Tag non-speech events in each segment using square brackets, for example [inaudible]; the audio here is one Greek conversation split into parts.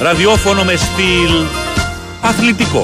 Ραδιόφωνο με στυλ αθλητικό.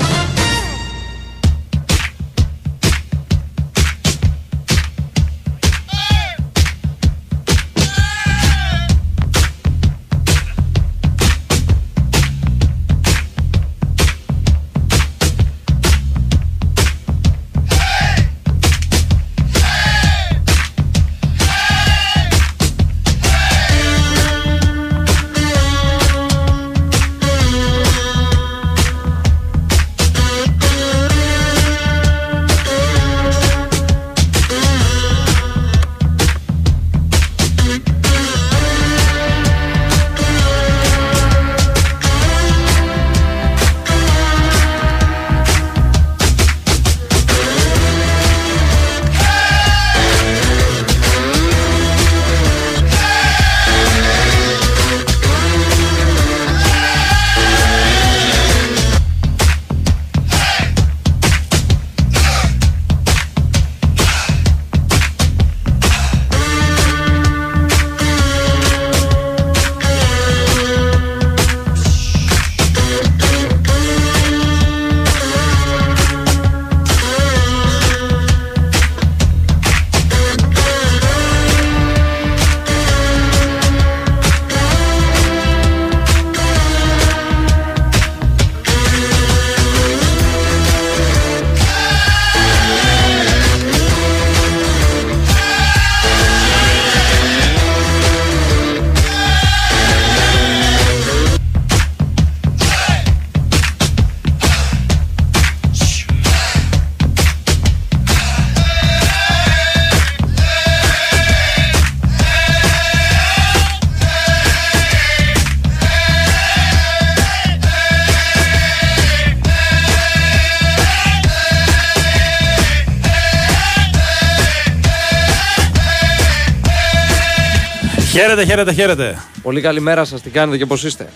Χαίρετε, χαίρετε, χαίρετε. Πολύ καλημέρα σας, τι κάνετε και πώς είστε;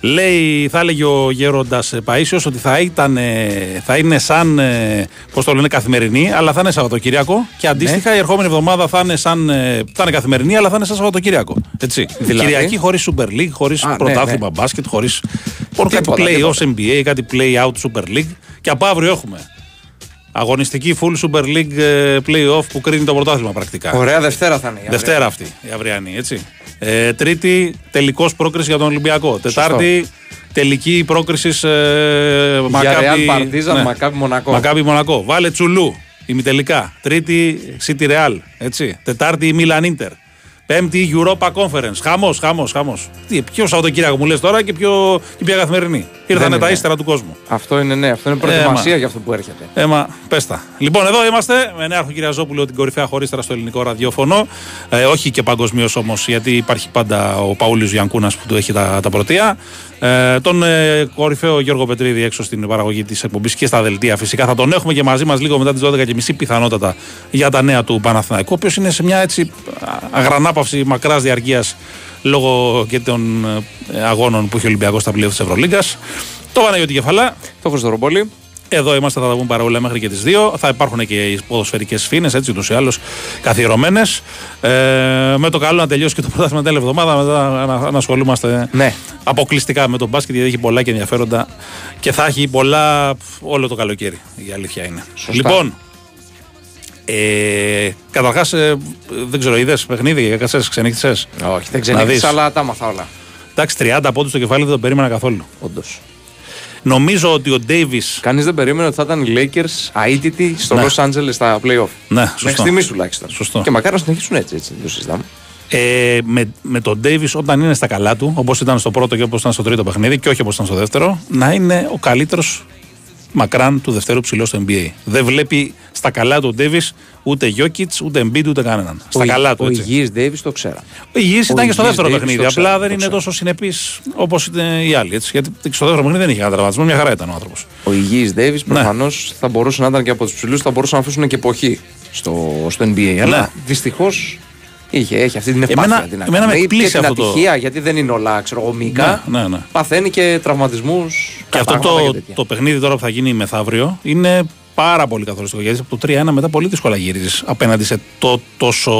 Λέει, θα έλεγε ο γέροντας Παίσιο ότι θα, ήταν, θα είναι σαν, πώς το λένε, καθημερινή, αλλά θα είναι Σαββατοκύριακο. Και αντίστοιχα ναι. η ερχόμενη εβδομάδα θα είναι, σαν, θα είναι καθημερινή, αλλά θα είναι σαν Σαββατοκύριακο. Έτσι. Δηλαδή; Κυριακή χωρίς Super League, χωρίς ναι, πρωτάθλημα ναι, μπάσκετ, χωρίς. κάτι play ω NBA, κάτι play out Super League. Και από αύριο έχουμε. Αγωνιστική full Super League ε, playoff που κρίνει το πρωτάθλημα πρακτικά. Ωραία, Δευτέρα θα είναι. Η Δευτέρα αυτή η αυριανή, έτσι. Ε, τρίτη, τελικός πρόκρισης για τον Ολυμπιακό. Τετάρτη, τελική πρόκρισης ε, Μακάβι. Παρτίζαν, ναι. Μακάβι Μονακό. Μακάβι Μονακό. Βάλε τσουλού. Ημιτελικά. Τρίτη, City Real. Έτσι. Τετάρτη, η Milan Inter. Πέμπτη Europa Conference. Χαμός, χαμός, χαμός. Ποιος Σαββατοκύριακο μου λες τώρα και, πιο, και ποια καθημερινή. Ήρθανε τα ύστερα του κόσμου. Αυτό είναι ναι, αυτό είναι προετοιμασία για αυτό που έρχεται. Έμα, πέστα. Λοιπόν, εδώ είμαστε με Νέαρχο Κυριαζόπουλο, την κορυφαία χωρίστρα στο ελληνικό ραδιόφωνο. Ε, όχι και παγκοσμίως όμως, γιατί υπάρχει πάντα ο Παούλιος Γιανκούνας που του έχει τα, τα πρωτεία. Ε, τον ε, κορυφαίο Γιώργο Πετρίδη έξω στην παραγωγή της εκπομπής και στα δελτία φυσικά. Θα τον έχουμε και μαζί μας λίγο μετά τις 12.30 πιθανότατα για τα νέα του Παναθηναϊκού, ο οποίος είναι σε μια έτσι αγρανάπαυση μακράς διαρκείας λόγω και των ε, αγώνων που έχει ο Ολυμπιακός στα πλοία της Ευρωλίγκας. Το Παναγιώτη Κεφαλά. Το Χρυστορομπολί. Εδώ είμαστε, θα τα πούμε παρόλα μέχρι και τις 2. Θα υπάρχουν και οι ποδοσφαιρικές φίνε, έτσι ούτως ή άλλως καθιερωμένες. Ε, με το καλό να τελειώσει και το πρωτάθλημα την εβδομάδα, μετά να, να ασχολούμαστε ναι. αποκλειστικά με τον μπάσκετ, γιατί έχει πολλά και ενδιαφέροντα και θα έχει πολλά όλο το καλοκαίρι. Η αλήθεια είναι. Σωστά. Λοιπόν, ε, Καταρχάς, ε, δεν ξέρω, είδες παιχνίδι, έκασες, ξενύχτησες; Όχι, δεν ξενύχτησα, αλλά τα μαθα όλα. Εντάξει, 30 πόντους στο κεφάλι δεν το περίμενα καθόλου. Όντως. Νομίζω ότι ο Ντέιβι. Κανείς δεν περίμενε ότι θα ήταν οι Lakers αίτητοι στο ναι. Los Angeles στα playoff. Ναι, σωστό. Μέχρι στιγμής τουλάχιστον. Σωστό. Και μακάρι να συνεχίσουν έτσι, έτσι δεν το συζητάμε. Ε, με, με τον Ντέιβις όταν είναι στα καλά του, όπως ήταν στο πρώτο και όπως ήταν στο τρίτο παιχνίδι, και όχι όπως ήταν στο δεύτερο, να είναι ο καλύτερος μακράν του δευτέρου ψηλό στο NBA. Δεν βλέπει στα καλά του ο Ντέβι ούτε Γιώκητς, ούτε Embiid, ούτε κανέναν. Στα ο, καλά του. Ο υγιή Ντέβι το ξέρα. Ο υγιή ήταν και στο δεύτερο παιχνίδι. Απλά δεν είναι τόσο συνεπής όπως ήταν οι άλλοι. Έτσι, γιατί στο δεύτερο παιχνίδι δεν είχε κανένα τραυματισμό, μια χαρά ήταν ο άνθρωπος. Ο υγιή Ντέβι προφανώς ναι. θα μπορούσε να ήταν και από τους ψηλούς, θα μπορούσαν να αφήσουν και εποχή στο, στο NBA. Αλλά ναι. δυστυχώς Είχε, έχει αυτή την ευπάθεια. Εμένα, την εμένα με εκπλήσει αυτό το. ατυχία, γιατί δεν είναι όλα ξέρω, μήκα. Ναι, ναι, ναι. Παθαίνει και τραυματισμούς. Και αυτό το, το παιχνίδι τώρα που θα γίνει μεθαύριο είναι πάρα πολύ καθοριστικό. Γιατί από το 3-1 μετά πολύ δύσκολα γυρίζει απέναντι σε το, τόσο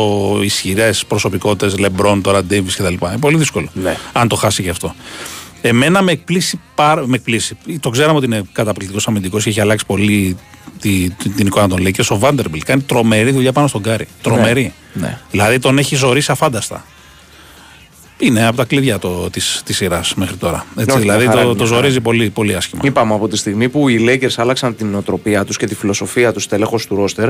ισχυρές προσωπικότητες, Λεμπρόν, τώρα Ντέιβις κτλ. Είναι πολύ δύσκολο. Ναι. Αν το χάσει γι' αυτό. Εμένα με εκπλήσει πάρα. Με εκπλήσει. Το ξέραμε ότι είναι καταπληκτικός αμυντικός και έχει αλλάξει πολύ τη, τη, την εικόνα των Lakers. Ο Βάντερμπιλτ κάνει τρομερή δουλειά πάνω στον Κάρι. Τρομερή. Ναι, ναι. Δηλαδή τον έχει ζορίσει αφάνταστα. Είναι από τα κλειδιά της της σειράς μέχρι τώρα. Έτσι, Όχι, δηλαδή το, το ζορίζει πολύ, πολύ άσχημα. Είπαμε από τη στιγμή που οι Lakers άλλαξαν την νοοτροπία τους και τη φιλοσοφία τους στέλεχος του ρόστερ,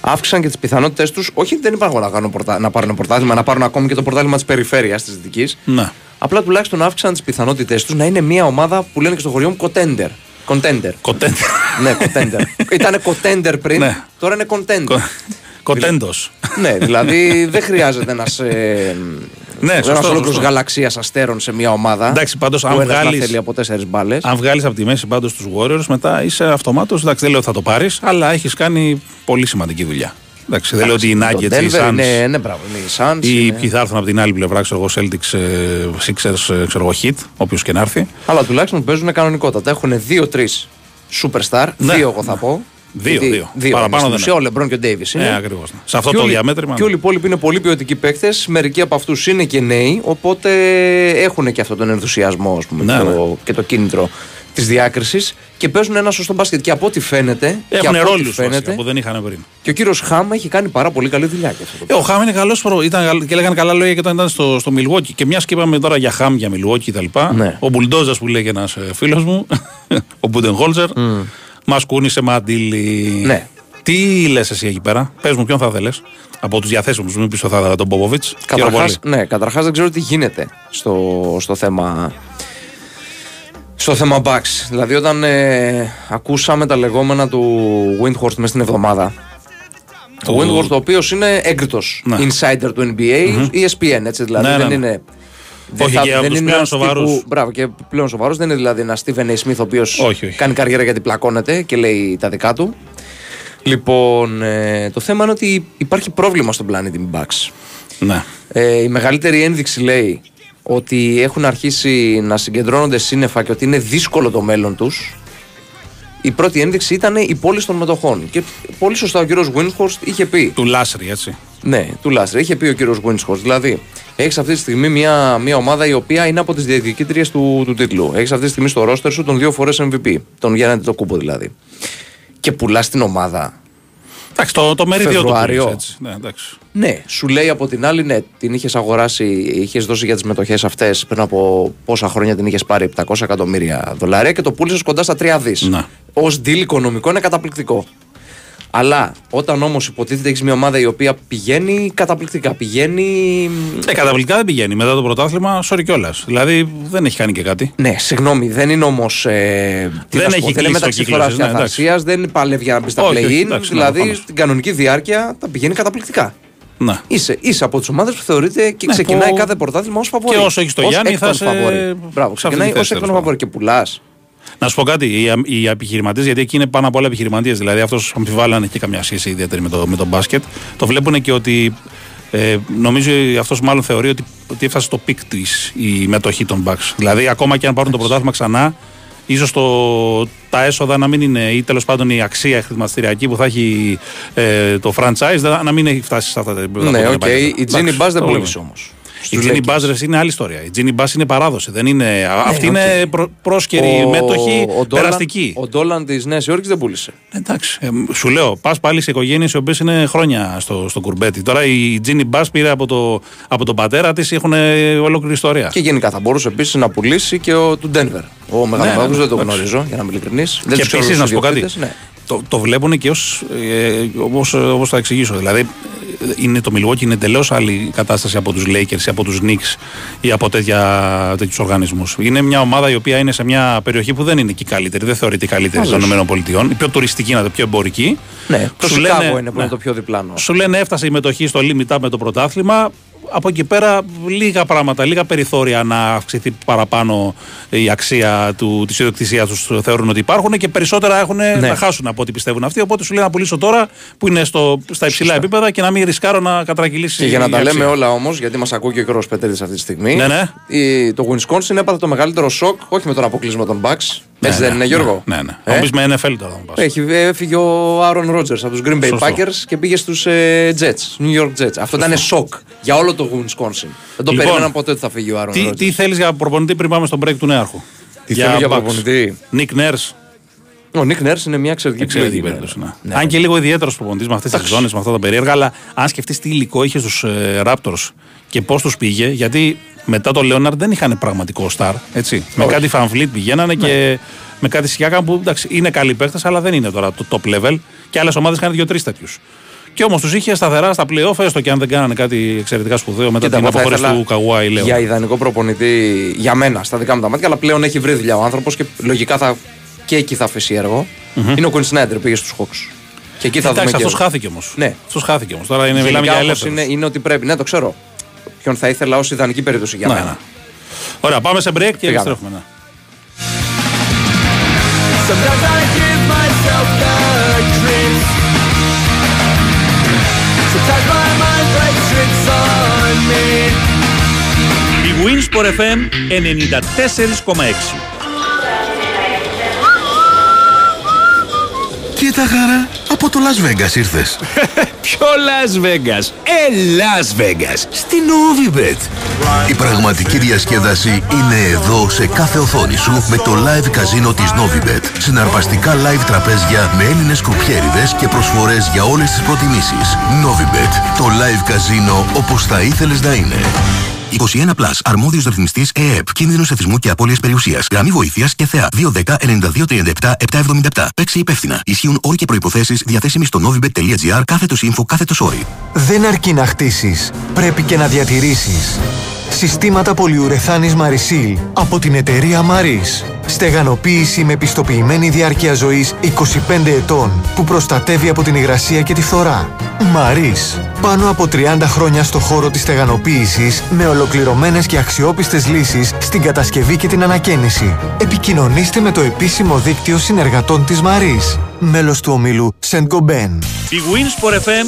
αύξησαν και τις πιθανότητές τους. Όχι ότι δεν υπάρχουν να, κάνουν πορτα... να πάρουν πρωτάθλημα, να πάρουν ακόμη και το πρωτάθλημα της περιφέρειας της Δυτικής. Ναι. Απλά τουλάχιστον αύξησαν τις πιθανότητές τους να είναι μια ομάδα που λένε και στο χωριό μου contender. Contender. Contender. ναι, contender. [laughs] Ήταν contender πριν, ναι. τώρα είναι contender. Κοντέντος. ναι, δηλαδή δεν χρειάζεται ένα. Ε, ναι, ένας ολόκληρος γαλαξίας αστέρων σε μια ομάδα. Εντάξει, πάντως αν βγάλει. θέλει από τέσσερις μπάλες. Αν βγάλεις από τη μέση πάντως τους Warriors, μετά είσαι αυτομάτω. Εντάξει, δεν λέω ότι θα το πάρεις, αλλά έχεις κάνει πολύ σημαντική δουλιά. Εντάξει, δεν λέω ότι οι Nuggets, οι Suns. Ναι, ναι, μπράβο, οι Suns. Ή ποιοι θα έρθουν από την άλλη πλευρά, ξέρω εγώ, Celtics, ε, Sixers, ε, ξέρω εγώ, Hit, όποιος και να έρθει. Αλλά τουλάχιστον παίζουν κανονικότατα. Έχουν δύο-τρεις superstar, ναι. δύο εγώ θα πω. Δύο, δύο. δύο. Παραπάνω δεν είναι. Ο Λεμπρόν και ο Ντέιβι. Ναι, ακριβώς. Σε αυτό το διαμέτρημα. Και όλοι οι υπόλοιποι είναι πολύ ποιοτικοί παίκτες. Μερικοί από αυτούς είναι και νέοι, οπότε έχουν και αυτόν τον ενθουσιασμό πούμε, ναι, και, το, ναι. και το κίνητρο της διάκρισης και παίζουν ένα σωστό μπάσκετ. Και από ό,τι φαίνεται. Έχουν ρόλους που δεν είχαν πριν. Και ο κύριος Χάμ έχει κάνει πάρα πολύ καλή δουλειά. Και αυτό ε, ο Χάμ είναι καλός προ... και λέγανε καλά λόγια και όταν ήταν στο, στο Μιλγόκι. Και μιας και είπαμε τώρα για Χάμ, για Μιλγόκι κτλ. Ναι. Ο Μπουλντόζα που λέει ένας ε, φίλος μου, [laughs] ο Μπούντενχόλτζερ, mm. Μας κούνησε μαντήλι. Ναι. Τι λες εσύ εκεί πέρα, πες μου, ποιον θα θέλει από τους διαθέσιμους, μην πεις θα τον Μπόβοβιτ. Καταρχάς, ναι, καταρχάς δεν ξέρω τι γίνεται στο, στο θέμα. Στο θέμα Bucks. Δηλαδή, όταν ε, ακούσαμε τα λεγόμενα του Windhorst μέσα στην εβδομάδα. Το Ο Windhorst, ο οποίος είναι έγκριτος ναι. insider του NBA, mm-hmm. ESPN, έτσι δηλαδή. Ναι, δεν ναι, ναι. Είναι. Όχι, δεν, θα, δεν είναι πλέον σοβαρούς. Μπράβο, και πλέον σοβαρός. Δεν είναι δηλαδή ένας Stephen A. Smith ο οποίος κάνει καριέρα γιατί πλακώνεται και λέει τα δικά του. Λοιπόν, ε, το θέμα είναι ότι υπάρχει πρόβλημα στον πλανήτη Bucks. Ναι. Ε, η μεγαλύτερη ένδειξη λέει ότι έχουν αρχίσει να συγκεντρώνονται σύννεφα και ότι είναι δύσκολο το μέλλον τους. Η πρώτη ένδειξη ήταν η πόλη των μετοχών. Και πολύ σωστά ο κύριος Βίνσχορστ είχε πει. Του Λάσρη, έτσι. Ναι, του Λάσρη. Είχε πει ο κύριος Βίνσχορστ. Δηλαδή, έχεις αυτή τη στιγμή μια, μια ομάδα η οποία είναι από τις διεκδικήτριε του, του τίτλου. Έχεις αυτή τη στιγμή στο ρόστερ σου τον δύο φορές MVP. Τον Γιάννη το κούπο δηλαδή και πουλάς την ομάδα. Εντάξει, το, το μερίδιο του έτσι. Ναι, εντάξει. ναι, σου λέει από την άλλη, ναι, την είχες αγοράσει, είχες δώσει για τις μετοχές αυτές πριν από πόσα χρόνια την είχες πάρει 700 εκατομμύρια δολάρια και το πούλησες κοντά στα 3 δις. Ναι. Ω deal οικονομικό είναι καταπληκτικό. Αλλά όταν όμως υποτίθεται έχεις μια ομάδα η οποία πηγαίνει καταπληκτικά, πηγαίνει. Ε, καταπληκτικά δεν πηγαίνει. Μετά το πρωτάθλημα, sorry κιόλας. Δηλαδή δεν έχει κάνει και κάτι. Ναι, συγγνώμη, δεν είναι όμως. Ε, δεν έχει δεν είναι μεταξύ φοράς και αθαρσία, δεν παλεύει για να μπει στα play-in. Δηλαδή στην κανονική διάρκεια τα πηγαίνει καταπληκτικά. Να. Είσαι, είσαι από τις ομάδες που θεωρείται και ναι, ξεκινάει που... κάθε πρωτάθλημα ως φαβόρη. Και όσο έχεις το Γιάννη θα σε. Μπράβο, ξεκινάει ως έκδον φαβόρη και πουλάς. Να σου πω κάτι, οι, οι επιχειρηματίες, γιατί εκεί είναι πάνω από όλα επιχειρηματίες, δηλαδή αυτός αμφιβάλλω αν έχει καμιά σχέση ιδιαίτερη με το, με το μπάσκετ, το βλέπουν και ότι ε, νομίζω αυτός μάλλον θεωρεί ότι, ότι έφτασε στο peak της η μετοχή των Bucks. Δηλαδή, ακόμα και αν πάρουν το πρωτάθλημα ξανά, ίσως τα έσοδα να μην είναι, ή τέλος πάντων η αξία χρηματιστηριακή που θα έχει ε, το franchise να μην έχει φτάσει σε αυτά τα επίπεδα. Ναι, OK. Okay. Η Τζίνι Μπας δεν πούλησε όμως. Η Τζίνι Μπας είναι άλλη ιστορία. Η Τζίνι Μπάζ είναι παράδοση. Δεν είναι... Ναι, αυτή okay. είναι προ, πρόσκαιρη, ο, μέτοχη, ο, περαστική. Ο Ντόλαν της Νέας Υόρκης δεν πούλησε. Εντάξει. Ε, σου λέω, πας πάλι σε οικογένειες οι οποίες είναι χρόνια στο, στο κουρμπέτι. Τώρα η Τζίνι Μπάζ πήρε από, το, από τον πατέρα της, έχουν ολόκληρη ιστορία. Και γενικά θα μπορούσε επίσης να πουλήσει και ο του Ντένβερ. Ο μεγάλο ναι, ναι, δεν το γνωρίζω, για να είμαι ειλικρινής. Και επίσης να σου πω κάτι. Ναι. Το, το βλέπουν και ως. Ε, Όπως θα εξηγήσω. Δηλαδή, είναι το Milwaukee είναι εντελώς άλλη κατάσταση από τους Lakers ή από τους Knicks ή από τέτοιους οργανισμούς. Είναι μια ομάδα η οποία είναι σε μια περιοχή που δεν είναι και η καλύτερη, δεν θεωρείται η καλύτερη των ΗΠΑ. Η πιο τουριστική, να το πιο εμπορική. Ναι, το Σικάγο είναι που είναι ναι. το πιο διπλάνο. Σου λένε έφτασε η μετοχή στο limit με το πρωτάθλημα από εκεί πέρα λίγα πράγματα, λίγα περιθώρια να αυξηθεί παραπάνω η αξία του, της ιδιοκτησίας τους θεωρούν ότι υπάρχουν και περισσότερα έχουν ναι. να χάσουν από ό,τι πιστεύουν αυτοί. Οπότε σου λέει να πουλήσω τώρα που είναι στο, στα υψηλά Σωστά. επίπεδα και να μην ρισκάρω να κατρακυλήσει. Και για να τα λέμε όλα όμως, γιατί μας ακούει και ο Κρό Πετέρη αυτή τη στιγμή. Ναι, ναι. Η, το Wisconsin έπαθε το μεγαλύτερο σοκ, όχι με τον αποκλεισμό των Bucks, Έτσι δεν είναι, Γιώργο; Ναι, ναι. Ε; Θα μου πει με NFL τώρα θα μου πας. Έχει έφυγε ο Άρον Ρότζερς από τους Green Bay Σωστό. Packers και πήγε στους ε, Jets, New York Jets. Αυτό ήταν σοκ για όλο το Wisconsin. Δεν το Λοιπόν, περίμενα ποτέ ότι θα φύγει ο Άρον Τι, Ρότζερς. τι θέλεις για προπονητή πριν πάμε στο break του νέαρχου; Τι θέλω για προπονητή. Νίκ Νέρς, Ο Νίκ Νέρ είναι μια εξαιρετική Εξαιρετική επιλογή. περίπτωση. Ναι. Αν και λίγο ιδιαίτερος προπονητής με αυτές τις ζώνες, με αυτά τα περίεργα, αλλά αν σκεφτείς τι υλικό είχε στους ε, Raptors και πώς τους πήγε, γιατί μετά το Λέοναρντ δεν είχαν πραγματικό star. Έτσι. Με κάτι Φανφλίτ πηγαίνανε και με κάτι Σιάκαμ που εντάξει, είναι καλοί παίχτες, αλλά δεν είναι τώρα το top level. Και άλλες ομάδες είχαν δύο-τρεις τέτοιους. Και όμως τους είχε σταθερά στα playoff, έστω και αν δεν κάνανε κάτι εξαιρετικά σπουδαίο μετά Κοίτα, την εγώ θα αποχώρηση ήθελα του Καουάι, λέω. Για ιδανικό προπονητή για μένα, στα δικά μου τα μάτια, αλλά πλέον έχει βρει δουλειά ο άνθρωπος και λογικά θα, και εκεί θα αφήσει έργο. Είναι ο Quinn Snyder, πήγε στους Hawks. Και εκεί θα Εντάξει, δούμε. αυτός και- χάθηκε όμως. Ναι. Αυτός χάθηκε όμως. Τώρα είναι, Γενικά μιλάμε για όμως ελεύθερου. είναι, είναι ότι πρέπει. Ναι, το ξέρω. Ποιον θα ήθελα ως ιδανική περίπτωση για Ναι, μένα. ναι. Ωραία, πάμε σε break και Φύγαμε. επιστρέφουμε. Ναι. Sometimes I give myself the creeps. Sometimes my mind plays tricks on me. Η Winsport FM 94,6. Κοίτα χαρά, από το Las Vegas ήρθες. [laughs] Ποιο Las Vegas; Ε, Las Vegas. Στην Novibet. Η πραγματική διασκέδαση είναι εδώ σε κάθε οθόνη σου με το live καζίνο της Novibet. Συναρπαστικά live τραπέζια με Έλληνες κρουπιέριδες και προσφορές για όλες τις προτιμήσεις. Novibet, το live καζίνο όπως θα ήθελες να είναι. 21 Plus, αρμόδιος ρυθμιστής ΕΕΠ, κίνδυνος εθισμού και απώλειας περιουσίας. Γραμμή βοήθειας και θεά 210-9237-777. Παίξε υπεύθυνα. Ισχύουν όροι και προϋποθέσεις διαθέσιμοι στο novibet.gr κάθετος info κάθετος όροι. Δεν αρκεί να χτίσεις, πρέπει και να διατηρήσεις. Συστήματα πολυουρεθάνης Marisol από την εταιρεία Maris. Στεγανοποίηση με πιστοποιημένη διάρκεια ζωής 25 ετών που προστατεύει από την υγρασία και τη φθορά. Maris. Πάνω από 30 χρόνια στο χώρο της στεγανοποίησης με ολοκληρωμένες και αξιόπιστες λύσεις στην κατασκευή και την ανακαίνιση. Επικοινωνήστε με το επίσημο δίκτυο συνεργατών της Maris. Μέλος του ομίλου Saint Gobain. Η Winsport FM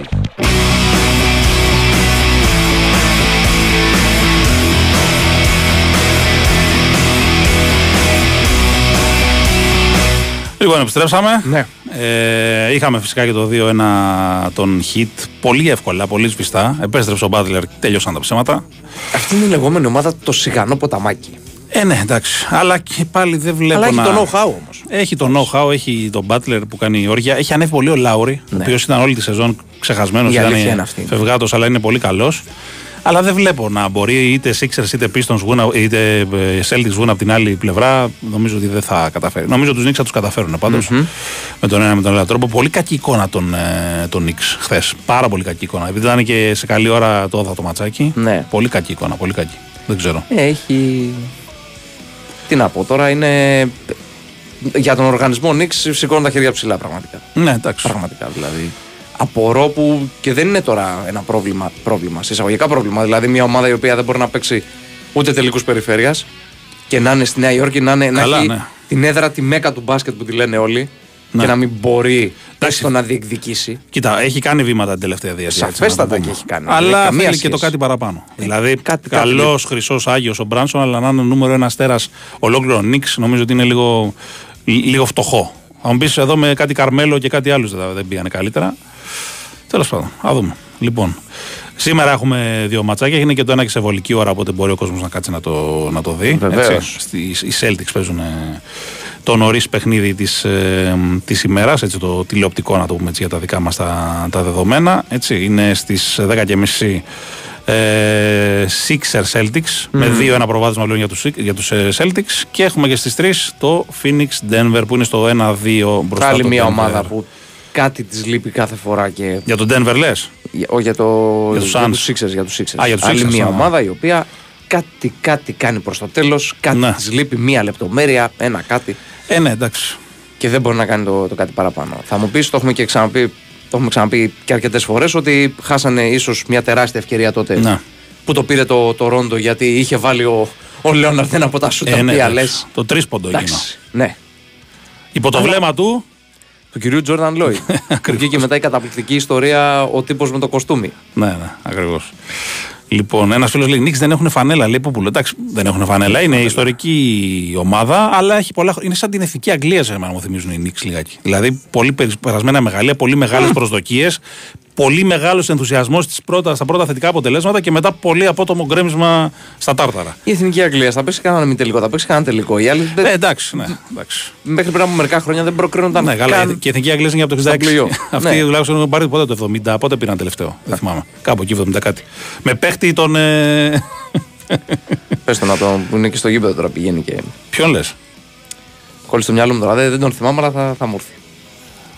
94,6. Λοιπόν, επιστρέψαμε. Ναι. Ε, είχαμε φυσικά και το 2-1 τον hit. Πολύ εύκολα, πολύ σβηστά. Επέστρεψε ο Μπάτλερ, τέλειωσαν τα ψέματα. Αυτή είναι η λεγόμενη ομάδα το σιγανό ποταμάκι. Ε, ναι, εντάξει. Αλλά και πάλι δεν βλέπω Αλλά έχει να... το know-how όμως. Έχει το know-how, έχει τον Butler που κάνει η όργια. Έχει ανέβει πολύ ο Λάουρι, ο οποίος ήταν όλη τη σεζόν ξεχασμένος. Ναι. Η αλήθεια Ήταν είναι αυτή. φευγάτος, αλλά είναι πολύ καλός. Αλλά δεν βλέπω να μπορεί είτε Sixers είτε Pistons βγουν, είτε ε, Celtics βγουν από την άλλη πλευρά. Νομίζω ότι δεν θα καταφέρει. Νομίζω τους Knicks θα τους καταφέρουν πάντως, με τον ένα με τον άλλο τρόπο. Πολύ κακή εικόνα τον, ε, τον Knicks χθες. Πάρα πολύ κακή εικόνα. Επειδή ήταν και σε καλή ώρα το όδα το ματσάκι. Ναι. Πολύ κακή εικόνα, πολύ κακή. Δεν ξέρω. Ε, έχει. Τι να πω τώρα, είναι. Για τον οργανισμό Νίξ σηκώνουν τα χέρια ψηλά πραγματικά. Ναι, εντάξει. Πραγματικά δηλαδή. Απορώ που και δεν είναι τώρα ένα πρόβλημα, πρόβλημα σε εισαγωγικά πρόβλημα. Δηλαδή μια ομάδα η οποία δεν μπορεί να παίξει ούτε τελικούς περιφέρειας και να είναι στη Νέα Υόρκη, να, είναι, Καλά, να έχει ναι. την έδρα, τη μέκα του μπάσκετ που τη λένε όλοι Ναι. και να μην μπορεί Εντάξει. έστω να διεκδικήσει. Κοίτα, έχει κάνει βήματα την τελευταία διετία. έτσι, Σαφέστατα να το πούμε. και έχει κάνει. Δεν έχει Αλλά καμία θέλει και σχέση. το κάτι παραπάνω. δηλαδή, κάτι- καλός, χρυσός, άγιος ο Μπράνσον, αλλά να είναι νούμερο ένα αστέρας ολόκληρο Νίξ, νομίζω ότι είναι λίγο, λίγο φτωχό. Θα μου πεις εδώ με κάτι Καρμέλο και κάτι άλλο δεν, δεν πήγανε καλύτερα. Τέλος πάντων, α δούμε. Λοιπόν, σήμερα έχουμε δύο ματσάκια. Είναι και το ένα και σε βολική ώρα, οπότε μπορεί ο κόσμος να κάτσει να το, να το δει. Βεβαίως. έτσι. Στη- Οι Celtics παίζουν ε, το νωρίς παιχνίδι της ε, της ημέρας, έτσι το τηλεοπτικό να το πούμε έτσι, για τα δικά μας τα, τα δεδομένα. Έτσι. Είναι στις 10.30 ε, Sixers Celtics με 2-1 προβάδισμα πλέον για τους, για τους ε, Celtics και έχουμε και στις 3 το Phoenix Denver που είναι στο 1-2 μπροστά Άλλη το μια Denver. ομάδα που κάτι της λείπει κάθε φορά και. Για τον Denver λες; Για, όχι για, το, Για τους για Suns. τους Sixers, για τους Sixers. Α, για τους Άλλη Sixers, μια α. ομάδα η οποία κάτι, κάτι κάνει προς το τέλος, κάτι Ναι. της λείπει μία λεπτομέρεια, ένα κάτι Ε ναι εντάξει και δεν μπορεί να κάνει το, το κάτι παραπάνω. Θα μου πεις, το έχουμε και ξαναπεί, το έχουμε ξαναπεί και αρκετές φορές ότι χάσανε ίσως μια τεράστια ευκαιρία τότε Ναι. που το πήρε το, το Ρόντο γιατί είχε βάλει ο, ο Λέοναρντ ένα από τα σου τα Ε, ναι, οποία εντάξει. λες. Το τρίσποντο εκείνο. Εντάξει, ναι. Υπό το Αλλά- βλέμμα του. Του κυρίου Τζόρνταν Λόιντ. που βγήκε μετά η καταπληκτική ιστορία ο τύπος με το κοστούμι. Ναι, ναι, ακριβώς. Λοιπόν, ένας φίλος λέει: Νίξ δεν έχουν φανέλα. Λέει Πούπουλο. Εντάξει, δεν έχουν φανέλα. Είναι ιστορική ομάδα, αλλά έχει πολλά, είναι σαν την εθνική Αγγλία, σε μένα μου θυμίζουν οι Νίξ λιγάκι. Δηλαδή, πολύ περι- περασμένα μεγαλεία, πολύ μεγάλες [laughs] προσδοκίες, πολύ μεγάλος ενθουσιασμός στα πρώτα θετικά αποτελέσματα και μετά πολύ απότομο γκρέμισμα στα τάρταρα. Η εθνική Αγγλία θα παίξει κανένα μη τελικό, θα παίξει κανένα τελικό. Οι άλλοι δεν- Ε, εντάξει, ναι. Εντάξει. μέχρι πριν από μερικά χρόνια δεν προκρίνονταν. Ναι, καλά. καν. Και η εθνική Αγγλία είναι από το 66. πλοίο. Αυτοί Ναι. τουλάχιστον έχουν πάρει πότε το 70. Πότε πήραν τελευταίο. Δεν θυμάμαι. Κάπου εκεί 70 κάτι. Με παίχτη τον. Ε... [laughs] Πες το να το που είναι και στο γήπεδο τώρα πηγαίνει και. Ποιον λες; Κόλλησε στο μυαλό μου τώρα. Δεν, δεν τον θυμάμαι, αλλά θα, θα μου έρθει.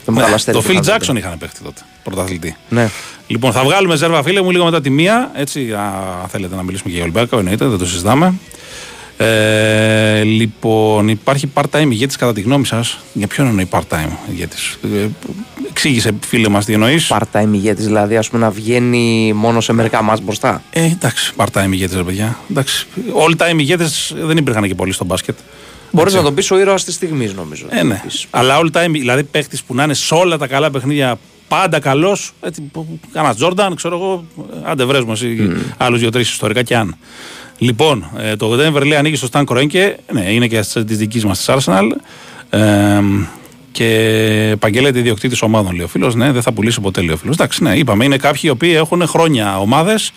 Το μεγάλο αστέρι το που Phil είχα Jackson είχαν παίχτη τότε. Πρωταθλητή. Ναι. Λοιπόν, θα βγάλουμε ζέρβα, φίλε μου, λίγο μετά τη μία. Έτσι, α, θέλετε να μιλήσουμε και για Ολμπέκο, εννοείται, δεν το συζητάμε. Ε, λοιπόν, υπάρχει part-time ηγέτης κατά τη γνώμη σας. Για ποιον εννοεί part-time ηγέτης; Ε, εξήγησε, φίλε μας, τι εννοείς. Part-time ηγέτης, δηλαδή ας πούμε να βγαίνει μόνο σε μερικά μα μπροστά. Ε, εντάξει, part-time ηγέτης, ρε παιδιά. Εντάξει. All-time ηγέτες δεν υπήρχαν και πολλοί στο μπάσκετ. Μπορείς Έτσι. να τον πεις ο ήρωας της στιγμής, νομίζω. Ε, ναι. Αλλά all time, δηλαδή παίχτης που να είναι σε όλα τα καλά παιχνίδια πάντα καλός. Κάνα Τζόρνταν, ξέρω εγώ. Άντε βρέσουμε εσύ mm. άλλους δύο-τρεις ιστορικά και αν. Λοιπόν, ε, το Denver λέει ανοίγει στο Σταν Κρόινκε. Ναι, είναι και της δικής μας της Arsenal. Ε, και επαγγέλλεται ιδιοκτήτης ομάδων, λέει ο φίλος. Ναι, δεν θα πουλήσει ποτέ, λέει ο φίλος. Εντάξει, ναι, είπαμε, είναι κάποιοι οι οποίοι έχουν χρόνια ομάδες.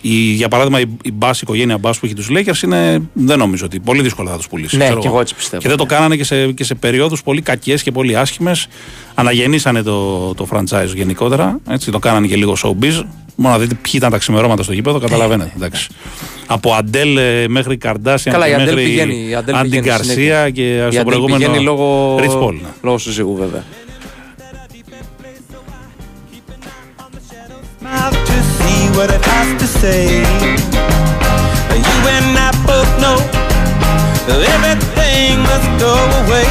Η, για παράδειγμα, η, η Bass, η οικογένεια Bass που έχει τους Lakers είναι. Δεν νομίζω ότι πολύ δύσκολα θα τους πουλήσει. Ναι, ξέρω και εγώ έτσι πιστεύω. Και δεν το κάνανε και σε, και σε περιόδους πολύ κακές και πολύ άσχημες. Αναγεννήσανε το, το franchise γενικότερα. Έτσι, το κάνανε και λίγο showbiz. Μόνο να δείτε ποιοι ήταν τα ξημερώματα στο γήπεδο, καταλαβαίνετε. εντάξει. Από Αντέλ ε, μέχρι Καρντάσιαν Καλά, η και Αντέλ μέχρι πηγαίνει. Η Αντέλ Άντι πηγαίνει Γκαρσία συνέχεια. και Η στο Αντέλ προηγούμενο. πηγαίνει λόγω, Rich Paul. ναι. λόγω συζύγου, βέβαια. What it has to say. You and I both know everything must go away.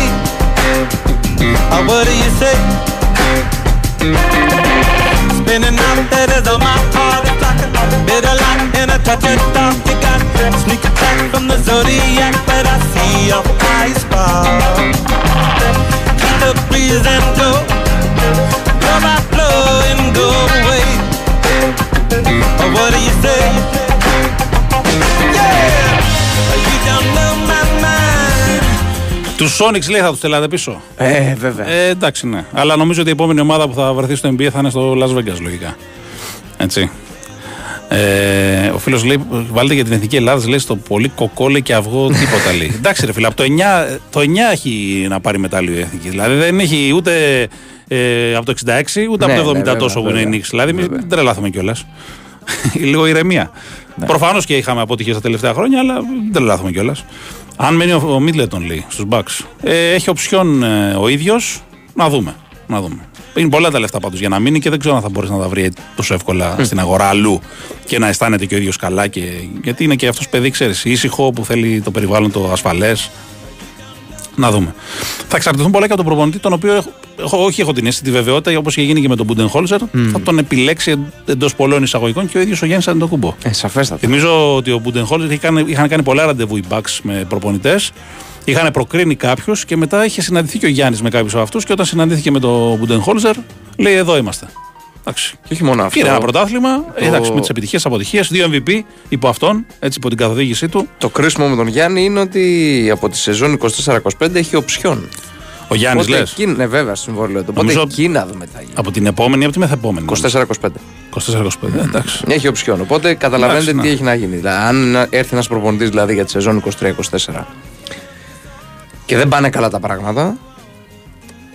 Oh, what do you say? Spinning out letters on my heart, it's like a light and a touch of dark. You got sneak attack from the zodiac, but I see your eyes fall. Keep the breeze and go, blow by blow and go away. Oh, what do you say? Yeah, you don't know my mind. Του Sonics λέει θα τους τελάτε πίσω; Ε, βέβαια. Ε, εντάξει, ναι. Αλλά νομίζω ότι η επόμενη ομάδα που θα βρεθεί στο NBA θα είναι στο Las Vegas, λογικά. Έτσι. Ε, ο φίλος λέει: Βάλτε για την εθνική Ελλάδα, λέει στο πολύ κοκό λέει και αυγό, τίποτα λέει. [laughs] Εντάξει, ρε φίλε, από το 9, το 9 έχει να πάρει μετάλλιο η εθνική. Δηλαδή δεν έχει ούτε ε, από το 66 ούτε Ναι, από το 70 ναι, βέβαια, τόσο που είναι η βέβαια. νίξη. Δηλαδή μην Βέβαια. τρελάθουμε κιόλας. [laughs] Λίγο ηρεμία. Ναι. Προφανώς και είχαμε αποτυχίε τα τελευταία χρόνια, αλλά δεν τρελάθουμε κιόλας. Αν μένει ο, ο Μίτλετον λέει στους Bucks, ε, έχει οψιόν ε, ο ίδιος, να δούμε. Να δούμε. Είναι πολλά τα λεφτά πάντως για να μείνει και δεν ξέρω αν θα μπορείς να τα βρει τόσο εύκολα στην αγορά αλλού και να αισθάνεται και ο ίδιος καλά. Και, γιατί είναι και αυτός παιδί, ξέρεις, ήσυχο που θέλει το περιβάλλον το ασφαλές. Να δούμε. Θα εξαρτηθούν πολλά και από τον προπονητή, τον οποίο έχω, έχω, όχι έχω την αίσθηση, τη βεβαιότητα, όπως είχε γίνει και με τον Μπούντενχόλzερ, θα τον επιλέξει εντός πολλών εισαγωγικών και ο ίδιος ο Γιάννης Αντοκούμπο. Ε, σαφέστατα. Θυμίζω ότι ο Μπούντενχόλzερ είχαν, είχαν κάνει πολλά ραντεβού οι Bucks με προπονητές. Είχαν προκρίνει κάποιους και μετά είχε συναντηθεί και ο Γιάννης με κάποιους από αυτούς. Και όταν συναντήθηκε με τον Μπούντενχόλzερ, λέει: Εδώ είμαστε. Εντάξει. Και όχι μόνο αυτό. Πήρε ένα πρωτάθλημα, εντάξει, με τις επιτυχίες αποτυχίες, δύο MVP υπό αυτόν, έτσι υπό την καθοδήγησή του. Το κρίσιμο με τον Γιάννη είναι ότι από τη σεζόν 24-25 έχει οψιόν. Ο Γιάννης Οπότε λες; εκεί, ναι, βέβαια, στο συμβόλαιο του. Οπότε Νομίζω- εκεί να δούμε τι θα γίνει. Από την επόμενη ή από τη μεθεπόμενη. 24-25. 24-25. ε, Εντάξει. Έχει οψιόν. Οπότε καταλαβαίνετε Εντάξει, τι ναι. έχει να γίνει. Δηλαδή, αν έρθει ένας προπονητής δηλαδή, για τη σεζόν 23-24 και δεν πάνε καλά τα πράγματα,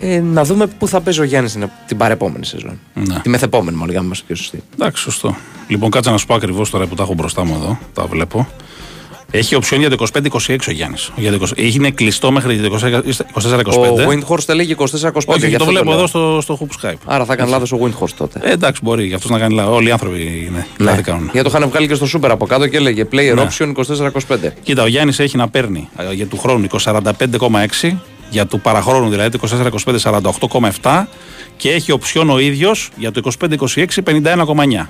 ε, να δούμε πού θα παίζει ο Γιάννης την, την παρεπόμενη σεζόν. Ναι. Τη μεθεπόμενη, μάλλον, για να είμαστε πιο σωστοί. Εντάξει, σωστό. Λοιπόν, κάτσε να σου πω ακριβώς τώρα που τα έχω μπροστά μου εδώ. Τα βλέπω. Έχει οψιόν για το 25-26 ο Γιάννης. Είναι κλειστό μέχρι το 24-25. Ο Windhorst έλεγε 24-25. Όχι, γι' όχι, το αυτό βλέπω λέω. εδώ στο, στο Hoop Skype. Άρα θα έκανε λάθος ο Windhorst τότε. Ε, εντάξει, μπορεί για αυτό να κάνει λάθο. Όλοι οι άνθρωποι είναι. Ναι. Λάθη κάνουν. Γιατί το είχαν βγάλει και στο Super από κάτω και έλεγε player Ναι. option 24-25. Κοίτα, ο Γιάννης έχει να παίρνει ε, για του χρόνου 45,6, για του παραχρόνου δηλαδή το 24-25 48,7 και έχει οψιόν ο ίδιος για το 25-26 51,9.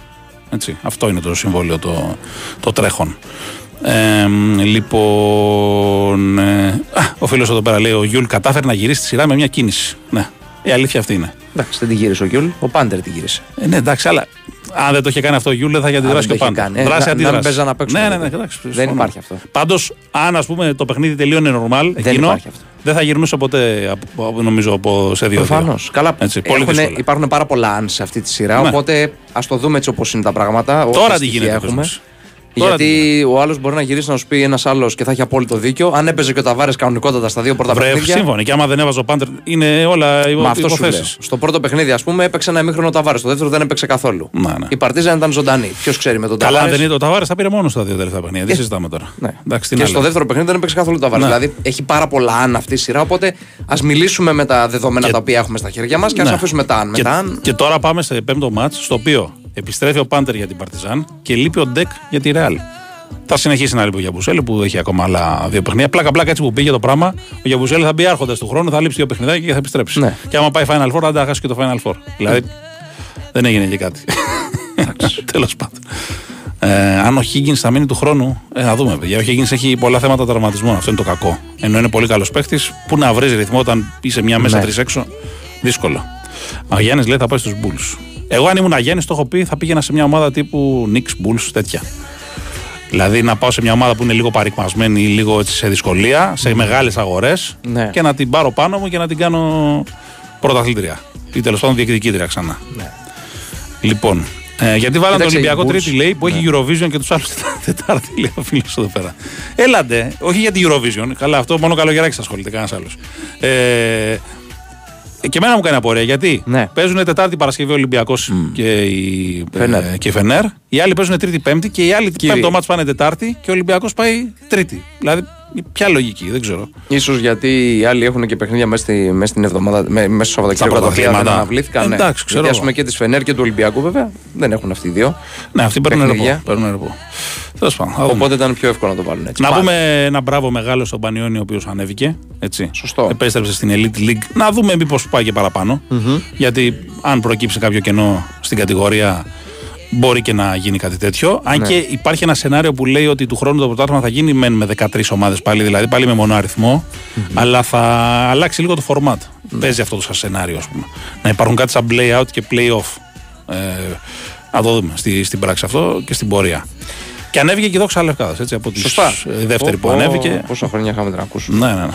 Έτσι, αυτό είναι το συμβόλαιο το, το τρέχον. Ε, λοιπόν, ε, α, ο φίλος εδώ πέρα λέει: Ο Γιούλ κατάφερε να γυρίσει τη σειρά με μια κίνηση. Ναι, Η αλήθεια αυτή είναι. Εντάξει, δεν την γύρισε ο Γιούλ, ο Πάντερ την γύρισε. Ε, ναι, εντάξει, αλλά αν δεν το είχε κάνει αυτό ο Γιούλ, δεν θα είχε αντιδράσει δεν και το ο είχε Πάντερ. κάνει. Ε, Δράση να- να αντίδραση. μην παίζαν να παίξουν Ναι, ναι, τότε. ναι, εντάξει, Δεν συμφωνώ. υπάρχει αυτό. Πάντως, αν ας πούμε, το παιχνίδι τελείωνε normal, εκείνο, υπάρχει αυτό. δεν θα γυρνούσε ποτέ, από- από- νομίζω, από σε δύο. Προφανώς. Καλά, Έτσι, πολύ έχουνε- δύσκολα. υπάρχουν πάρα πολλά αν σε αυτή τη σειρά. Ναι. Οπότε ας το δούμε έτσι όπως είναι τα πράγματα. όποια Τώρα τι στοιχεία γίνεται. έχουμε. Πες μας. Τώρα τι Γιατί ο άλλος μπορεί να γυρίσει να σου πει ένας άλλος και θα έχει απόλυτο δίκιο. Αν έπαιζε και ο Ταβάρες κανονικότατα στα δύο πρώτα Βρε, παιχνίδια. σύμφωνοι. Και άμα δεν έβαζε ο Πάντερ, είναι όλα Μα αυτό σου λέω. υποθέσει. Στο πρώτο παιχνίδι, ας πούμε, έπαιξε ένα ημίχρονο Ταβάρες. Στο δεύτερο δεν έπαιξε καθόλου. Ναι, ναι. Η Παρτίζαν ήταν ζωντανή. Ποιος ξέρει με τον Καλά, αν Ταβάρες; δεν είναι ο Ταβάρες, θα πήρε μόνος στα δύο τελευταία παιχνίδια. Τι συζητάμε τώρα. Ναι. Εντάξει, τι και να στο λέω. δεύτερο παιχνίδι δεν έπαιξε καθόλου το Ταβάρες. Ναι. Δηλαδή έχει πάρα πολλά αν αυτή η σειρά. Οπότε ας μιλήσουμε με τα δεδομένα Και- τα οποία έχουμε στα χέρια μας και ας Ναι. αφήσουμε τα αν. Με Και, τα αν. και τώρα πάμε σε πέμπτο μάτ, στο οποίο επιστρέφει ο Πάντερ για την Παρτιζάν και λείπει ο Ντεκ για τη Ρεάλ. Θα συνεχίσει να λείπει ο Γιαμπουσέλη που έχει ακόμα άλλα δύο παιχνίδια. Πλάκα-πλάκα έτσι που πήγε το πράγμα. Ο Γιαμπουσέλη θα μπει άρχοντας του χρόνου, θα λείψει δύο παιχνιδάκια και θα επιστρέψει. Ναι. Και άμα πάει Final Four, θα τα χάσει και το Final Four. Δηλαδή δεν έγινε και κάτι. [laughs] Τέλος πάντων. Ε, αν ο Higgins θα μείνει του χρόνου, ε, να δούμε. παιδιά. Ο Higgins έχει πολλά θέματα τραυματισμών. Αυτό είναι το κακό. Ενώ είναι πολύ καλός παίχτη, πού να βρει ρυθμό όταν είσαι μια μέσα Ναι. τρεις έξω. Δύσκολο. Ο Γιάννης λέει θα πάει στους Bulls. Εγώ αν ήμουν Γιάννη, το έχω πει, θα πήγαινα σε μια ομάδα τύπου Knicks, Bulls, τέτοια. Δηλαδή να πάω σε μια ομάδα που είναι λίγο παρικμασμένη ή λίγο έτσι σε δυσκολία, σε μεγάλες αγορές Ναι. και να την πάρω πάνω μου και να την κάνω πρωταθλήτρια. Ή τέλος πάντων διεκδικήτρια ξανά. Λοιπόν, ε, γιατί βάλαν τον Κοίταξε, οι Ολυμπιακό Bulls- Τρίτη, λέει, που έχει Eurovision και τους άλλους [laughs] Τετάρτη, λέει ο φίλος εδώ πέρα. Έλαντε, όχι για την Eurovision. Καλά, αυτό μόνο καλογεράκι ασχολείται, κανένας άλλος. Ε, και εμένα μου κάνει απορία γιατί Ναι. παίζουν Τετάρτη Παρασκευή Ολυμπιακός και, η, Φενέρ. ε, και η Φενέρ. Οι άλλοι παίζουν Τρίτη Πέμπτη και οι άλλοι Κύριε. πέμπτο μάτς πάνε Τετάρτη και ο Ολυμπιακός πάει Τρίτη. Δηλαδή, ποια λογική, δεν ξέρω. Ίσως γιατί οι άλλοι έχουν και παιχνίδια μέσα, στη, μέσα στην εβδομάδα, με- μέσα στο Σαββατοκύριακο τα οποία δεν πρωταθλήματα. αναβλήθηκαν. ναι. Εντάξει, ξέρω Γιατί ας εγώ. πούμε και της Φενέρ και του Ολυμπιακού βέβαια δεν έχουν αυτοί οι δύο. Ναι, αυτοί παίρνουν Παιχνίδια. ρεπό. Παίρνουν ρεπό. Τέλος πάντων, θα δούμε. Οπότε ήταν πιο εύκολο να το βάλουν έτσι. Να Πάλι. πούμε ένα μπράβο μεγάλο στον Πανιόνι, ο οποίος ανέβηκε. Έτσι. Σωστό. Επέστρεψε στην Elite League. Να δούμε μήπως πάει και παραπανω Γιατί αν προκύψει κάποιο κενό στην κατηγορία, μπορεί και να γίνει κάτι τέτοιο. Αν Ναι. και υπάρχει ένα σενάριο που λέει ότι του χρόνου το πρωτάθλημα θα γίνει μεν με 13 ομάδες πάλι, δηλαδή πάλι με μονό αριθμό, αλλά θα αλλάξει λίγο το format. Ναι. Παίζει αυτό το σαν σενάριο, ας πούμε. Να υπάρχουν κάτι σαν play out και play off. Ε, να το δούμε στη, στην πράξη αυτό και στην πορεία. Και ανέβηκε και η δόξα Λευκάδας, έτσι, από τη Σωστά. δεύτερη που Ω, ανέβηκε. Πόσα χρόνια είχαμε την ακούσουμε. Ναι, ναι, ναι.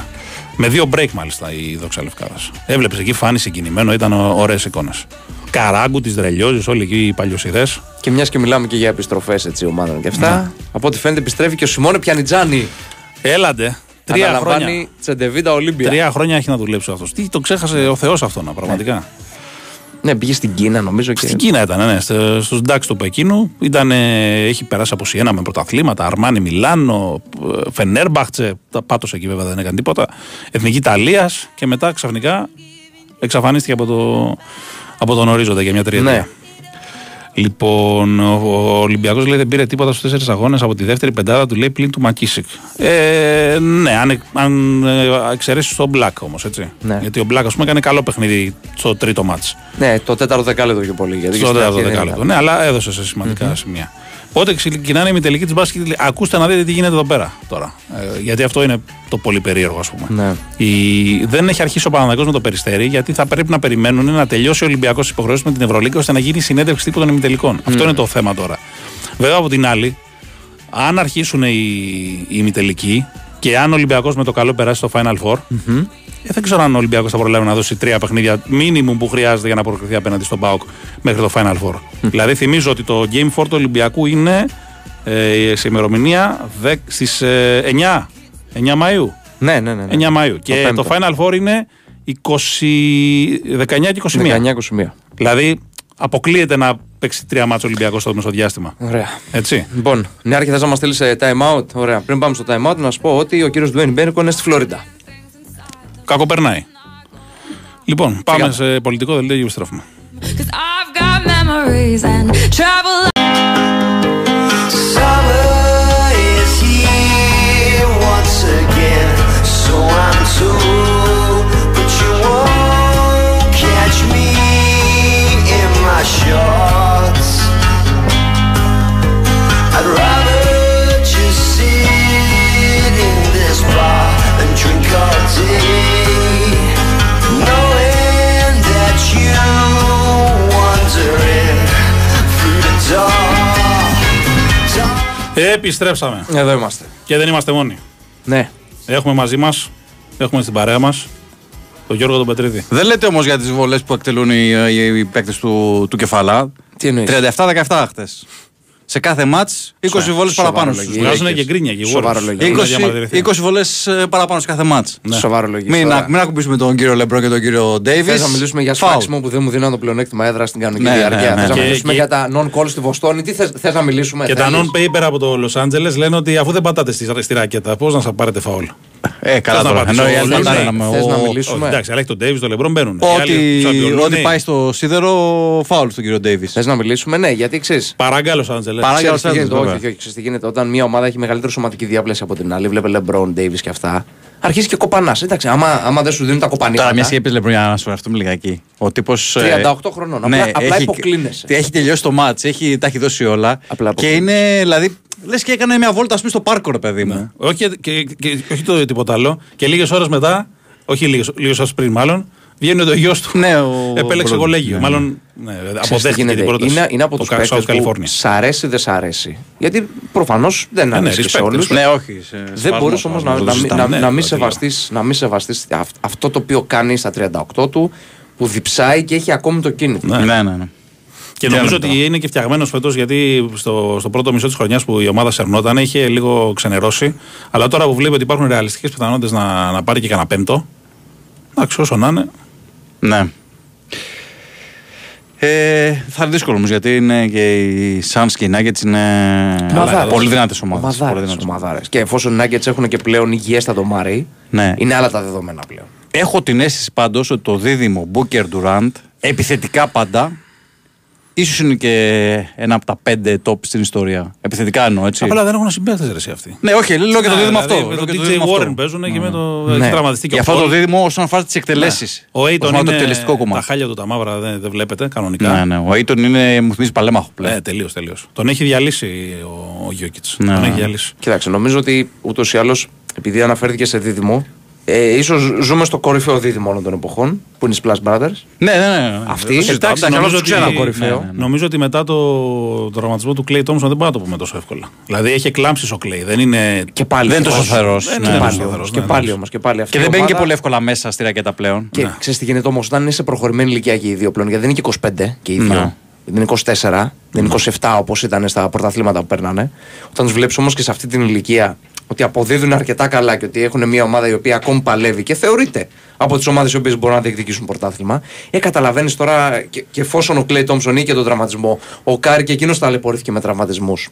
Με δύο break μάλιστα η δόξα Λευκάδας. Έβλεπες εκεί, φάνη συγκινημένο, ήταν ωραίες εικόνες. Καράγκου, της Δρελιώζη, όλοι εκεί οι παλιοσιδέ. Και μιας και μιλάμε και για επιστροφές ομάδων και αυτά. Ναι. Από ό,τι φαίνεται επιστρέφει και ο Σιμώνε Πιανιτζάνη. Έλαντε. Τρία χρόνια. Αναλαμβάνει Τσεντεβίτα Ολύμπια. Τρία χρόνια έχει να δουλέψει αυτός. Τι το ξέχασε ο Θεός αυτό να πραγματικά; Ναι, πήγε στην Κίνα νομίζω και. Στην Κίνα ήταν, ναι, στο- στους ντάξ του Πεκίνου. Ήταν, ε, έχει περάσει από Σιένα με πρωταθλήματα, Αρμάνι Μιλάνο, ε, Φενέρμπαχτσε. Τα πάτωσε εκεί βέβαια δεν έκανε τίποτα. Εθνική Ιταλίας και μετά ξαφνικά εξαφανίστηκε από, το, από τον ορίζοντα για μια τριετία. Ναι. Λοιπόν, ο, ο Ολυμπιακός λέει δεν πήρε τίποτα στους τέσσερις αγώνες από τη δεύτερη πεντάδα του λέει πλην του Μακίσικ. Ε, ναι, αν, αν ε, εξαιρέσεις τον Μπλακ όμως, έτσι. Ναι. Γιατί ο Μπλακ, ας πούμε, έκανε καλό παιχνίδι στο τρίτο μάτς. Ναι, το τέταρτο δεκάλεπτο πιο πολύ. Γιατί και Στο στην τέταρτο αρχή δεν δεκάλεπτο. ήταν. Ναι, αλλά έδωσε σε σημαντικα σημεία. Πότε ξεκινάνε οι μη της μπάσκετ, λέει, ακούστε να δείτε τι γίνεται εδώ πέρα τώρα. Ε, γιατί αυτό είναι το πολύ περίεργο, ας πούμε. Ναι. Η... Δεν έχει αρχίσει ο Παναδάκο με το περιστέρι, γιατί θα πρέπει να περιμένουν να τελειώσει ο Ολυμπιακός υποχρεώσεις με την Ευρωλίγκα ώστε να γίνει η συνέντευξη τύπου των ημιτελικών. Αυτό είναι το θέμα τώρα. Βέβαια από την άλλη, αν αρχίσουν οι, οι ημιτελικοί και αν ο Ολυμπιακός με το καλό περάσει στο Final Four, ε, δεν ξέρω αν ο Ολυμπιακός θα προλάβει να δώσει τρία παιχνίδια minimum που χρειάζεται για να προκριθεί απέναντι στον Πάοκ μέχρι το Final Four. δηλαδή θυμίζω ότι το Game 4 του Ολυμπιακού είναι ε, σε ημερομηνία στις ε, 9, 9 Μαου. Ναι, ναι, ναι. ναι. 9 Μαου. Και πέμπτο. το Final Four είναι 20, 19 και 21. 19-21. Δηλαδή αποκλείεται να παίξει τρία μάτια Ολυμπιακός στο μεσοδιάστημα. Ωραία. Έτσι. Λοιπόν, Νιάρχη, θε να μα στείλει time out. Ωραία. Πριν πάμε στο time out, να σου πω ότι ο κύριος Ντουέιν Μπέρκο είναι στη Φλόριντα. Κακό περνάει. Λοιπόν, πάμε Φύγαμε. σε πολιτικό δελτίο και επιστρέφουμε. Cause I've got memories and travel. Summer is here once again, so I'm told. Επιστρέψαμε. Εδώ είμαστε. Και δεν είμαστε μόνοι. Ναι. Έχουμε μαζί μας, έχουμε στην παρέα μας, τον Γιώργο τον Πετρίδη. Δεν λέτε όμως για τις βολές που εκτελούν οι, οι, οι παίκτες του, του κεφαλά. Τι εννοείς; 37-17 χτε. Σε κάθε μάτς 20 βολές παραπάνω σοβαρολογία. στου Βγάζουν και γκρίνια και οι Σοβαρό Warriors. λόγια. Έχουν 20, διαμαρτυρηθεί. 20 βολές παραπάνω σε κάθε μάτς. Σοβαρό λογικό. Μην, Τώρα. α- μην ακουμπήσουμε τον κύριο Λεμπρό και τον κύριο Ντέιβις. Θες να μιλήσουμε για σφάξιμο που δεν μου δίνουν το πλεονέκτημα έδρα στην κανονική Ναι, ναι, διάρκεια. ναι. Θες να Και- μιλήσουμε και- για τα non-call στη Βοστόνη. Τι θες, θες να μιλήσουμε. Και τα θέλεις; non-paper από το Los Angeles λένε ότι αφού δεν πατάτε στη, στη ράκετα, πώς να σας πάρετε φαουλ. Ε, καλά Θες να τώρα. πατήσω Ενώ οι άλλοι όλους, θα ναι. ήταν με Θες ο- να Όχι, μιλήσουμε; εντάξει, αλλά έχει τον Davis, τον Λεμπρόν μπαίνουν. Οι Ότι, άλλοι, τους αμπιολούν, ότι ναι. πάει στο σίδερο φάουλ στον κύριο Ντέιβις. Θες να μιλήσουμε, ναι, γιατί ξέρει. Παράγκα Los Angeles. Παράγκα Ξέρεις τι Los Angeles, γίνεται, όχι, βέβαια. όχι, όχι, ξέρεις τι γίνεται. Όταν μια ομάδα έχει μεγαλύτερη σωματική διάπλαση από την άλλη, βλέπε LeBron, Davis και αυτά, αρχίζει και κοπανάς. Εντάξει, άμα, άμα δεν σου δίνουν τα κοπανίματα. Τώρα, μια και είπε Λεμπρό, για να σου έρθουμε λιγάκι. Ο τύπος. 38 χρονών. Απλά- απλά υποκλίνεσαι. Έχει τελειώσει το μάτ, έχει, τα έχει δώσει όλα. Απλά και υποκλίνεσαι. είναι, δηλαδή, λες και έκανε μια βόλτα, ας πούμε, στο πάρκο, ρε παιδί μου. Όχι, και, και, και, όχι το τίποτα άλλο. Και λίγες ώρες μετά, όχι λίγες ώρες πριν μάλλον, βγαίνει το γιος του. Ναι, ο- [laughs] Επέλεξε ο- κολέγιο. ναι. Μάλλον ναι, Ξέρεις τι αποδέχτηκε γίνεται. την πρόταση. Είναι, είναι από το τους Κα- παίκτες South που California. σ' αρέσει δεν σ' αρέσει. Γιατί προφανώς δεν ναι, αρέσει και σε respect, όλους. respect. Ναι, όχι. σε- Δεν σεβασμό, μπορείς όμως σεβασμό, να, δεν το να, μην- συζητάμε. να, ναι, να μην το τελείω. σεβαστείς, να μην σεβαστείς αυ- αυτό το οποίο κάνει στα 38 του που διψάει και έχει ακόμη το κίνητρο. Ναι, ναι, ναι. Και Τι νομίζω άλλο ότι είναι και φτιαγμένος φέτος γιατί στο, στο πρώτο μισό της χρονιάς που η ομάδα σερνόταν είχε λίγο ξενερώσει. Αλλά τώρα που βλέπει ότι υπάρχουν ρεαλιστικές πιθανότητες να, να πάρει και κανένα πέμπτο. Εντάξει, όσο να είναι. Ναι. Ε, θα είναι δύσκολο όμως γιατί είναι και οι Suns και οι Nuggets είναι Ομαδάρες. πολύ δυνατές ομάδες. Ομαδάρες, ομαδάρες. Και εφόσον οι Nuggets έχουν και πλέον υγιέστατο Μάρι, Ναι. είναι άλλα τα δεδομένα πλέον. Έχω την αίσθηση πάντως ότι το δίδυμο Booker Durant επιθετικά πάντα ίσως είναι και ένα από τα πέντε top στην ιστορία. Επιθετικά εννοώ έτσι. Απλά δεν έχουν συμπαίχτε ρε εσύ αυτοί. Ναι, όχι, λέω και το Ναι, δίδυμο δηλαδή, αυτό. Με λέω τον και το DJ δίδυμο Warren αυτό. παίζουν και με το. Ναι. Έχει τραυματιστεί και Για ο αυτό το Paul. δίδυμο όσον αφορά τις εκτελέσεις. Ο Aiton το είναι. εκτελεστικό κομμάτι. Τα χάλια του τα μαύρα δεν, δεν βλέπετε κανονικά. Ναι, ναι. Ο Aiton είναι, μου θυμίζει παλέμαχο πλέον. Ναι, τελείως, τελείως. Τον έχει διαλύσει ο, ο Γιώκητς. Ναι. Τον έχει διαλύσει. Κοίταξε, νομίζω ότι ούτως ή άλλως, επειδή αναφέρθηκε σε δίδυμο, ε, ίσως ζούμε στο κορυφαίο δίδυμο όλων των εποχών, που είναι οι Splash Brothers. Ναι, ναι, ναι. Αυτή, Δεν το συζητάω. εντάξει, Εντάξει, νομίζω αλλά τους ότι- ξέρω. κορυφαίο. Ναι, ναι, ναι. Νομίζω ότι μετά το, το τραυματισμό του Clay Thompson δεν μπορούμε να το πούμε τόσο εύκολα. Δηλαδή έχει εκλάμψεις ο Clay. Δεν είναι. Και πάλι Δεν είναι τόσο όμως. θερός. Δεν Ναι, είναι Και ναι. τόσο πάλι θερός, όμως. ναι, Και πάλι ναι. όμως. Και πάλι αυτή Και η δεν μπαίνει και ομάδα- πολύ εύκολα μέσα στη ρακέτα πλέον. Και ξέρεις τι γίνεται όμως, όταν είναι σε προχωρημένη ηλικία και οι δύο πλέον, γιατί δεν είναι και 25 και οι δύο. Ναι. Δεν είναι 24, δεν είναι 27 όπως ήταν στα πρωταθλήματα που παίρνανε. Όταν τους βλέπεις όμως και σε αυτή την ηλικία ότι αποδίδουν αρκετά καλά και ότι έχουν μια ομάδα η οποία ακόμη παλεύει και θεωρείται από τις ομάδες οι οποίες μπορούν να διεκδικήσουν πρωτάθλημα. Ε, καταλαβαίνεις τώρα και, και εφόσον ο Κλέι Τόμψον είχε τον τραυματισμό, ο Κάρι και εκείνος ταλαιπωρήθηκε με τραυματισμούς.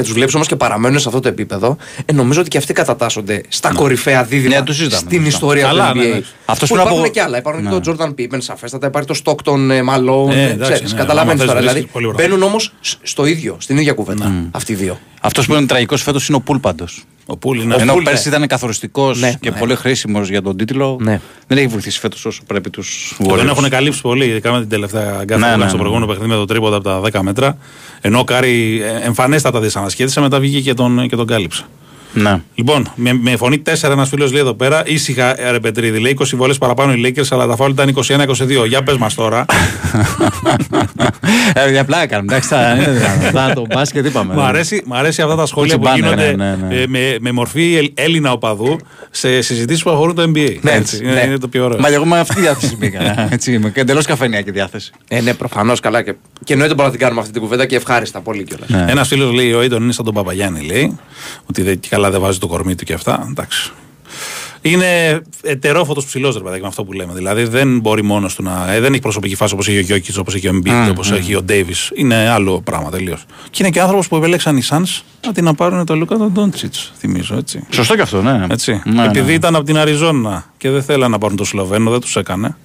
Και τους βλέπεις όμως και παραμένουν σε αυτό το επίπεδο, ε, νομίζω ότι και αυτοί κατατάσσονται στα κορυφαία δίδυμα Ναι, το συζητάμε, στην το ιστορία Καλά, του ναι, NBA. ναι. Αυτός που πριν από- υπάρχουν και άλλα. Υπάρχουν Ναι. και τον Jordan Pippen, σαφέστατα. Υπάρχει το Stockton ε, Malone. Ε, ε, εντάξει, ξέρεις, ναι, Καταλαβαίνεις άμα θες τώρα. βρίσκεις Δηλαδή πολύ ωραία. μπαίνουν όμως στο ίδιο, στην ίδια κουβέντα. Αυτοί οι δύο. Αυτός που είναι τραγικός φέτος είναι ο Πουλ πάντως. Ο Πούλ είναι. Ενώ Πουλ, πέρσι ναι. ήταν καθοριστικός Ναι, και ναι. πολύ χρήσιμος για τον τίτλο. Ναι. Δεν έχει βοηθήσει φέτος όσο πρέπει τους Και τον έχουν καλύψει πολύ, ειδικά με την τελευταία γκάφα Ναι, που έκανε ναι, στο ναι. προηγούμενο παιχνίδι με το τρίποντο από τα 10 μέτρα. Ενώ ο Κάρι ε, εμφανέστατα δυσανασχέτησε, μετά βγήκε και τον, και τον κάλυψε. Ναι. Λοιπόν, με, με φωνή 4 ένας φίλος λέει εδώ πέρα, ήσυχα ε, ρε Πετρίδη, λέει 20 βολές παραπάνω οι Lakers, αλλά τα φάουλ ήταν 21-22. Για πες μας τώρα. ε, για πλάκα κάνουμε. Εντάξει, θα είναι δυνατόν. Θα το μπάσκετ είπαμε. Μ' αρέσει, μ' αρέσει αυτά τα σχόλια που Κουτσιμπάνε, γίνονται ναι, ναι, ναι. ε, με, με μορφή Ελ- Έλληνα οπαδού σε συζητήσεις που αφορούν το NBA. Ναι, Έτσι, είναι, ναι. είναι το πιο ωραίο. Μα και εγώ με αυτή τη διάθεση μπήκα. Έτσι, με εντελώς καφενιακή διάθεση. Ε, ναι, προφανώς καλά. Και, και εννοείται μπορούμε να την κάνουμε αυτή την κουβέντα και ευχάριστα πολύ κιόλας. Ναι. Ένας φίλος λέει: Ο Aiton είναι σαν τον Παπαγιάννη, λέει. Ότι δεν, και καλά δεν βάζει το κορμί του και αυτά. Εντάξει. Είναι ετερόφωτος ψηλός, ρε παιδάκι, με αυτό που λέμε. Δηλαδή δεν μπορεί μόνος του να. ε, δεν έχει προσωπική φάση όπως έχει ο Γιώκητς, όπως έχει ο Embiid, όπως έχει ο Ντέιβι. Είναι άλλο πράγμα τελείως. Και είναι και άνθρωπος που επέλεξαν οι Suns αντί να πάρουν το Λούκα τον Ντόντσιτ, θυμίζω έτσι. Σωστό και αυτό, ναι. έτσι. Ναι, Επειδή ναι. ήταν από την Αριζόνα και δεν θέλαν να πάρουν το Σλοβαίνο, δεν τους έκανε.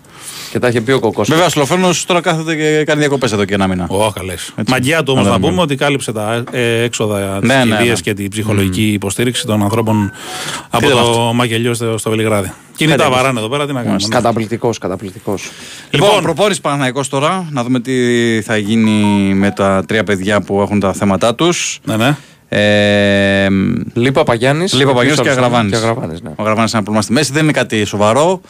Και τα είχε πει ο Κοκός. Βέβαια, ο Σλοφένος τώρα κάθεται και κάνει διακοπές εδώ και ένα μήνα. Ω, καλές. Μαγιά του όμως Αλλά να δεν πούμε μπορεί. ότι κάλυψε τα ε, έξοδα τη Ναι, ναι, κηδείας ναι. και την ψυχολογική υποστήριξη των ανθρώπων από Είδαμε το αυτό; Μακελιό στο, στο Βελιγράδι. Κινητά Φέτος. βαράνε εδώ πέρα, τι να κάνουμε. ναι. Καταπληκτικός, καταπληκτικός. Λοιπόν, Λοιπόν, προπόνηση Παναθηναϊκός τώρα, να δούμε τι θα γίνει με τα τρία παιδιά που έχουν τα θέματα τους. Ναι, ναι. Ε, Λίπα Παπαγιάννη. Λίγο Παπαγιάννη και Αγραβάνης. Και Αγραβάνης, ναι. Ο Αγραβάνης είναι ένα πρόβλημα στη μέση, δεν είναι κάτι σοβαρό.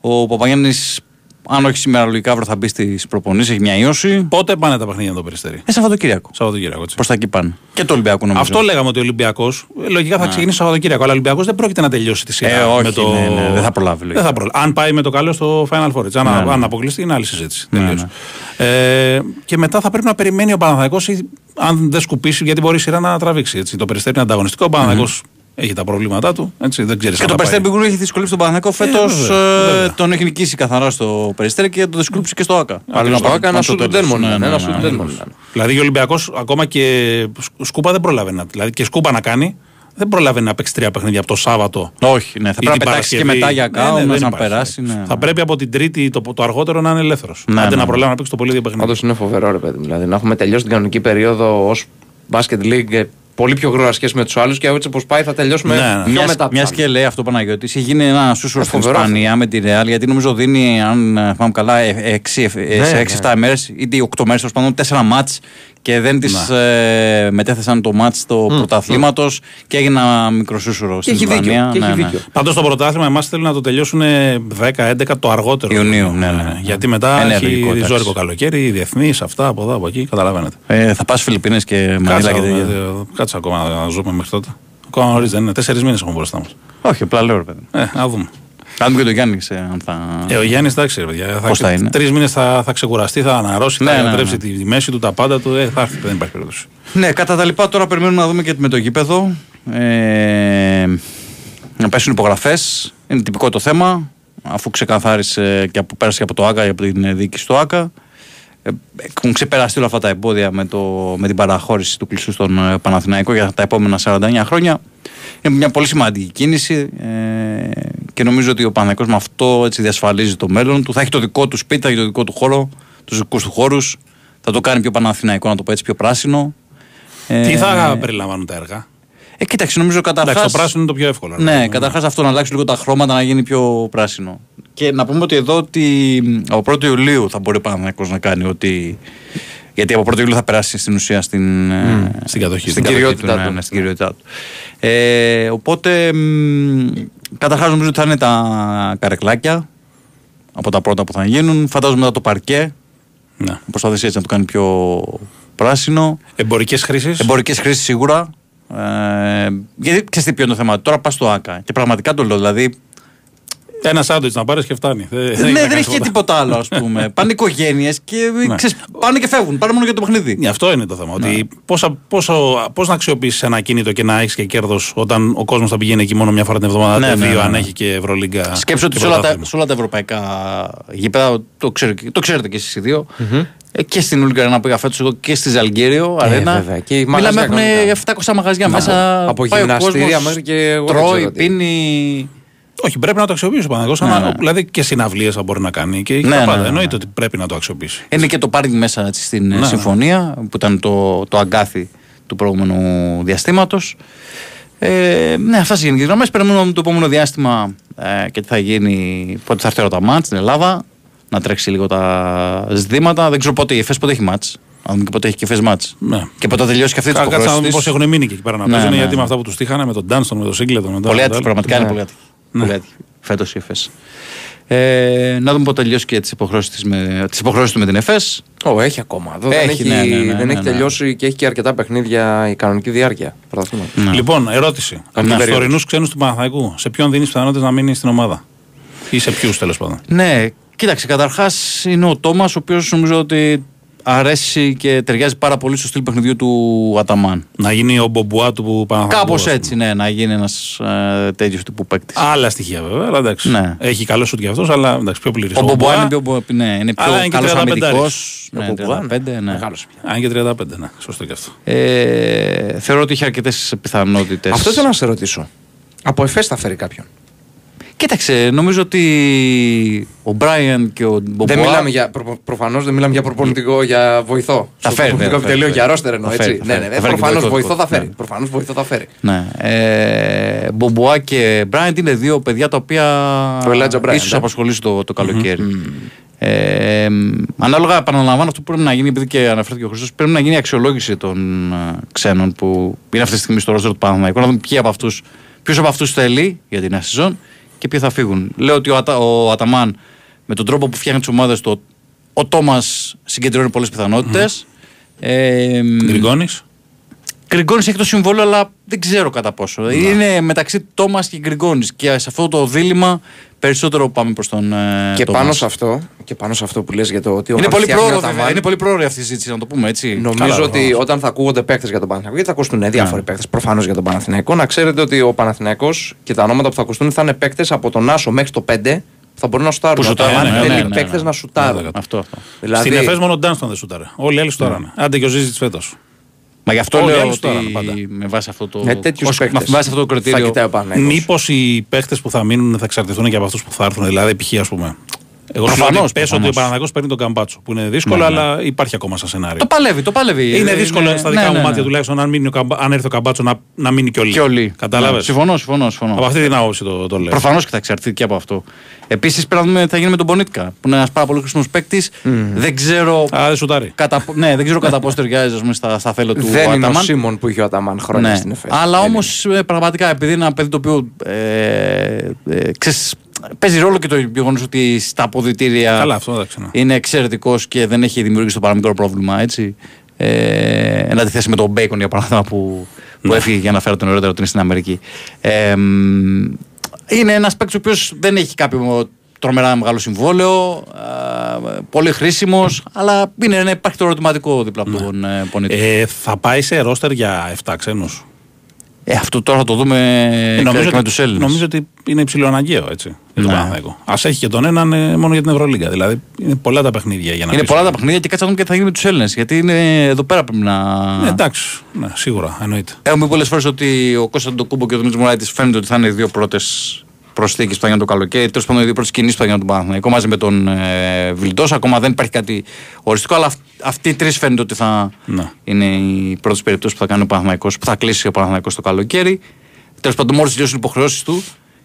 Ο Παπαγιάννης Αν όχι σήμερα, λογικά αύριο θα μπει στις προπονήσεις, έχει μια ίωση. Πότε πάνε τα παιχνίδια το περιστέρι. Ε, Σαββατοκύριακο. Σαββατοκύριακο. έτσι. Προς τα εκεί πάνε. Και το Ολυμπιακό νομίζω. Αυτό λέγαμε ότι ο Ολυμπιακός λογικά θα ξεκινήσει το Σαββατοκύριακο. Αλλά ο Ολυμπιακός δεν πρόκειται να τελειώσει τη σειρά. Ε, όχι, με το... ναι, ναι, δεν θα προλάβει, λογικά. Δεν θα προλάβει. Αν πάει με το καλό στο Final Four. έτσι. Αν, Ναι, ναι. αν αποκλειστεί, είναι άλλη συζήτηση. Ναι, Τελείως. Ε, και μετά θα πρέπει να περιμένει ο Παναθαϊκός ή αν δεν σκουπίσει, γιατί μπορεί η σειρά να τραβήξει. Έτσι. Το περιστέρι είναι ανταγωνιστικό. Ο Παναθαϊκός έχει τα προβλήματά του. Έτσι, δεν ξέρεις Και το Περιστέρι Μπιγκούρου έχει δυσκολεύσει τον Παναθηναϊκό φέτος. βέβαια, βέβαια. τον έχει νικήσει καθαρά στο Περιστέρι και το δυσκόλυψε και στο ΑΚΑ. Αλλά στο ΑΚΑ ένα στο σου του τέλος. Ντέρμον Ναι, ήταν. ναι, Ένα ναι, σου του ναι. Ντέρμον ήταν. Δηλαδή ο Ολυμπιακός ακόμα και σκούπα δεν προλαβαίνει. να- Δηλαδή και σκούπα να κάνει, δεν προλαβαίνει να παίξει τρία παιχνίδια από το Σάββατο. Όχι, ναι, θα ή πρέπει την να πετάξει και Παρασκευή. μετά για Ναι, ναι, κάο, δεν να υπάρχει. περάσει. ναι. Θα πρέπει από την Τρίτη το, το αργότερο να είναι ελεύθερος. Ναι, Άντε ναι, να ναι. προλάβει να παίξει το πολύ δύο παιχνίδια. Όντω είναι φοβερό, ρε παιδί. μου. Δηλαδή να έχουμε τελειώσει την κανονική περίοδο ως Basket League ε, πολύ πιο γρήγορα σχέση με τους άλλους και έτσι όπως πάει θα τελειώσουμε Ναι, ναι. πιο Μιας, μετά. από μιας τους και λέει αυτό ο Παναγιώτης, είχε γίνει ένα σούσουρο Ε, στην φοβερός Ισπανία με τη Ρεάλ, γιατί νομίζω δίνει, αν ε, θυμάμαι καλά, ε, έξι, ε, Ναι, σε ναι. 6-7 μέρες ή 8 μέρες, τέλος πάντων, 4 μάτς και δεν τη ε, μετέθεσαν το μάτς του πρωταθλήματος και έγινε ένα μικρός σούσουρο στην έχει δίκιο, Ισπανία. και έχει Ναι, ναι. δίκιο. Πάντως το πρωτάθλημα εμάς θέλουν να το τελειώσουν 10-11 το αργότερο. Ιουνίου, ναι, ναι. Γιατί μετά Είναι έχει λογικό, εντάξει. ζώρικο καλοκαίρι, διεθνεί, αυτά από εδώ από εκεί. Καταλαβαίνετε. Ε, θα πας Φιλιππίνες και Μανίλα Κάτσε, και τέτοια. ε, κάτσε ακόμα να ζούμε μέχρι τότε. Ακόμα νωρίς δεν είναι. Τέσσερις μήνες έχουμε μπροστά μας. Όχι, απλά λέω ρε παιδί. Ε, να δούμε. Να δούμε και τον Γιάννης ε, αν θα. Ε, ο Γιάννης, εντάξει, ρε παιδιά. Πώς θα είναι; Τρεις μήνες θα, θα ξεκουραστεί, θα αναρρώσει, Ναι, θα ναι, ανατρέψει ναι. τη, τη μέση του, τα πάντα του. Ε, θα έρθει, δεν υπάρχει περίπτωση. Ναι, κατά τα λοιπά τώρα περιμένουμε να δούμε και με το γήπεδο. Ε, να πέσουν υπογραφές. Είναι τυπικό το θέμα. Αφού ξεκαθάρισε και από, πέρασε και από το ΑΚΑ και από την ε, διοίκηση του ΑΚΑ. Ε, έχουν ξεπεραστεί όλα αυτά τα εμπόδια με, το, με την παραχώρηση του κλειστού στον ε, Παναθηναϊκό για τα επόμενα 49 χρόνια. Είναι μια πολύ σημαντική κίνηση ε, και νομίζω ότι ο Παναθηναϊκός με αυτό έτσι διασφαλίζει το μέλλον του. Θα έχει το δικό του σπίτι, θα έχει το δικό του χώρο, τους δικούς του χώρους. Θα το κάνει πιο Παναθηναϊκό, να το πω έτσι, πιο πράσινο. Ε, Τι θα περιλαμβάνουν τα έργα; ε, κοίταξε, νομίζω καταρχά. Εντάξει, το πράσινο είναι το πιο εύκολο. ρε Ναι, παιδί μου. καταρχάς αυτό να αλλάξει λίγο τα χρώματα να γίνει πιο πράσινο. Και να πούμε ότι εδώ ότι από 1η Ιουλίου θα μπορεί ο Παναθηναϊκός να κάνει ότι. Γιατί από 1η Ιουλίου θα περάσει στην ουσία στην, ε, στην κατοχή στην του. κυριότητά ναι, του. ναι, στην κυριότητά του. Ε, οπότε καταρχάς νομίζω ότι θα είναι τα καρεκλάκια από τα πρώτα που θα γίνουν. Φαντάζομαι μετά το παρκέ. Ναι. Προσπαθήσει έτσι να το κάνει πιο πράσινο. Εμπορικές χρήσεις. Εμπορικές χρήσεις σίγουρα. Ε, γιατί ξέρεις τι ποιο είναι το θέμα. Τώρα πας στο ΑΚΑ και πραγματικά το λέω. Δηλαδή, Ένα σάντουιτς να πάρεις και φτάνει. Δεν, ναι, να δεν κάνεις έχει και τίποτα. τίποτα άλλο, ας πούμε. [laughs] Πάνε οικογένειες και Ναι. ξέρεις, πάνε και φεύγουν. Πάνε μόνο για το παιχνίδι. Ναι, Αυτό είναι το θέμα. Ναι. Ότι πόσα, πόσο, πώς να αξιοποιήσεις ένα κίνητο και να έχεις και κέρδος όταν ο κόσμος θα πηγαίνει εκεί μόνο μια φορά την εβδομάδα, Ναι, ναι, ναι, δύο, ναι, αν ναι. έχει και Ευρωλίγκα. Σκέψω ότι και σε όλα, τα, πρωτάθλημα. σε όλα τα ευρωπαϊκά γήπεδα, το, ξέρω, το ξέρετε και εσείς οι δύο, ε, και στην Ούλγκα που είχα φέτος εγώ και στη Ζαλγκύριο Αρένα. βέβαια. Και οι Μιλάμε, μαγαζιά έχουν κανονικά. 700 μαγαζιά Να, μέσα. από πάει ο γυμναστήρια κόσμος, μέχρι και εγώ δεν Τρώει, ξέρω τι. πίνει. Όχι, πρέπει να το αξιοποιήσει ο Παναγιώτο. Ναι, ναι. Δηλαδή και συναυλίες θα μπορεί να κάνει και Ναι, τα ναι, πάντα. ναι, Εννοείται ναι. ότι πρέπει να το αξιοποιήσει. Είναι και το πάρκινγκ μέσα έτσι, στην ε, Ναι, ναι. συμφωνία που ήταν το, το αγκάθι του προηγούμενου διαστήματος. Ε, ναι, αυτά σε γενικές γραμμές. Περιμένουμε το επόμενο διάστημα ε, και τι θα γίνει. Πότε θα έρθει η ώρα τα μάτς στην Ελλάδα. Να τρέξει λίγο τα ζητήματα. Δεν ξέρω πότε η ΕΦΕΣ πότε έχει μάτς. Αν δούμε και πότε έχει και η ΕΦΕΣ μάτς. Ναι. Και πότε θα τελειώσει και αυτή τη Κα- Κάτσε να δούμε υποχρέωση. πώς έχουν μείνει και εκεί πέρα να Ναι, παίζουν. ναι, Γιατί ναι. με αυτά που τους τύχανε, με τον Ντάνστον, με τον Σίγκλετον. με τα- Πολύ τα- άτυχη, πραγματικά είναι Ναι. πολύ άτυχη. Ναι. Πολύ άτυχη. Φέτος η ΕΦΕΣ. Ε, να δούμε πότε τελειώσει και τις υποχρεώσεις του με την ΕΦΕΣ. Ω, έχει ακόμα. Εδώ δεν Έχει, έχει, ναι, ναι, ναι, δεν ναι, έχει ναι. τελειώσει και έχει και αρκετά παιχνίδια η κανονική διάρκεια. πρωταθλήματος. Ναι. Λοιπόν, ερώτηση. Καλή Ναι. περίοδος. Τωρινού ξένους του Παναθαϊκού, σε ποιον δίνεις πιθανότητες να μείνει στην ομάδα; Ή σε ποιους τέλος πάντων; Ναι, κοίταξε, καταρχάς είναι ο Τόμας, ο οποίος νομίζω ότι αρέσει και ταιριάζει πάρα πολύ στο στυλ παιχνιδιού του Αταμάν. Να γίνει ο Μπομπουά του Παναθαϊκού. Κάπως ας πούμε. έτσι, ναι, να γίνει ένας ε, τέτοιος τύπου παίκτης. Άλλα στοιχεία βέβαια, αλλά εντάξει. Ναι. Έχει καλό σουτ κι αυτός, αλλά εντάξει, πιο πλήρη. Ο Μπομπουά είναι πιο, ναι, είναι Αλλά είναι πιο και καλός 35 αμυντικός. Ο Ναι, Μπομπουά, 35, ναι. Μεγάλος πια. Αν και 35, ναι, σωστό κι αυτό. Ε, θεωρώ ότι έχει αρκετές πιθανότητες. Αυτό θέλω να σε ρωτήσω. Από εφές θα φέρει κάποιον. Κοίταξε, νομίζω ότι ο Μπράιαν και ο Μπομπουά. Δεν μιλάμε για. Προ, Προφανώς δεν μιλάμε για προπονητικό, για βοηθό. Θα Στο φέρει, προπονητικό θα φέρει, επιτελείο θα για φέρει. ρόστερ εννοώ, Θα έτσι. φέρει, θα Ναι, φέρει. ναι, Θα φέρει και Προφανώς το βοηθό δικό θα του, φέρει. ναι. Προφανώς βοηθό θα φέρει. Ναι. Ε, Μπομπουά και Μπράιντ είναι δύο παιδιά τα οποία Ο Elijah Bryant, ίσως ε. απασχολήσει το, το καλοκαιρι Ε, ανάλογα, επαναλαμβάνω αυτό που πρέπει να γίνει, επειδή και αναφέρθηκε ο Χρήστος, πρέπει να γίνει η αξιολόγηση των ε, ξένων που είναι αυτή τη στιγμή στο ρόστερ του Παναθηναϊκού. Να δούμε ποιοι από αυτούς, ποιος από αυτούς θέλει για την νέα σεζόν και ποιοι θα φύγουν. Λέω ότι ο, Ατα, ο Αταμάν με τον τρόπο που φτιάχνει τις ομάδες του, ο Τόμας συγκεντρώνει πολλές πιθανότητες. Ε, Γκριγκόνης; Γκριγκόνης έχει το συμβόλαιο, αλλά δεν ξέρω κατά πόσο. Είναι μεταξύ Τόμας και Γκριγκόνης. Και σε αυτό το δίλημα περισσότερο πάμε προς τον. ε, Και Τόμας. πάνω, σε αυτό, και πάνω σε αυτό που λες για το ότι ο Είναι πολύ, Μαρσιάνο πρόωρο, τα βέβαια. μάνει, είναι πολύ πρόωρη αυτή η συζήτηση, να το πούμε έτσι. Νομίζω Καλά, ότι προφανώς. όταν θα ακούγονται παίκτες για τον Παναθηναϊκό, γιατί θα ακουστούν Ναι. διάφοροι παίκτες προφανώς για τον Παναθηναϊκό, να ξέρετε ότι ο Παναθηναϊκός και τα ονόματα που θα ακουστούν θα είναι παίκτες από τον Άσο μέχρι το 5 που θα μπορούν να σουτάρουν. Που Ο σουτάρουν, Ταμάν ναι, θέλει ναι, ναι, παίκτες ναι. να σουτάρουν. Αυτό, αυτό. Δηλαδή, Στην ΕΦΕΣ μόνο ο Ντάνστον δεν σούταρε. Όλοι οι άλλοι σουτάρανε. Άντε και ο Ζήζη φέτος. Μα γι' αυτό Όλοι οι λέω άλλοι ότι σουτάρανε πάντα. με βάση αυτό το. με τέτοιους ως- παίκτες. με βάση αυτό το κριτήριο. Θα κοιτάει ο Παναθηναϊκός. Μήπως οι παίχτε που θα μείνουν θα εξαρτηθούν και από αυτούς που θα έρθουν. Δηλαδή, π.χ. α πούμε. Εγώ σου λέω Προφανώς, ότι πες ότι προφανώς. ο Παναγιώ παίρνει τον Καμπάτσο. Που είναι δύσκολο, Ναι, ναι. αλλά υπάρχει ακόμα σαν σενάριο. Το παλεύει, το παλεύει. Είναι Ε, δύσκολο ναι, στα δικά ναι, μου ναι, μάτια ναι. τουλάχιστον αν, μείνει ο Καμπα- αν έρθει ο Καμπάτσο να, να μείνει και όλοι. Και όλοι. Κατάλαβες; Ναι, συμφωνώ, συμφωνώ. συμφωνώ. Από αυτή την άποψη το, το λέω. Προφανώς και θα εξαρτηθεί και από αυτό. Επίσης πρέπει να δούμε τι θα γίνει με τον Πονίτκα, που είναι ένας πάρα πολύ χρήσιμος παίκτης. Δεν ξέρω. Α, δεν σουτάρει. Κατά, ναι, δεν ξέρω κατά πόσο ταιριάζει ας πούμε, στα, στα θέλω του Δεν είναι ο Αταμάν. Σίμων που είχε ο Αταμάν χρόνια Ναι. στην ΕΦΕΣ. Αλλά Δεν όμως είναι. πραγματικά επειδή είναι ένα παιδί το οποίο. Ε, ε, ξέρεις, παίζει ρόλο και το γεγονός ότι στα αποδητήρια Καλά, αυτό εντάξει. ναι. είναι εξαιρετικός και δεν έχει δημιουργήσει το παραμικρό πρόβλημα. Έτσι. Ε, εν αντιθέσει με τον Μπέικον για παράδειγμα που, που Ναι. έφυγε για να φέρω τον νωρίτερα ότι είναι στην Αμερική. Ε, μ, είναι ένας παίκτης ο οποίος δεν έχει κάποιο τρομερά μεγάλο συμβόλαιο, α, πολύ χρήσιμος, αλλά είναι, ναι, υπάρχει το ερωτηματικό δίπλα από τον ε, Πονίτη. Ε, θα πάει σε ρόστερ για 7 ξένους. Ε, αυτό τώρα θα το δούμε και, νομίζω, και με ότι, τους Έλληνες. νομίζω ότι είναι υψηλό αναγκαίο έτσι. Για τον Ναι. Παναθηναϊκό. Α έχει και τον έναν ε, μόνο για την Ευρωλίγκα. Δηλαδή είναι πολλά τα παιχνίδια για να Είναι πεις. πολλά τα παιχνίδια και κάτσε να δούμε και τι θα γίνει με τους Έλληνες. Γιατί είναι εδώ πέρα πρέπει να. Ναι, εντάξει. Ναι, σίγουρα εννοείται. Έχουμε πει πολλές φορές ότι ο Κώστα Ντοκούμπο και ο Δημήτρης Μωράητης φαίνεται ότι θα είναι οι δύο πρώτες προσθήκε που θα γίνουν το καλοκαίρι. Τέλος πάντων, οι δύο πρώτε κινήσει που θα γίνουν τον Παναθηναϊκό μαζί με τον ε, Βιλντός. Ακόμα δεν υπάρχει κάτι οριστικό, αλλά αυ- αυτοί οι τρεις φαίνεται ότι θα Ναι. είναι οι πρώτες περιπτώσεις που θα κάνει ο Παναθηναϊκός, που θα κλείσει ο Παναθηναϊκός το καλοκαίρι. Τέλος πάντων, μόλις τελειώσουν οι υποχρεώσεις του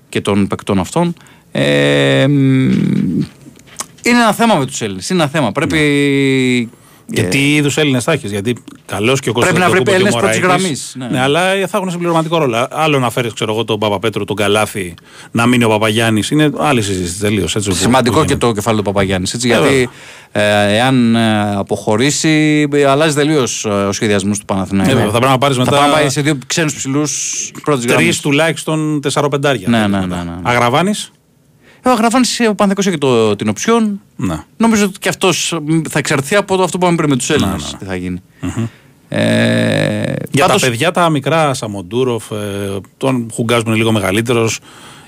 και των παικτών αυτών. Ε, μ, είναι ένα θέμα με τους Έλληνες. Είναι ένα θέμα. Πρέπει. Και τι είδους Έλληνες θα έχεις. Γιατί καλός και ο Πρέπει Κώστας να βρει Ντοκούμπο και ο Έλληνες πρώτης Μωραήτης, γραμμής, ναι. Ναι. αλλά θα έχουν συμπληρωματικό ρόλο. Άλλο να φέρεις, ξέρω εγώ, τον Παπαπέτρο, τον Καλάθι, να μείνει ο Παπαγιάννης. Είναι άλλη συζήτηση τελείως. Σημαντικό και το κεφάλαιο του Παπαγιάννης. Ε, Γιατί ε, εάν ε, αποχωρήσει, ε, αλλάζει τελείως ο σχεδιασμός του Παναθηναϊκού. Ε, βέβαια, θα πρέπει να πάρεις Θα μετά πρέπει να πάει σε δύο ξένους ψηλούς πρώτης γραμμής. Τρει τουλάχιστον 4-5 Ναι, ναι, ναι, ναι. Αγραβάνη. Ο Αγραφάνη ο Παναθηναϊκός έχει το, την οψιόν. Ναι. Νομίζω ότι και αυτός θα εξαρτηθεί από το αυτό που είπαμε πριν με τους Έλληνες. Τι θα γίνει. Ε, Για πάντως- τα παιδιά τα μικρά, Σαμοντούροφ, ε, τον Χουγκάζ που είναι λίγο μεγαλύτερος,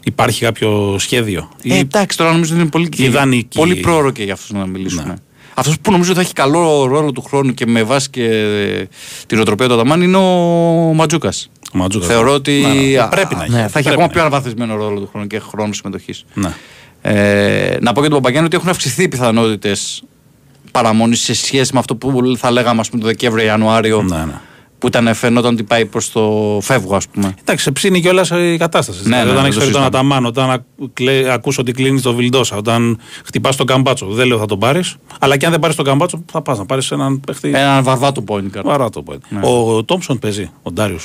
υπάρχει κάποιο σχέδιο; Ε, Ή- εντάξει, τώρα νομίζω ότι είναι πολύ, Ιδανική. πολύ πρόωρο και για αυτούς να μιλήσουμε. Ναι. Αυτός που νομίζω ότι θα έχει καλό ρόλο του χρόνου και με βάση και ε, την οτροπία του Αταμάν είναι ο Ματζούκας. Ο Ματζούκας. Θεωρώ ότι Ναι, ναι. α, Πρέπει να έχει. ναι, θα έχει Πρέπει ακόμα να πιο αναβαθμισμένο ρόλο του χρόνου και χρόνο συμμετοχής. Ναι. Ε, να πω για τον Παπαγιάννη ότι έχουν αυξηθεί οι πιθανότητες παραμονής σε σχέση με αυτό που θα λέγαμε ας πούμε, το Δεκέμβριο-Ιανουάριο. Ναι, ναι. Που ήταν φαινόταν ότι πάει προς το φεύγο, ας πούμε. Εντάξει, σε ψήνει κιόλας η κατάσταση. Ναι, δηλαδή, ναι, όταν δεν έχεις το φέρει τον συζητάμε. Αταμάν, όταν ακού- κλε- ακούς ότι κλείνεις το Βιλντόσα, όταν χτυπάς τον Καμπάτσο. Δεν λέω θα τον πάρεις, αλλά και αν δεν πάρεις τον Καμπάτσο, θα πας να πάρεις έναν παίχτη. Έναν βαρβάτο point guard. Παρά το point. Ναι. Ο Τόμψον παίζει, ο Ντάριο.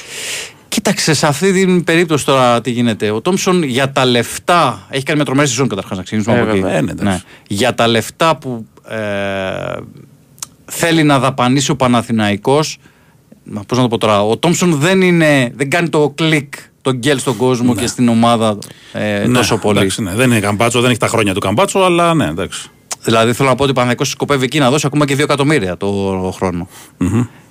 Κοίταξε, σε αυτή την περίπτωση τώρα τι γίνεται. Ο Τόμψον για τα λεφτά. Έχει κάνει μια τρομερή σεζόν καταρχάς να ξεκινήσουμε Ε, από εκεί. βέβαια. Ε, ναι, εντάξει. Για τα λεφτά που ε, θέλει να δαπανίσει ο Παναθηναϊκός Μα πώς να το πω τώρα. Ο Τόμψον δεν, είναι, δεν κάνει το κλικ, το γκέλ στον κόσμο και στην ομάδα ε, τόσο πολύ. Ναι, Εντάξει, ναι. Δεν είναι Καμπάτσο, δεν έχει τα χρόνια του Καμπάτσο, αλλά ναι, εντάξει. Δηλαδή θέλω να πω ότι ο Παναθηναϊκός σκοπεύει εκεί να δώσει ακόμα και 2 εκατομμύρια το χρόνο.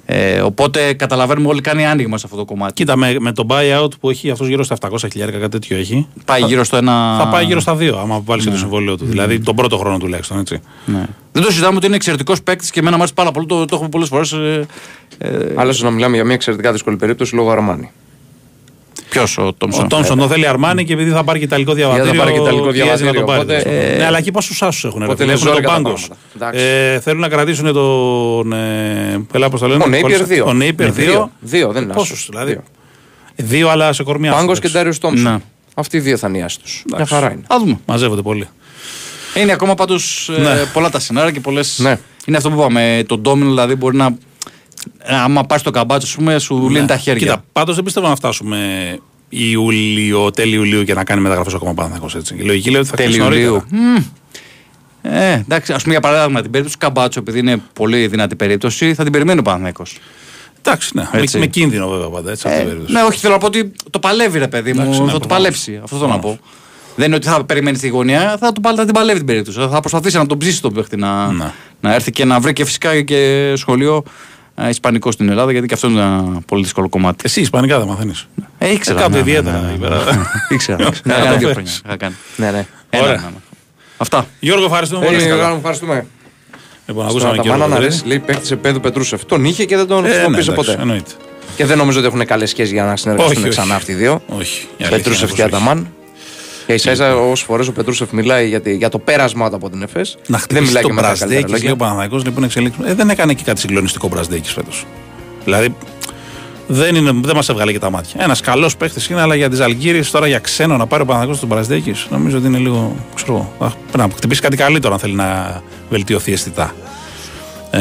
Ε, οπότε καταλαβαίνουμε όλοι κάνει άνοιγμα σε αυτό το κομμάτι. Κοίτα, με, με το buyout που έχει αυτός γύρω στα 700 χιλιάρικα, κάτι τέτοιο έχει. Πάει θα, γύρω στο ένα. Θα πάει γύρω στα 2, άμα βάλεις και το συμβόλαιο του. Δηλαδή τον πρώτο χρόνο τουλάχιστον, έτσι. Ναι. Δεν το συζητάμε ότι είναι εξαιρετικός παίκτης και εμένα μου άρεσε πάρα πολύ. Το, το έχουμε πολλές φορές. Ε, ε, Άλλο να μιλάμε για μια εξαιρετικά δύσκολη περίπτωση λόγω Αρμάνι. Ποιος ο Τόμσον; Ο Τόμσον τον θέλει Αρμάνι και επειδή θα πάρει και ιταλικό διαβατήριο. θα πάρει και ιταλικό πιέζει διαβατήριο, να τον πάρει. οπότε- ναι, αλλά εκεί πόσους άσους έχουν. Οπότε Ρε, είναι φίλε, έχουν τον ζόρικα τα πάγκος. πράγματα. Εντάξει. Ε, θέλουν να κρατήσουν τον. Ε, έλα, πώς το λένε, Ο Νέιπιερ κόλλησα. 2. Ο Νέιπιερ 2. Δύο, δεν είναι Πόσους άσος. δηλαδή. Δύο. Δύο, αλλά σε κορμιά. Πάγκος και εντάξει. Ντάριο Τόμψον. Ναι. Αυτοί οι δύο θα είναι οι άστου. Μια χαρά είναι. Α δούμε. Μαζεύονται πολύ. Είναι ακόμα πάντως Ναι. πολλά τα σενάρια και πολλέ. Ναι. Είναι αυτό που είπαμε. Το ντόμινο δηλαδή μπορεί να. Ε, Άμα πας στο καμπάτσο, ας πούμε, σου λύνει τα χέρια. Ναι. Κοίτα, πάντως δεν πιστεύω να φτάσουμε Ιούλιο, τέλη Ιουλίου και να κάνει μεταγραφές ακόμα πάνω έτσι. Η λογική λέει ότι θα Τέλη κλείσει νωρίτερα. Ιουλίου. Μμμ. Ε, εντάξει, ας πούμε για παράδειγμα την περίπτωση του Καμπάτσο, επειδή είναι πολύ δυνατή περίπτωση, θα την περιμένει ο Παναθηναϊκός. Εντάξει, ναι. Με, Έτσι. με κίνδυνο βέβαια πάντα. Έτσι, αυτή Ε, την περίπτωση. ναι, όχι, θέλω να πω ότι το παλεύει, ρε παιδί μου. Εντάξει, ναι, θα το προφανώς. παλέψει. Αυτό θέλω να πω. Δεν είναι ότι θα περιμένει στη γωνία, θα, το, πάλι- θα την παλεύει την περίπτωση. Θα προσπαθήσει να τον ψήσει τον παίχτη να, Ναι. να έρθει και να βρει και φυσικά και σχολείο ε, Ισπανικό στην Ελλάδα, γιατί και αυτό είναι ένα πολύ δύσκολο κομμάτι. Εσύ Ισπανικά δεν μαθαίνεις. Ε, ήξερα. Ε, κάπου ναι, ναι, ιδιαίτερα ναι, ναι. εκεί πέρα. [laughs] Ήξερα. ήξερα. Να Είχα κάνει το δύο φέρεις. χρόνια. είχα κάνει. Ναι, ναι. Ένα, Ωραία. ναι, ναι. Αυτά. Γιώργο, ευχαριστούμε Ε, πολύ. Γιώργο, Καλά. ευχαριστούμε. Λοιπόν, Στον ακούσαμε και Αταμάνα να Γιώργο λες, λέει παίχτης σε πέδου Πετρούσεφ. Τον είχε και δεν τον Ε, ναι, χρησιμοποίησε εντάξει, ποτέ. εννοείται. Και δεν νομίζω ότι έχουν καλές σχέσεις για να συνεργαστούν Όχι, όχι. ξανά αυτοί οι δύο. Όχι. η αλήθεια Πετρούσεφ είναι και πως όχι. Αταμάν. Και ίσα ίσα όσες φορές ο Πετρούσεφ μιλάει για, τη- για το πέρασμα του από την ΕΦΕΣ. Να δεν χτυπήσει μιλάει και τον με τα καλύτερα Μπρασδέκη, λέει ο λόγια. Παναθανικό, λοιπόν εξελίξουμε. Ε, δεν έκανε και κάτι συγκλονιστικό ο Μπρασδέκη φέτος. Δηλαδή δεν, είναι, δεν μας έβγαλε και τα μάτια. Ένας καλός παίχτης είναι, αλλά για τις Αλγύριε τώρα για ξένο να πάρει ο Παναθανικό τον Μπρασδέκη, νομίζω ότι είναι λίγο. Ξέρω, εγώ, θα πρέπει να χτυπήσει κάτι καλύτερο αν θέλει να βελτιωθεί αισθητά. Ε,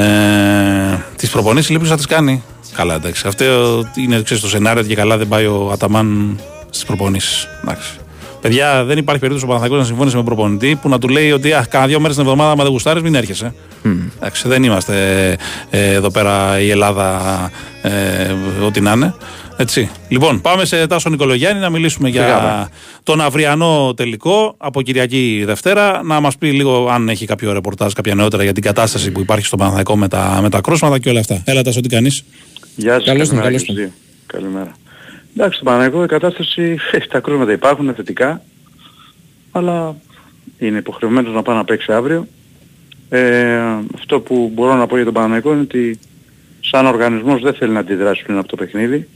τις προπονήσεις λοιπόν θα τις κάνει. Καλά, εντάξει. Αυτό είναι ξέρεις, το σενάριο ότι και καλά δεν πάει ο Αταμάν στις προπονήσεις. Παιδιά, δεν υπάρχει περίπτωση ο Παναθηναϊκός να συμφωνήσει με προπονητή που να του λέει ότι αχ, κάνα δύο μέρες την εβδομάδα, άμα δεν γουστάρεις, μην έρχεσαι. Εντάξει, δεν είμαστε ε, εδώ πέρα η Ελλάδα, ε, ό,τι να είναι. Έτσι. Λοιπόν, πάμε σε Τάσο Νικολογιάννη να μιλήσουμε για Φύγαμε. τον αυριανό τελικό από Κυριακή Δευτέρα. Να μας πει λίγο αν έχει κάποιο ρεπορτάζ, κάποια νεότερα για την κατάσταση που υπάρχει στο Παναθηναϊκό με τα, με τα κρούσματα και όλα αυτά. Έλα, Τάσο, τι κάνεις; Γεια σας, Καλώς τον, καλημέρα Εντάξει, στο Παναγικό η κατάσταση, τα κρούσματα υπάρχουν θετικά, αλλά είναι υποχρεωμένος να πάει να παίξει αύριο. Ε, αυτό που μπορώ να πω για τον Παναγικό είναι ότι σαν οργανισμός δεν θέλει να αντιδράσει πλέον από το παιχνίδι.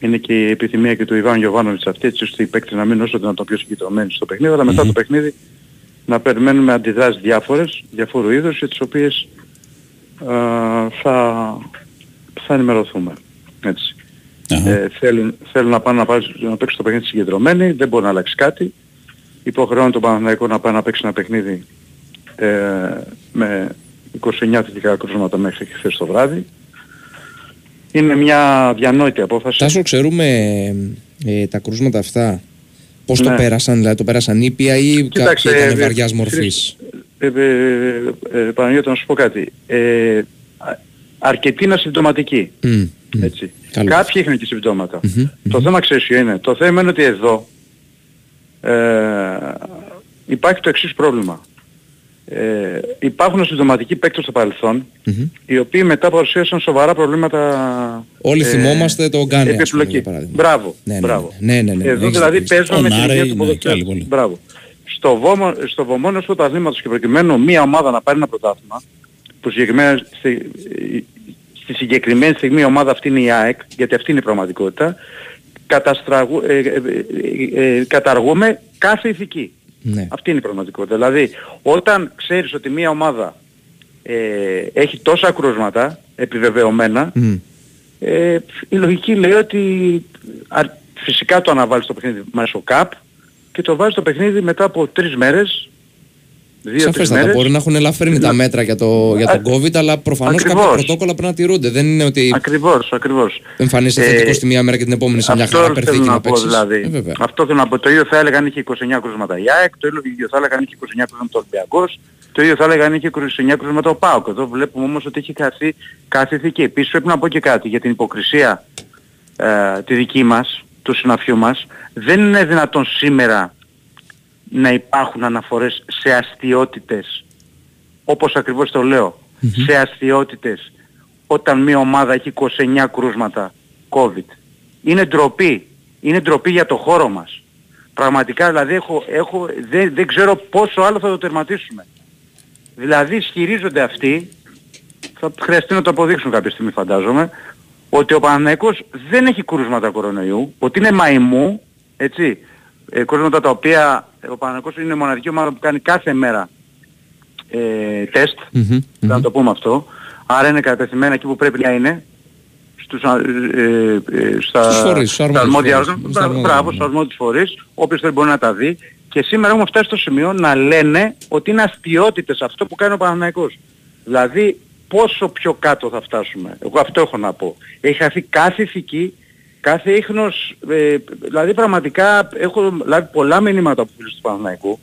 Είναι και η επιθυμία και του Ιβάν Γιωβάνοβιτς αυτή, έτσι ώστε οι παίκτες να μείνουν όσο δυνατόν πιο συγκεντρωμένοι στο παιχνίδι, αλλά μετά το παιχνίδι να περιμένουμε αντιδράσεις διάφορες, διαφόρου είδους, για τις οποίες α, θα, θα ενημερωθούμε. Έτσι. Ε, θέλουν, θέλουν να πάνε να, πάρουν, να παίξουν το παιχνίδι συγκεντρωμένοι, δεν μπορεί να αλλάξει κάτι. Υποχρεώνει τον Παναθηναϊκό να πάει να παίξει ένα παιχνίδι ε, με 29 θετικά κρούσματα μέχρι χθες το βράδυ. Είναι μια διανόητη απόφαση. Τάσο, ξέρουμε ε, τα κρούσματα αυτά πώς το Ναι. πέρασαν, δηλαδή το πέρασαν ήπια ή Κοίταξε, κάποια ήταν ε, βαριάς ε, μορφής. Ε, ε, ε, ε, Παναγιώτη, να σου πω κάτι. Ε, α- αρκετοί είναι ασυμπτωματικοί. Μμ, μμ. Έτσι. Καλώς. Κάποιοι είχαν και συμπτώματα. Μμμ, Το θέμα ξέρεις ποιο είναι; Το θέμα είναι ότι εδώ ε, υπάρχει το εξής πρόβλημα. Ε, υπάρχουν ασυμπτωματικοί παίκτες στο παρελθόν Μμμ. οι οποίοι μετά παρουσίασαν σοβαρά προβλήματα Όλοι ε, θυμόμαστε τον Γκάνε, ας πούμε, επιπλοκή. για παράδειγμα. Μπράβο. Ναι, ναι, μπράβο. ναι, ναι, ναι, ναι, Εδώ έχεις δηλαδή δίκιο. παίζουμε Ο με την Νάρεϊ, υγεία του ναι, και ποδοσφαίρου. άλλοι πολλοί. Μπράβο. Στο, βόμο, στο βωμόνιο του πρωταθλήματος και προκειμένου μία ομάδα να πάρει ένα πρωτάθλημα που συγκεκριμένα στη, στη συγκεκριμένη στιγμή η ομάδα αυτή είναι η ΑΕΚ γιατί αυτή είναι η πραγματικότητα καταστραγου, ε, ε, ε, ε, καταργούμε κάθε ηθική. Ναι. Αυτή είναι η πραγματικότητα. Δηλαδή, όταν ξέρεις ότι μια ομάδα ε, έχει τόσα κρούσματα επιβεβαιωμένα, Μμ. ε, η λογική λέει ότι α, φυσικά το αναβάλεις το παιχνίδι μέσω ΚΑΠ και το βάζεις το παιχνίδι μετά από τρεις μέρες, δύο-τρεις Σαφέστατα, μέρες. μπορεί να έχουν ελαφρύνει τα μέτρα για, το, για τον Α- COVID, αλλά προφανώς κάποια Ακριβώς. πρωτόκολλα πρέπει να τηρούνται. Δεν είναι ότι Ακριβώς, ακριβώς. εμφανίζεται Ε, θετικός τη μία μέρα και την επόμενη σε μια Αυτό χαρά θέλω περθήκη να να πω παίξεις. δηλαδή. Ε, βέβαια. αυτό θέλω να πω. Το ίδιο θα έλεγα αν είχε 29 κρούσματα η ΑΕΚ, το ίδιο θα έλεγα αν είχε 29 κρούσματα ο Ολυμπιακός, το ίδιο θα έλεγα αν είχε 29 κρούσματα ο ΠΑΟΚ. Εδώ βλέπουμε όμως ότι έχει χαθεί κάθε ηθική. Επίσης πρέπει να πω και κάτι για την υποκρισία ε, τη δική μας, του συναφιού μας. Δεν είναι δυνατόν σήμερα να υπάρχουν αναφορές σε αστιότητες, όπως ακριβώς το λέω, σε αστιότητες όταν μια ομάδα έχει 29 κρούσματα COVID. Είναι ντροπή. Είναι ντροπή για το χώρο μας. Πραγματικά δηλαδή έχω, έχω, δεν, δεν ξέρω πόσο άλλο θα το τερματίσουμε. Δηλαδή ισχυρίζονται αυτοί, θα χρειαστεί να το αποδείξουν κάποια στιγμή φαντάζομαι, ότι ο Παναθηναϊκός δεν έχει κρούσματα κορονοϊού, ότι είναι μαϊμού, έτσι, ε, κρούσματα τα οποία ε, ο Παναθηναϊκός είναι η μοναδική ομάδα που κάνει κάθε μέρα ε, τεστ, Μμμ, να το πούμε αυτό, άρα είναι κατευθυμένα εκεί που πρέπει να είναι, στους, α, ε, ε, στα, Στους φορείς, στους στα αρμόδιους αρμόδια φορείς. όργανα. Στα Μπρα- αρμόδια, Μπράβο, ναι. στους αρμόδιους φορείς, όποιος θέλει μπορεί να τα δει. Και σήμερα έχουμε φτάσει στο σημείο να λένε ότι είναι αστιότητες αυτό που κάνει ο Παναθηναϊκός. Δηλαδή πόσο πιο κάτω θα φτάσουμε. Εγώ αυτό έχω να πω. Έχει χαθεί κάθε ηθική, κάθε ίχνος, ε, δηλαδή πραγματικά έχω λάβει πολλά μηνύματα από φίλους του Παναθηναϊκού,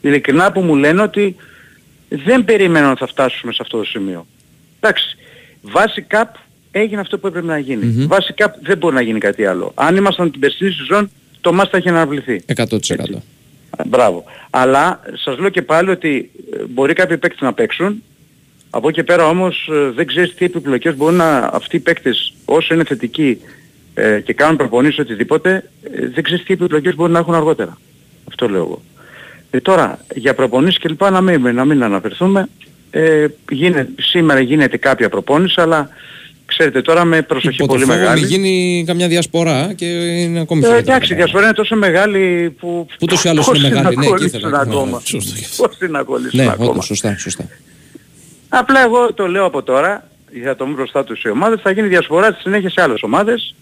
ειλικρινά που μου λένε ότι δεν περίμενα ότι θα φτάσουμε σε αυτό το σημείο. Εντάξει, βάση ΚΑΠ έγινε αυτό που έπρεπε να γίνει. Μμμ. Βάση ΚΑΠ δεν μπορεί να γίνει κάτι άλλο. Αν ήμασταν την περσινή σεζόν, το μας θα είχε αναβληθεί. 100%. Μπράβο. Αλλά σας λέω και πάλι ότι ε, μπορεί κάποιοι παίκτες να παίξουν. Από εκεί και πέρα όμως ε, δεν ξέρεις τι επιπλοκές μπορούν να αυτοί οι παίκτες όσο είναι θετικοί ε, και κάνουν προπονήσεις οτιδήποτε ε, δεν ξέρεις τι επιπλοκές μπορούν να έχουν αργότερα. Αυτό λέω εγώ. Ε, τώρα για προπονήσεις και λοιπά να μην, να μην αναφερθούμε. Ε, γίνεται, σήμερα γίνεται κάποια προπόνηση αλλά ξέρετε τώρα με προσοχή Υπό το πολύ φόβο μεγάλη. μην γίνει καμιά διασπορά και είναι ακόμη Ε, χειρότερα. εντάξει, η διασπορά είναι τόσο μεγάλη που... Ούτως ή άλλως πώς είναι μεγάλη, να ναι, εκεί κολλήσουν ήθελα. ακόμα; Σωστό και αυτό. Πώς την να κολλήσουν Ναι, ακόμα; όντως, σωστά, σωστά. Απλά εγώ το λέω από τώρα, για το μην μπροστά τους οι ομάδες, θα γίνει διασπορά στη συνέχεια σε άλλες ομάδες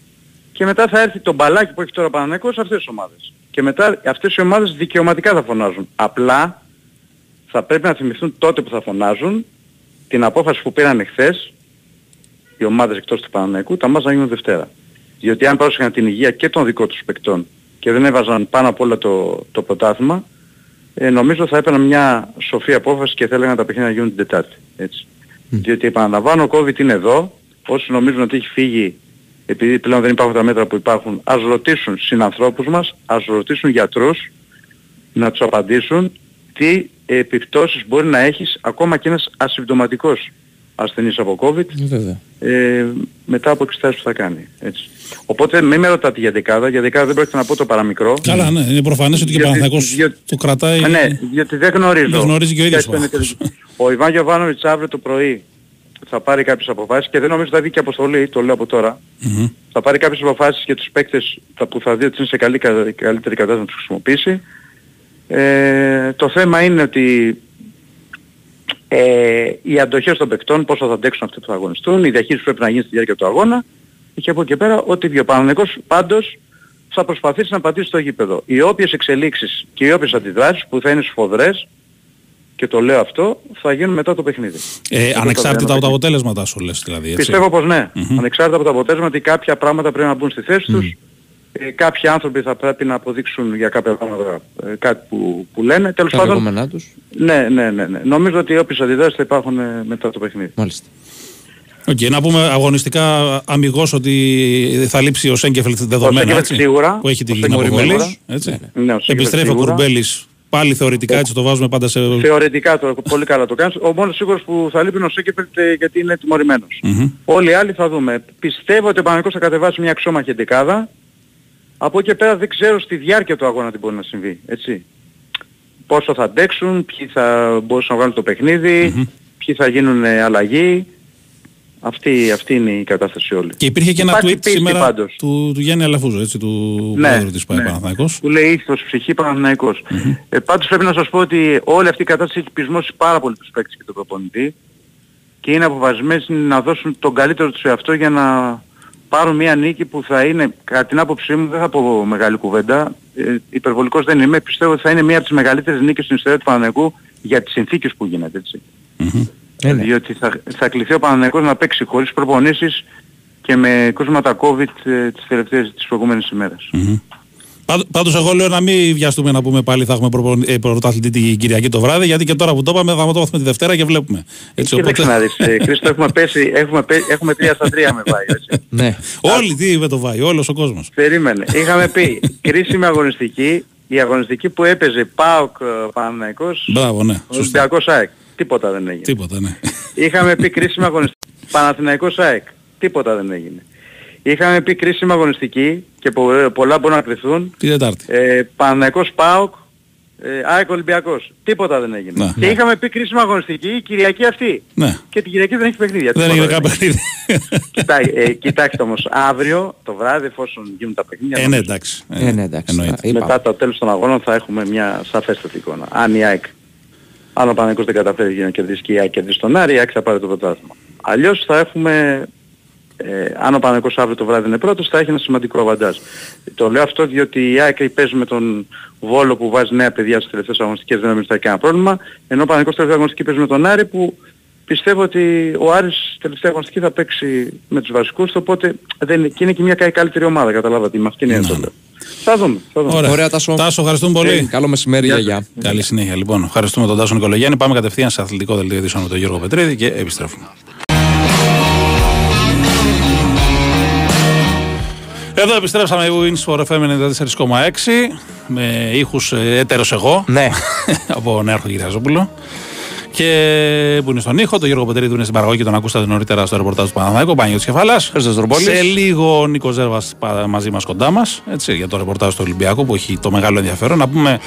και μετά θα έρθει το μπαλάκι που έχει τώρα ο Παναθηναϊκός σε αυτές τις ομάδες. Και μετά αυτές οι ομάδες δικαιωματικά θα φωνάζουν. Απλά θα πρέπει να θυμηθούν τότε που θα φωνάζουν την απόφαση που πήραν εχθές οι ομάδες εκτός του Παναθηναϊκού, τα μας να γίνουν Δευτέρα. Διότι αν πρόσεχαν την υγεία και των δικών τους παικτών και δεν έβαζαν πάνω απ' όλα το, το πρωτάθλημα, ε, νομίζω θα έπαιρναν μια σοφή απόφαση και θα έλεγαν τα παιχνίδια να γίνουν την Τετάρτη. Έτσι. Διότι επαναλαμβάνω, ο COVID είναι εδώ. Όσοι νομίζουν ότι έχει φύγει επειδή πλέον δεν υπάρχουν τα μέτρα που υπάρχουν, ας ρωτήσουν συνανθρώπους μας, ας ρωτήσουν γιατρούς να τους απαντήσουν τι επιπτώσεις μπορεί να έχεις ακόμα και ένας ασυμπτωματικός ασθενής από COVID Βέβαια. ε, μετά από εξετάσεις που θα κάνει. Έτσι. Οπότε μην με ρωτάτε για δεκάδα, για δεκάδα δεν πρόκειται να πω το παραμικρό. Καλά, ναι, είναι προφανές ότι και ο Διότι- Παναθηναϊκός διότι- το κρατάει. Ε, ναι, διότι δεν γνωρίζω. Δεν γνωρίζει και ο ίδιος Ποιες ο ήταν οι τελικές. Ο Ιβάν Γιωβάνοβιτς αύριο το πρωί θα πάρει κάποιες αποφάσεις και δεν νομίζω ότι θα βγει και αποστολή, το λέω από τώρα. Μμμ. Θα πάρει κάποιες αποφάσεις για τους παίκτες τα που θα δει ότι είναι σε καλή, κα- καλύτερη κατάσταση να τους χρησιμοποιήσει. Ε, το θέμα είναι ότι ε, οι αντοχές των παικτών, πόσο θα αντέξουν αυτοί που θα αγωνιστούν, η διαχείριση που πρέπει να γίνει στη διάρκεια του αγώνα και από εκεί και πέρα ό,τι βγει. Ο Παναθηναϊκός πάντως θα προσπαθήσει να πατήσει στο γήπεδο. Οι όποιες εξελίξεις και οι όποιες αντιδράσεις που θα είναι σφοδρές και το λέω αυτό, θα γίνουν μετά το παιχνίδι. Ε, Μετά το ανεξάρτητα από τα παιχνίδι. αποτέλεσματα σου λες δηλαδή. Έτσι. Πιστεύω πως ναι. Μμμ. Ανεξάρτητα από τα αποτέλεσμα ότι κάποια πράγματα πρέπει να μπουν στη θέση τους. Ε, κάποιοι άνθρωποι θα πρέπει να αποδείξουν για κάποια πράγματα ε, κάτι που, που λένε. Τέλος Τα πάντων, λεγόμενά τους. ναι, ναι, ναι, ναι. Νομίζω ότι όποιες αντιδράσεις θα υπάρχουν ε, μετά το παιχνίδι. Μάλιστα. Οκ, να πούμε αγωνιστικά αμιγώς ότι θα λείψει ο Σένκεφελντ δεδομένα. Σένκεφελντ έτσι, σίγουρα. Που έχει Ο την Σένκεφελντ αποβολή. σίγουρα. Έτσι. Ναι, Ναι, ο Σένκεφελντ Επιστρέφει ο σίγουρα. Κουρμπέλης. Πάλι θεωρητικά έτσι το βάζουμε πάντα σε... Θεωρητικά το πολύ καλά το κάνεις. Ο μόνος σίγουρος που θα λείπει είναι ο Σένκεφελντ ε, γιατί είναι τιμωρημένος. Μμμ. Όλοι οι άλλοι θα δούμε. Πιστεύω ότι ο Παναθηναϊκός θα κατεβάσει μια αξιόμαχη εντεκάδα. Από εκεί και πέρα δεν ξέρω στη διάρκεια του αγώνα τι μπορεί να συμβεί. Έτσι. Πόσο θα αντέξουν, ποιοι θα μπορούσαν να βγάλουν το παιχνιδι ποιοι θα γίνουν ε, αλλαγή. Αυτή, αυτή είναι η κατάσταση όλη. Και υπήρχε και ένα Υπάρχει tweet πίστη σήμερα πάντως. του, του Γιάννη Αλαφούζου, έτσι, του Ναι, πρόεδρου της ΠΑΕ ναι. Παναθηναϊκός. Που λέει ήθος, ψυχή, Παναθηναϊκός. Ε, πάντως πρέπει να σας πω ότι όλη αυτή η κατάσταση έχει πεισμώσει πάρα πολύ τους παίκτες και τον προπονητή και είναι αποφασισμένοι να δώσουν τον καλύτερο τους εαυτό για να πάρουν μια νίκη που θα είναι, κατά την άποψή μου, δεν θα πω μεγάλη κουβέντα, ε, υπερβολικός δεν είμαι, πιστεύω ότι θα είναι μια από τις μεγαλύτερες νίκες στην ιστορία του Παναθηναϊκού για τις συνθήκες που γίνεται, έτσι. Μμμ. Ε, ναι. Διότι θα, θα κληθεί ο Παναθηναϊκός να παίξει χωρίς προπονήσεις και με κρούσματα COVID ε, τις τελευταίες, τις προηγούμενες ημέρες. Μμμ. Πάντ- Πάντως εγώ λέω να μην βιαστούμε να πούμε πάλι θα έχουμε προπο- ε, πρωταθλητή την Κυριακή το βράδυ γιατί και τώρα που το είπαμε θα το μάθουμε τη Δευτέρα και βλέπουμε. Έτσι, Κοίταξε να δεις, ε, Χρήστο, έχουμε πέσει, έχουμε, πέ- έχουμε τρία στα τρία με πάει, έτσι. [laughs] Ναι. Όλοι τι με το βάει, όλος ο κόσμος. Περίμενε. Είχαμε πει κρίσιμη αγωνιστική, η αγωνιστική που έπαιζε ΠΑΟΚ ε, Παναθηναϊκός, Μπράβο, ναι. Σωστά. Ολυμπιακός ΑΕΚ. Τίποτα δεν έγινε. Τίποτα, ναι. Είχαμε πει κρίσιμη αγωνιστική Παναθηναϊκός ΑΕΚ. Τίποτα δεν έγινε. Είχαμε πει κρίσιμη αγωνιστική και πο- πολλά μπορούν να κρυθούν. Την Τετάρτη. Ε, Παναθηναϊκός ΠΑΟΚ, ε, ΑΕΚ Ολυμπιακός. Τίποτα δεν έγινε. Να. και είχαμε πει κρίσιμη αγωνιστική η Κυριακή αυτή. Ναι. Και την Κυριακή δεν έχει παιχνίδια. Δεν Τίποτα έγινε καν παιχνίδι. Κοιτάει, ε, κοιτάξτε όμως, αύριο το βράδυ εφόσον γίνουν τα παιχνίδια, Ε, ναι, νομίζω, εντάξει. Ε, ναι, εντάξει. εννοείται. Α, είπα. μετά το τέλος των αγώνων θα έχουμε μια σαφέστατη εικόνα. Αν η ΑΕΚ, αν ο Παναγικός δεν καταφέρει να κερδίσει και η ΑΕΚ κερδίσει τον Άρη, η ΑΕΚ θα πάρει το πρωτάθλημα. Αλλιώς θα έχουμε, ε, αν ο Παναγικός αύριο το βράδυ είναι πρώτος, θα έχει ένα σημαντικό αβαντάζ. Το λέω αυτό διότι η ΑΕΚ παίζει με τον Βόλο που βάζει νέα παιδιά στις τελευταίες αγωνιστικές, δεν νομίζω ότι θα έχει κανένα πρόβλημα, ενώ ο Παναγικός τελευταία αγωνιστική παίζει με τον Άρη που πιστεύω ότι ο Άρης τελευταία αγωνιστική θα παίξει με τους βασικούς, οπότε δεν είναι, και είναι και μια κα- καλύτερη ομάδα, καταλάβατε, με αυτήν είναι το λέω. Θα δούμε. Θα δούμε. Ωραία, Ωραία, Τάσο. Τάσο, ευχαριστούμε πολύ. Ε, Καλό μεσημέρι, γεια, γεια. Καλή συνέχεια. Λοιπόν, ευχαριστούμε τον Τάσο Νικολογιάννη. Πάμε κατευθείαν σε αθλητικό δελτίο ειδήσεων με τον Γιώργο Πετρίδη και επιστρέφουμε. Εδώ επιστρέψαμε η Wins for FM 94,6 με ήχους ε, έτερος εγώ Ναι. [laughs] από Νέαρχο Κυριαζόπουλο και που είναι στον ήχο, τον Γιώργο Πετρίδη που είναι στην παραγωγή και τον ακούσατε νωρίτερα στο ρεπορτάζ του Παναθηναϊκού, Παναγιώτης Κεφαλά. Χρήστος Δρομπόλης. Σε λίγο ο Νίκος Ζέρβας μαζί μας κοντά μας για το ρεπορτάζ του Ολυμπιακού που έχει το μεγάλο ενδιαφέρον. Να πούμε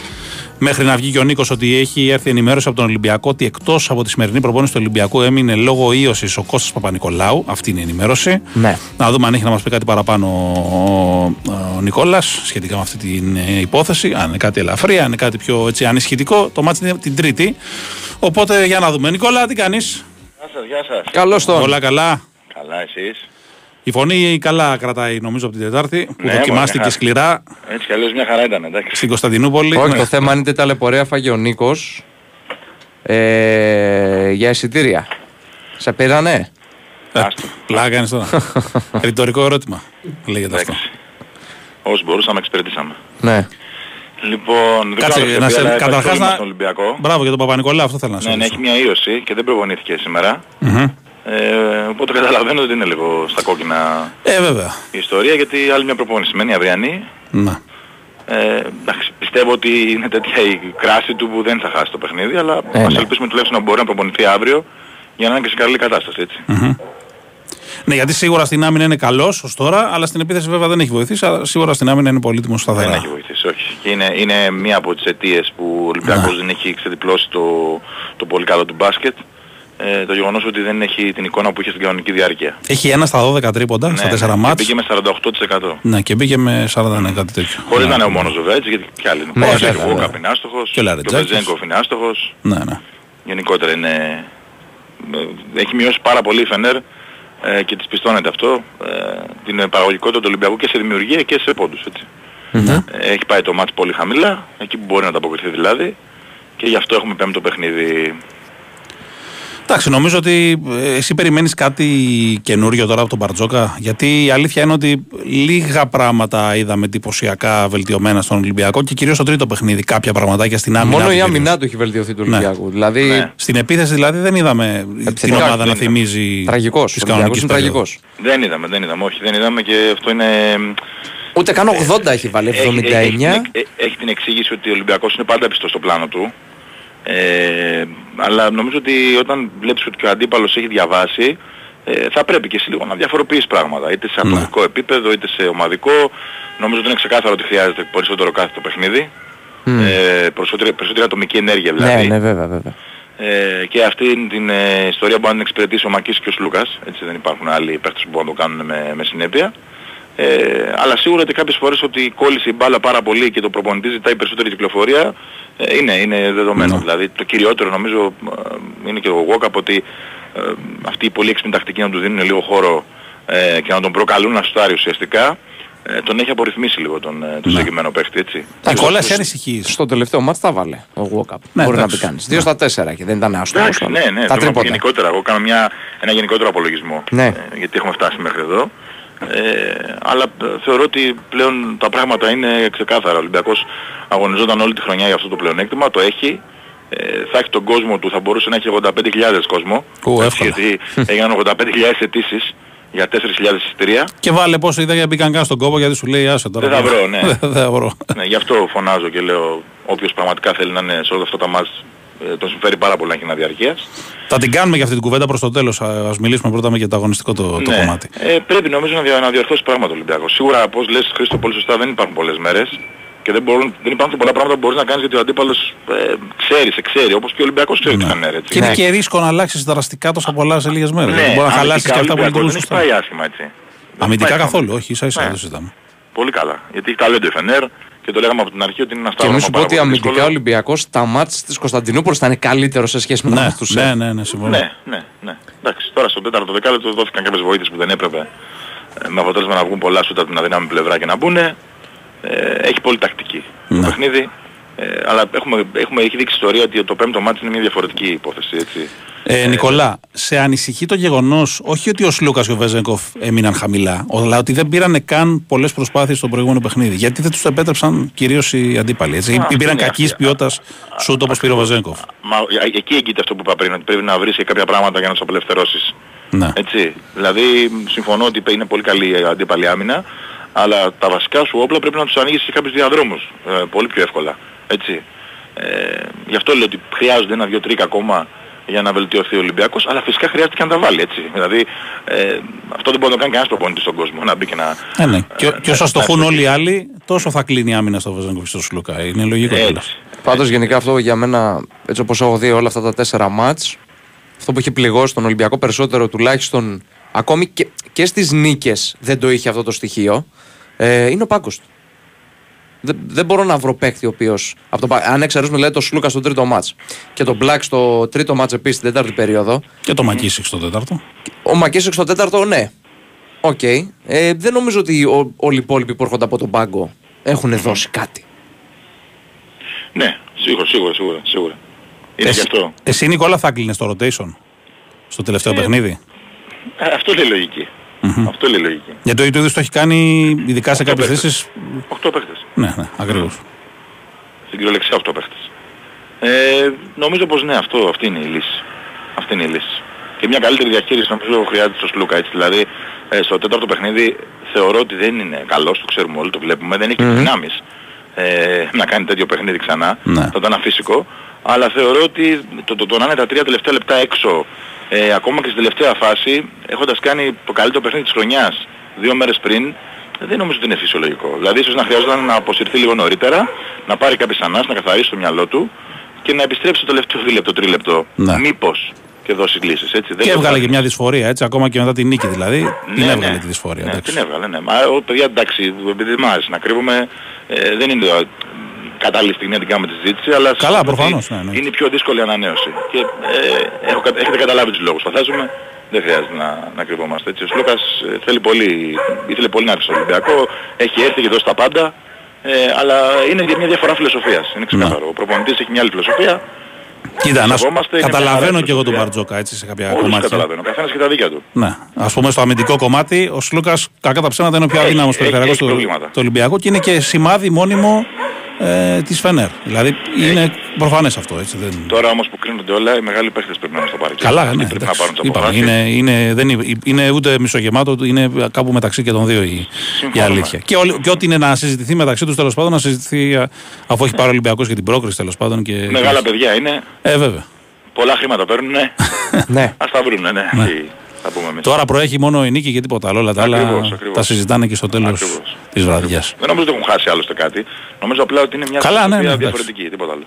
μέχρι να βγει και ο Νίκος ότι έχει έρθει ενημέρωση από τον Ολυμπιακό ότι εκτός από τη σημερινή προπόνηση του Ολυμπιακού έμεινε λόγω ίωσης ο Κώστας Παπα-Νικολάου. Αυτή είναι η ενημέρωση. Ναι. Να δούμε αν έχει να μας πει κάτι παραπάνω ο, ο Νικόλας σχετικά με αυτή την ε, υπόθεση. Αν είναι κάτι ελαφρύ, αν είναι κάτι πιο έτσι, ανησυχητικό. Το μάτι είναι την Τρίτη. Οπότε για να δούμε. Νικόλα, τι κάνεις; Γεια σας, γεια σας. Καλώς τον. Όλα καλά; Καλά εσείς; Η φωνή καλά κρατάει νομίζω από την Τετάρτη που Ναι, δοκιμάστηκε μωρέ, σκληρά Έτσι κι αλλιώς μια χαρά ήταν, εντάξει. στην Κωνσταντινούπολη. Όχι, Ναι. το θέμα είναι τι ταλαιπωρία φάγε ο Νίκος ε, για εισιτήρια. Σε πήρανε; Ε, Άστο. Πλάκα κάνεις τώρα. [laughs] Ρητορικό ερώτημα λέγεται αυτό. Εντάξει. Όσοι μπορούσαμε εξυπηρετήσαμε. Ναι. Λοιπόν, δεν Κάτσε, ξέρω να αν σε, αλλά υπάρχει καταρχάς πρόβλημα να... στον Ολυμπιακό. Μπράβο για τον Παπα-Νικολάου, αυτό θέλω να σε Ναι, ναι, ρωτήσω. έχει μια ίωση και δεν προπονήθηκε σήμερα. Μμμ. Ε, οπότε καταλαβαίνω ότι είναι λίγο στα κόκκινα Ε, βέβαια. η ιστορία γιατί άλλη μια προπόνηση μένει αυριανή. Να. Ε, εντάξει, πιστεύω ότι είναι τέτοια η κράση του που δεν θα χάσει το παιχνίδι, αλλά Ε, ας ναι. ελπίσουμε τουλάχιστον να μπορεί να προπονηθεί αύριο για να είναι και σε καλή κατάσταση, έτσι. Ναι, γιατί σίγουρα στην άμυνα είναι καλός ως τώρα, αλλά στην επίθεση βέβαια δεν έχει βοηθήσει. Αλλά σίγουρα στην άμυνα είναι πολύτιμος Δεν σταθερά. έχει βοηθήσει, όχι. Και είναι, είναι μία από τις αιτίες που ο Ολυμπιακός δεν έχει ξεδιπλώσει το, το πολύ καλό του μπάσκετ. Ε, το γεγονός ότι δεν έχει την εικόνα που είχε στην κανονική διάρκεια. Έχει ένα στα 12 τρίποντα, στα 4 ναι, και μάτς. πήγε με 48%. Ναι, και μπήκε με 40 ναι, κάτι τέτοιο. Χωρίς Ναι. να είναι ο μόνος βέβαια έτσι, γιατί κι άλλοι είναι. Ναι, Ο Κώστας βέβαια, και ο βέβαια. Γόκαπ είναι άστοχος, Και ο και ο Λαρετζάκης. Βεζένκοφ είναι άστοχος. Ναι, ναι. Γενικότερα είναι... ε, Έχει μειώσει πάρα πολύ η Φενέρ ε, και της πιστώνεται αυτό ε, την παραγωγικότητα του Ολυμπιακού και σε δημιουργία και σε πόντους έτσι. Ναι. Ε, Έχει πάει το μάτς πολύ χαμηλά, εκεί που μπορεί να ανταποκριθεί δηλαδή και γι' αυτό έχουμε πέμπτο παιχνίδι. Εντάξει, νομίζω ότι ε, εσύ περιμένεις κάτι καινούριο τώρα από τον Μπαρτζόκα; Γιατί η αλήθεια είναι ότι λίγα πράγματα είδαμε εντυπωσιακά βελτιωμένα στον Ολυμπιακό και κυρίως στο τρίτο παιχνίδι. Κάποια πραγματάκια στην άμυνα. Μόνο του η κυρίως. άμυνά του έχει βελτιωθεί του Ναι. Ολυμπιακού. Δηλαδή, Ναι. Στην επίθεση δηλαδή δεν είδαμε την Επιθετικά ομάδα δεν να είδαμε. θυμίζει τραγικός. της Ο Ολυμπιακός κανονικής είναι περίοδου. τραγικός. Δεν είδαμε, δεν είδαμε, όχι δεν είδαμε και αυτό είναι... Ούτε καν 80 έχει βάλει, 79. Έχει, έχει, έχει, την, ε, έχει την εξήγηση ότι ο Ολυμπιακός είναι πάντα πιστός στο πλάνο του. Ε, αλλά νομίζω ότι όταν βλέπεις ότι και ο αντίπαλος έχει διαβάσει ε, θα πρέπει και εσύ λίγο να διαφοροποιείς πράγματα. Είτε σε Ναι. ατομικό επίπεδο είτε σε ομαδικό. Νομίζω ότι είναι ξεκάθαρο ότι χρειάζεται περισσότερο κάθε το παιχνίδι. Ε, περισσότερη, περισσότερη ατομική ενέργεια Ναι, δηλαδή. ναι, βέβαια, βέβαια. Ε, και αυτή την ε, ιστορία μπορεί να την εξυπηρετήσει ο Μακής και ο Σλούκας. Έτσι δεν υπάρχουν άλλοι παίχτες που μπορούν να το κάνουν με, με συνέπεια. Ε, αλλά σίγουρα ότι κάποιες φορές ότι κόλλησε η μπάλα πάρα πολύ και το προπονητή ζητάει περισσότερη κυκλοφορία ε, είναι, είναι δεδομένο. Ναι. Δηλαδή το κυριότερο νομίζω ε, είναι και ο Γόκαπ ότι ε, αυτή η πολύ έξυπνη τακτική να τους δίνουν λίγο χώρο ε, και να τον προκαλούν να σουτάρει ουσιαστικά ε, τον έχει απορριθμίσει λίγο τον, ε, τον συγκεκριμένο παίχτη έτσι. Νικόλα, εσύ ανησυχείς. Στο τελευταίο μάτς τα βάλε ο Γουόκαπ. Ναι, Μπορεί να εντάξει. πει κανείς. 2 στα 4 και δεν ήταν άστοχος. Εντάξει, αλλά ναι, ναι, Τα θέλω να πω τρίποντα. γενικότερα. Εγώ κάνω μια, ένα γενικότερο απολογισμό. Ναι. Ε, γιατί έχουμε φτάσει μέχρι εδώ. Ε, αλλά ε, θεωρώ ότι πλέον τα πράγματα είναι ξεκάθαρα. Ο Ολυμπιακός αγωνιζόταν όλη τη χρονιά για αυτό το πλεονέκτημα, το έχει. Ε, θα έχει τον κόσμο του, θα μπορούσε να έχει 85.000 κόσμο. Ου, Έτσι, εύκολα. γιατί [laughs] έγιναν 85.000 αιτήσεις για 4.000 εισιτήρια. Και βάλε πόσο είδα για μπήκαν καν στον κόπο γιατί σου λέει άσε τώρα. Δεν θα βρω, ναι. [laughs] Δεν θα βρω. ναι, γι' αυτό φωνάζω και λέω όποιος πραγματικά θέλει να είναι σε όλα αυτά τα μάτς ε, τον συμφέρει πάρα πολύ να έχει ένα διαρκείας. Θα την κάνουμε για αυτή την κουβέντα προς το τέλος. Α ας μιλήσουμε πρώτα με για το αγωνιστικό το, το Ναι. κομμάτι. Ε, πρέπει νομίζω να, δια, να διορθώσει πράγματα ο Ολυμπιακός. Σίγουρα, όπως λες Χρήστο πολύ σωστά, δεν υπάρχουν πολλές μέρες και δεν, μπορούν, δεν υπάρχουν και πολλά πράγματα που μπορείς να κάνεις γιατί ο αντίπαλος ε, ξέρεις, σε ξέρει, όπως και ο Ολυμπιακός ξέρει τι θα είναι. Έτσι. Ναι. Και είναι και ρίσκο να αλλάξεις δραστικά τόσα πολλά σε λίγες μέρες. Ναι, Μπορεί να χαλάσεις και αμυντικά αυτά ο που λειτουργούν Ολυμπιακός σωστά. δεν έχει πάει άσχημα έτσι. Δεν Αμυντικά έχει πάει καθόλου, άσχημα. όχι, ίσα ίσα Ναι. δεν το συζητάμε. Πολύ καλά. Γιατί έχει ταλέντο η Φενέρ και το λέγαμε από την αρχή ότι είναι ένας Και μην στάδιο σου πω ότι αμυντικά ο Ολυμπιακός τα μάτς της Κωνσταντινούπολης θα είναι καλύτερο σε σχέση με τα Ναι, μάτς του ναι, ΣΕΦ. ναι, ναι, συμφωνώ. Ναι, ναι, ναι. Εντάξει, τώρα στο τέταρτο δεκάλεπτο δόθηκαν κάποιες βοήθειες που δεν έπρεπε. Ε, με αποτέλεσμα να βγουν πολλά σούτα από την αδύναμη πλευρά και να μπουν. Ε, έχει πολύ τακτική το Ναι. παιχνίδι. Ε, αλλά έχουμε, έχουμε, έχει δείξει ιστορία ότι το πέμπτο μάτι είναι μια διαφορετική υπόθεση. Έτσι. Ε, Νικολά, σε ανησυχεί το γεγονός όχι ότι ο Σλούκας και ο Βεζέγκοφ έμειναν χαμηλά, αλλά ότι δεν πήραν καν πολλές προσπάθειες στο προηγούμενο παιχνίδι. Γιατί δεν τους επέτρεψαν κυρίως οι αντίπαλοι. Έτσι; Α, Ή πήραν είναι κακής αυτή. ποιότητας σουτ όπως πήρε ο Βεζέγκοφ; Μα, ε, εκεί έγκυται αυτό που είπα πριν, ότι πρέπει να βρεις και κάποια πράγματα για να τους απελευθερώσεις. Ναι. Έτσι. Δηλαδή, συμφωνώ ότι είναι πολύ καλή η αντίπαλη άμυνα, αλλά τα βασικά σου όπλα πρέπει να τους ανοίγεις σε κάποιους διαδρόμους. Ε, πολύ πιο εύκολα. Έτσι. Ε, γι' αυτό λέω ότι χρειάζονται ένα, δύο, τρία ακόμα για να βελτιωθεί ο Ολυμπιακός, αλλά φυσικά χρειάζεται και να τα βάλει, έτσι. Δηλαδή, ε, αυτό δεν μπορεί να το κάνει κανένας προπονητής στον κόσμο, να μπει και να... Ε, ναι. Και, και όσος να- αστοχούν να- όλοι οι άλλοι, τόσο θα κλείνει η άμυνα στο Βεζέγκοφ και στο Σλούκα. Είναι λογικό Έτσι. κιόλας. Πάντως γενικά αυτό για μένα, έτσι όπως έχω δει όλα αυτά τα τέσσερα μάτς, αυτό που έχει πληγώσει τον Ολυμπιακό περισσότερο τουλάχιστον ακόμη και, και στις νίκες δεν το είχε αυτό το στοιχείο, ε, είναι ο πάγκος του. Δεν, δεν μπορώ να βρω παίκτη ο οποίος. Αν εξαιρέσουμε δηλαδή το Σλούκα στο τρίτο μάτς και τον Μπλακ στο τρίτο μάτς επίσης στην τέταρτη περίοδο. Και το Μακίσικ στο τέταρτο. Ο Μακίσικ στο τέταρτο, ναι. Οκ. Ε, δεν νομίζω ότι ο- όλοι οι υπόλοιποι που έρχονται από τον πάγκο έχουν δώσει κάτι. Ναι, σίγουρα, σίγουρα, σίγουρα. σίγουρα. Είναι Εσύ, γι' αυτό. εσύ Νικόλα θα κλείνεις το rotation στο τελευταίο Ε, παιχνίδι; Ε, αυτό λέει λογική. Αυτό λέει λογική. Γιατί ο Ιτούδης το έχει κάνει ειδικά σε Οκτώ κάποιες παίκτες. θέσεις. Οχτώ παίχτες. Ναι, ναι, ακριβώς. Στην κυριολεξία 8 παίχτες. Ε, νομίζω πως ναι, αυτό, αυτή είναι η λύση. Αυτή είναι η λύση. Και μια καλύτερη διαχείριση νομίζω χρειάζεται στο Σλούκα. Έτσι. Δηλαδή ε, στο τέταρτο παιχνίδι θεωρώ ότι δεν είναι καλός, το ξέρουμε όλοι, το βλέπουμε, δεν έχει mm δυνάμεις ε, να κάνει τέτοιο παιχνίδι ξανά. Ναι. Θα ήταν αφύσικο. Αλλά θεωρώ ότι το, το, το να είναι τα τρία τελευταία λεπτά έξω, ε, ακόμα και στην τελευταία φάση, έχοντας κάνει το καλύτερο παιχνίδι της χρονιάς δύο μέρες πριν, δεν νομίζω ότι είναι φυσιολογικό. Δηλαδή ίσως να χρειάζονταν να αποσυρθεί λίγο νωρίτερα, να πάρει κάποιες ανάσεις, να καθαρίσει το μυαλό του και να επιστρέψει το τελευταίο δίλεπτο, τρίλεπτο. Ναι. Μήπως και δώσει λύσεις. Έτσι. Δεν Και το έβγαλε κάνει. και μια δυσφορία έτσι, ακόμα και μετά την νίκη δηλαδή. την Ναι, έβγαλε ναι. τη δυσφορία. Ναι, εντάξει. την έβγαλε, ναι. Μα ο, παιδιά εντάξει, επειδή μ' άρεσε να κρύβουμε, ε, δεν είναι ε, κατάλληλη στιγμή να την κάνουμε τη συζήτηση, αλλά Καλά, σημαίνει προφανώς, ότι ναι, ναι. είναι η πιο δύσκολη ανανέωση. Και ε, έχω, κα- έχετε καταλάβει τους λόγους. Φαντάζομαι δεν χρειάζεται να, να κρυβόμαστε. Έτσι. Ο Σλούκας ε, θέλει πολύ, ήθελε πολύ να έρθει στο Ολυμπιακό, έχει έρθει και δώσει τα πάντα, ε, αλλά είναι μια διαφορά φιλοσοφίας. Είναι ξεκάθαρο. Ο προπονητής έχει μια άλλη φιλοσοφία. Κοίτα, να σου- Σεβόμαστε, είναι μια καταλαβαίνω χαρά και εγώ τον φιλοσοφία. Μπαρτζόκα έτσι σε κάποια Όλους τους κομμάτια. καταλαβαίνω. Ο καθένας και τα δίκια του. Ναι. Α πούμε στο αμυντικό κομμάτι, ο Σλούκας κακά τα ψέματα είναι ο πιο Έχει, αδύναμος έχει, περιφερειακός έχει του, προβλήματα. του Ολυμπιακού και είναι και σημάδι μόνιμο ε, της Φενέρ. Δηλαδή είναι προφανές αυτό. Έτσι, δεν... Τώρα όμως που κρίνονται όλα, οι μεγάλοι παίχτες πρέπει να είναι στο παρκέ. Καλά, Αυτοί ναι. πρέπει να εντάξει. πάρουν τις Είπαμε, αποφάσεις. είναι, είναι, δεν είναι, είναι ούτε μισογεμάτο, είναι κάπου μεταξύ και των δύο η, η Συμφωνούμε. αλήθεια. Και, όλη- και ό,τι είναι να συζητηθεί μεταξύ τους τέλος πάντων, να συζητηθεί α, αφού έχει πάρει ο Ολυμπιακός για την πρόκριση τέλος πάντων. Και, Μεγάλα παιδιά είναι, Ε, βέβαια. πολλά χρήματα παίρνουν, ναι. ναι. Ας τα βρουνε, ναι. Τι Θα πούμε εμείς. Τώρα προέχει μόνο η νίκη και τίποτα άλλο. Όλα τα άλλα Ακριβώς, ακριβώς. τα συζητάνε και στο τέλος Ακριβώς. τη βραδιάς. Δεν νομίζω ότι έχουν χάσει άλλωστε κάτι. Νομίζω απλά ότι είναι μια Καλά, ναι, φιλοσοφία ναι, εντάξει. διαφορετική, τίποτα άλλο.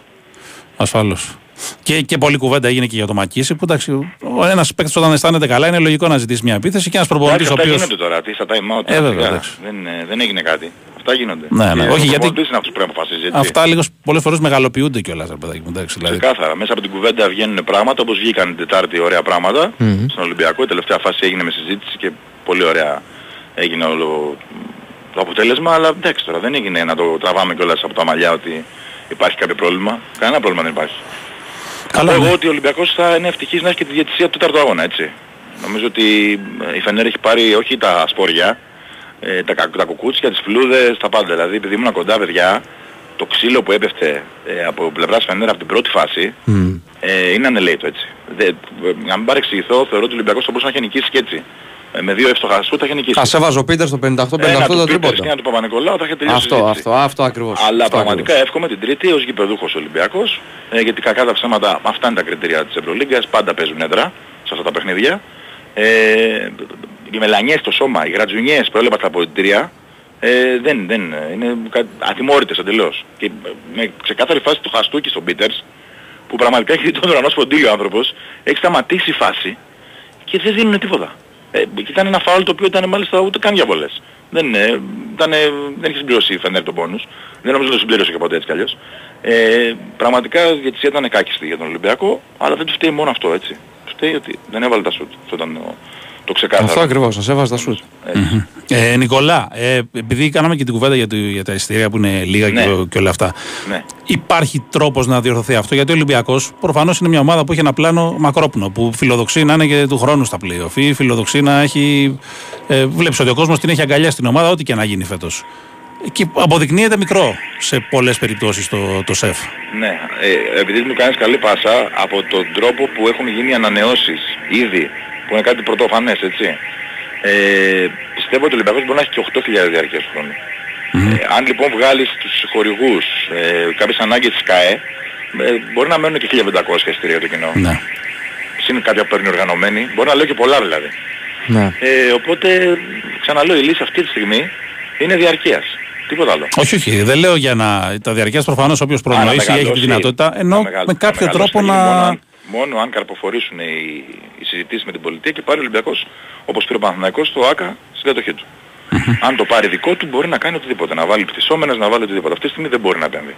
Ασφαλώς. Και, και πολλή κουβέντα έγινε και για το Μακίση που εντάξει, ο ένας παίκτης όταν αισθάνεται καλά είναι λογικό να ζητήσει μια επίθεση και ένας προπονητής Εντάξει, ο αυτά οποίο. γίνονται τώρα, τι στα time out. Ε, βέβαια, σιγά. εντάξει. δεν, ε, δεν έγινε κάτι. Αυτά γίνονται. Ναι, ναι, Και όχι, ο γιατί- προπονητής είναι αυτός που πρέπει να αποφασίζει, έτσι. Αυτά λίγος πολλές φορές μεγαλοποιούνται κιόλας, ρε παιδάκι μου. εντάξει, Δηλαδή, Ξεκάθαρα. Μέσα από την κουβέντα βγαίνουν πράγματα όπως βγήκαν την Τετάρτη ωραία πράγματα στον Ολυμπιακό. Η τελευταία φάση έγινε με συζήτηση και πολύ ωραία έγινε όλο το αποτέλεσμα. Αλλά εντάξει τώρα δεν έγινε να το τραβάμε κιόλας από τα μαλλιά ότι υπάρχει κάποιο πρόβλημα. Κανένα πρόβλημα δεν υπάρχει. Καλά, Εγώ ναι. ότι ο Ολυμπιακός θα είναι ευτυχής να έχει και τη διαιτησία του τέταρτου αγώνα, έτσι. Νομίζω ότι ε, η Φενέρ έχει πάρει όχι τα σπόρια, ε, τα, κα- τα κουκούτσια, τις φλούδες, τα πάντα. Δηλαδή επειδή ήμουν κοντά παιδιά, το ξύλο που έπεφτε ε, από πλευράς Φενέρ από την πρώτη φάση ε, είναι ανελαίτο έτσι. Δε, ε, να μην παρεξηγηθώ, θεωρώ ότι ο Ολυμπιακός θα μπορούσε να έχει νικήσει και έτσι. Ε, με δύο εύστοχα σου θα είχε νικήσει. Α έβαζε ο Πίτερ στο 58-58 Ένα το του Πίτερς και τρίποντο. ένα του Παπα-Νικολάου θα είχε τελειώσει η Αυτό, συζήτηση. αυτό, αυτό ακριβώς. Αλλά πραγματικά εύχομαι την Τρίτη ως γηπεδούχος Ολυμπιακός, ε, γιατί κακά τα ψέματα, αυτά είναι τα κριτήρια της Ευρωλίγκας, πάντα παίζουν έντρα σε αυτά τα παιχνίδια. Ε, οι μελανιές στο σώμα, οι γρατζουνιές που έβλεπα στα αποδητήρια, ε, δεν, δεν, είναι κα- ατιμόρυτες εντελώς. Και ε, με ξεκάθαρη φάση του Χαστούκη στον Πίτερς, που πραγματικά έχει δει τον ουρανό σποντήλιο ο άνθρωπος, έχει σταματήσει η φάση και δεν δίνουν τίποτα. Ε, και ήταν ένα φάουλ το οποίο ήταν μάλιστα ούτε καν για βολές. Δεν, ε, ήταν, ε, δεν είχε συμπληρώσει η Φενέρ τον πόνους. Δεν νομίζω ότι το συμπλήρωσε και ποτέ έτσι κι αλλιώς. Ε, πραγματικά η διαιτησία ήταν κάκιστη για τον Ολυμπιακό, αλλά δεν του φταίει μόνο αυτό έτσι. Του φταίει ότι δεν έβαλε τα σουτ. Αυτό ήταν ο, το ξεκάθαρο. Αυτό ακριβώς, σα έβαζε τα σουτ. Ε, Νικολά, ε, επειδή κάναμε και την κουβέντα για, το- για τα εισιτήρια που είναι λίγα Ναι. και, και όλα αυτά. Ναι. Υπάρχει τρόπος να διορθωθεί αυτό, γιατί ο Ολυμπιακός προφανώς είναι μια ομάδα που έχει ένα πλάνο μακρόπνο, που φιλοδοξεί να είναι και του χρόνου στα playoff ή φιλοδοξεί να έχει. Ε, Βλέπεις ότι ο κόσμος την έχει αγκαλιά στην ομάδα, ό,τι και να γίνει φέτος. Και αποδεικνύεται μικρό σε πολλές περιπτώσεις το, το σεφ. Ναι, ε, επειδή μου κάνεις καλή πάσα από τον τρόπο που έχουν γίνει οι ανανεώσεις ήδη, που είναι κάτι πρωτοφανές, έτσι. Ε, πιστεύω ότι ο Ολυμπιακός μπορεί να έχει και 8.000 διάρκειας του χρόνου. Ε, αν λοιπόν βγάλεις τους χορηγούς ε, κάποιες ανάγκες της ΚΑΕ, ε, μπορεί να μένουν και 1.500 εισιτήρια το κοινό. Ναι. Συν κάποια που παίρνουν οι οργανωμένοι, μπορεί να λέω και πολλά δηλαδή. Ναι. Ε, οπότε, ξαναλέω, η λύση αυτή τη στιγμή είναι διαρκείας. Τίποτα άλλο. Όχι, όχι, δεν λέω για να. Τα διαρκείας προφανώς όποιος προνοήσει ή έχει τη μεγαλώσει, δυνατότητα, ενώ να μεγαλώσει, με κάποιο να μεγαλώσει τρόπο θα γίνει Μόνο να. αν, μόνο αν καρποφορήσουν οι, οι συζητήσεις με την πολιτεία και πάρει ο Ολυμπιακός, όπως πήρε ο Παναθηναϊκός, το ΆΚΑ στη κατοχή του. αν το πάρει δικό του μπορεί να κάνει οτιδήποτε. Να βάλει πτυσσόμενες, να βάλει οτιδήποτε. Αυτή τη στιγμή δεν μπορεί να επέμβει.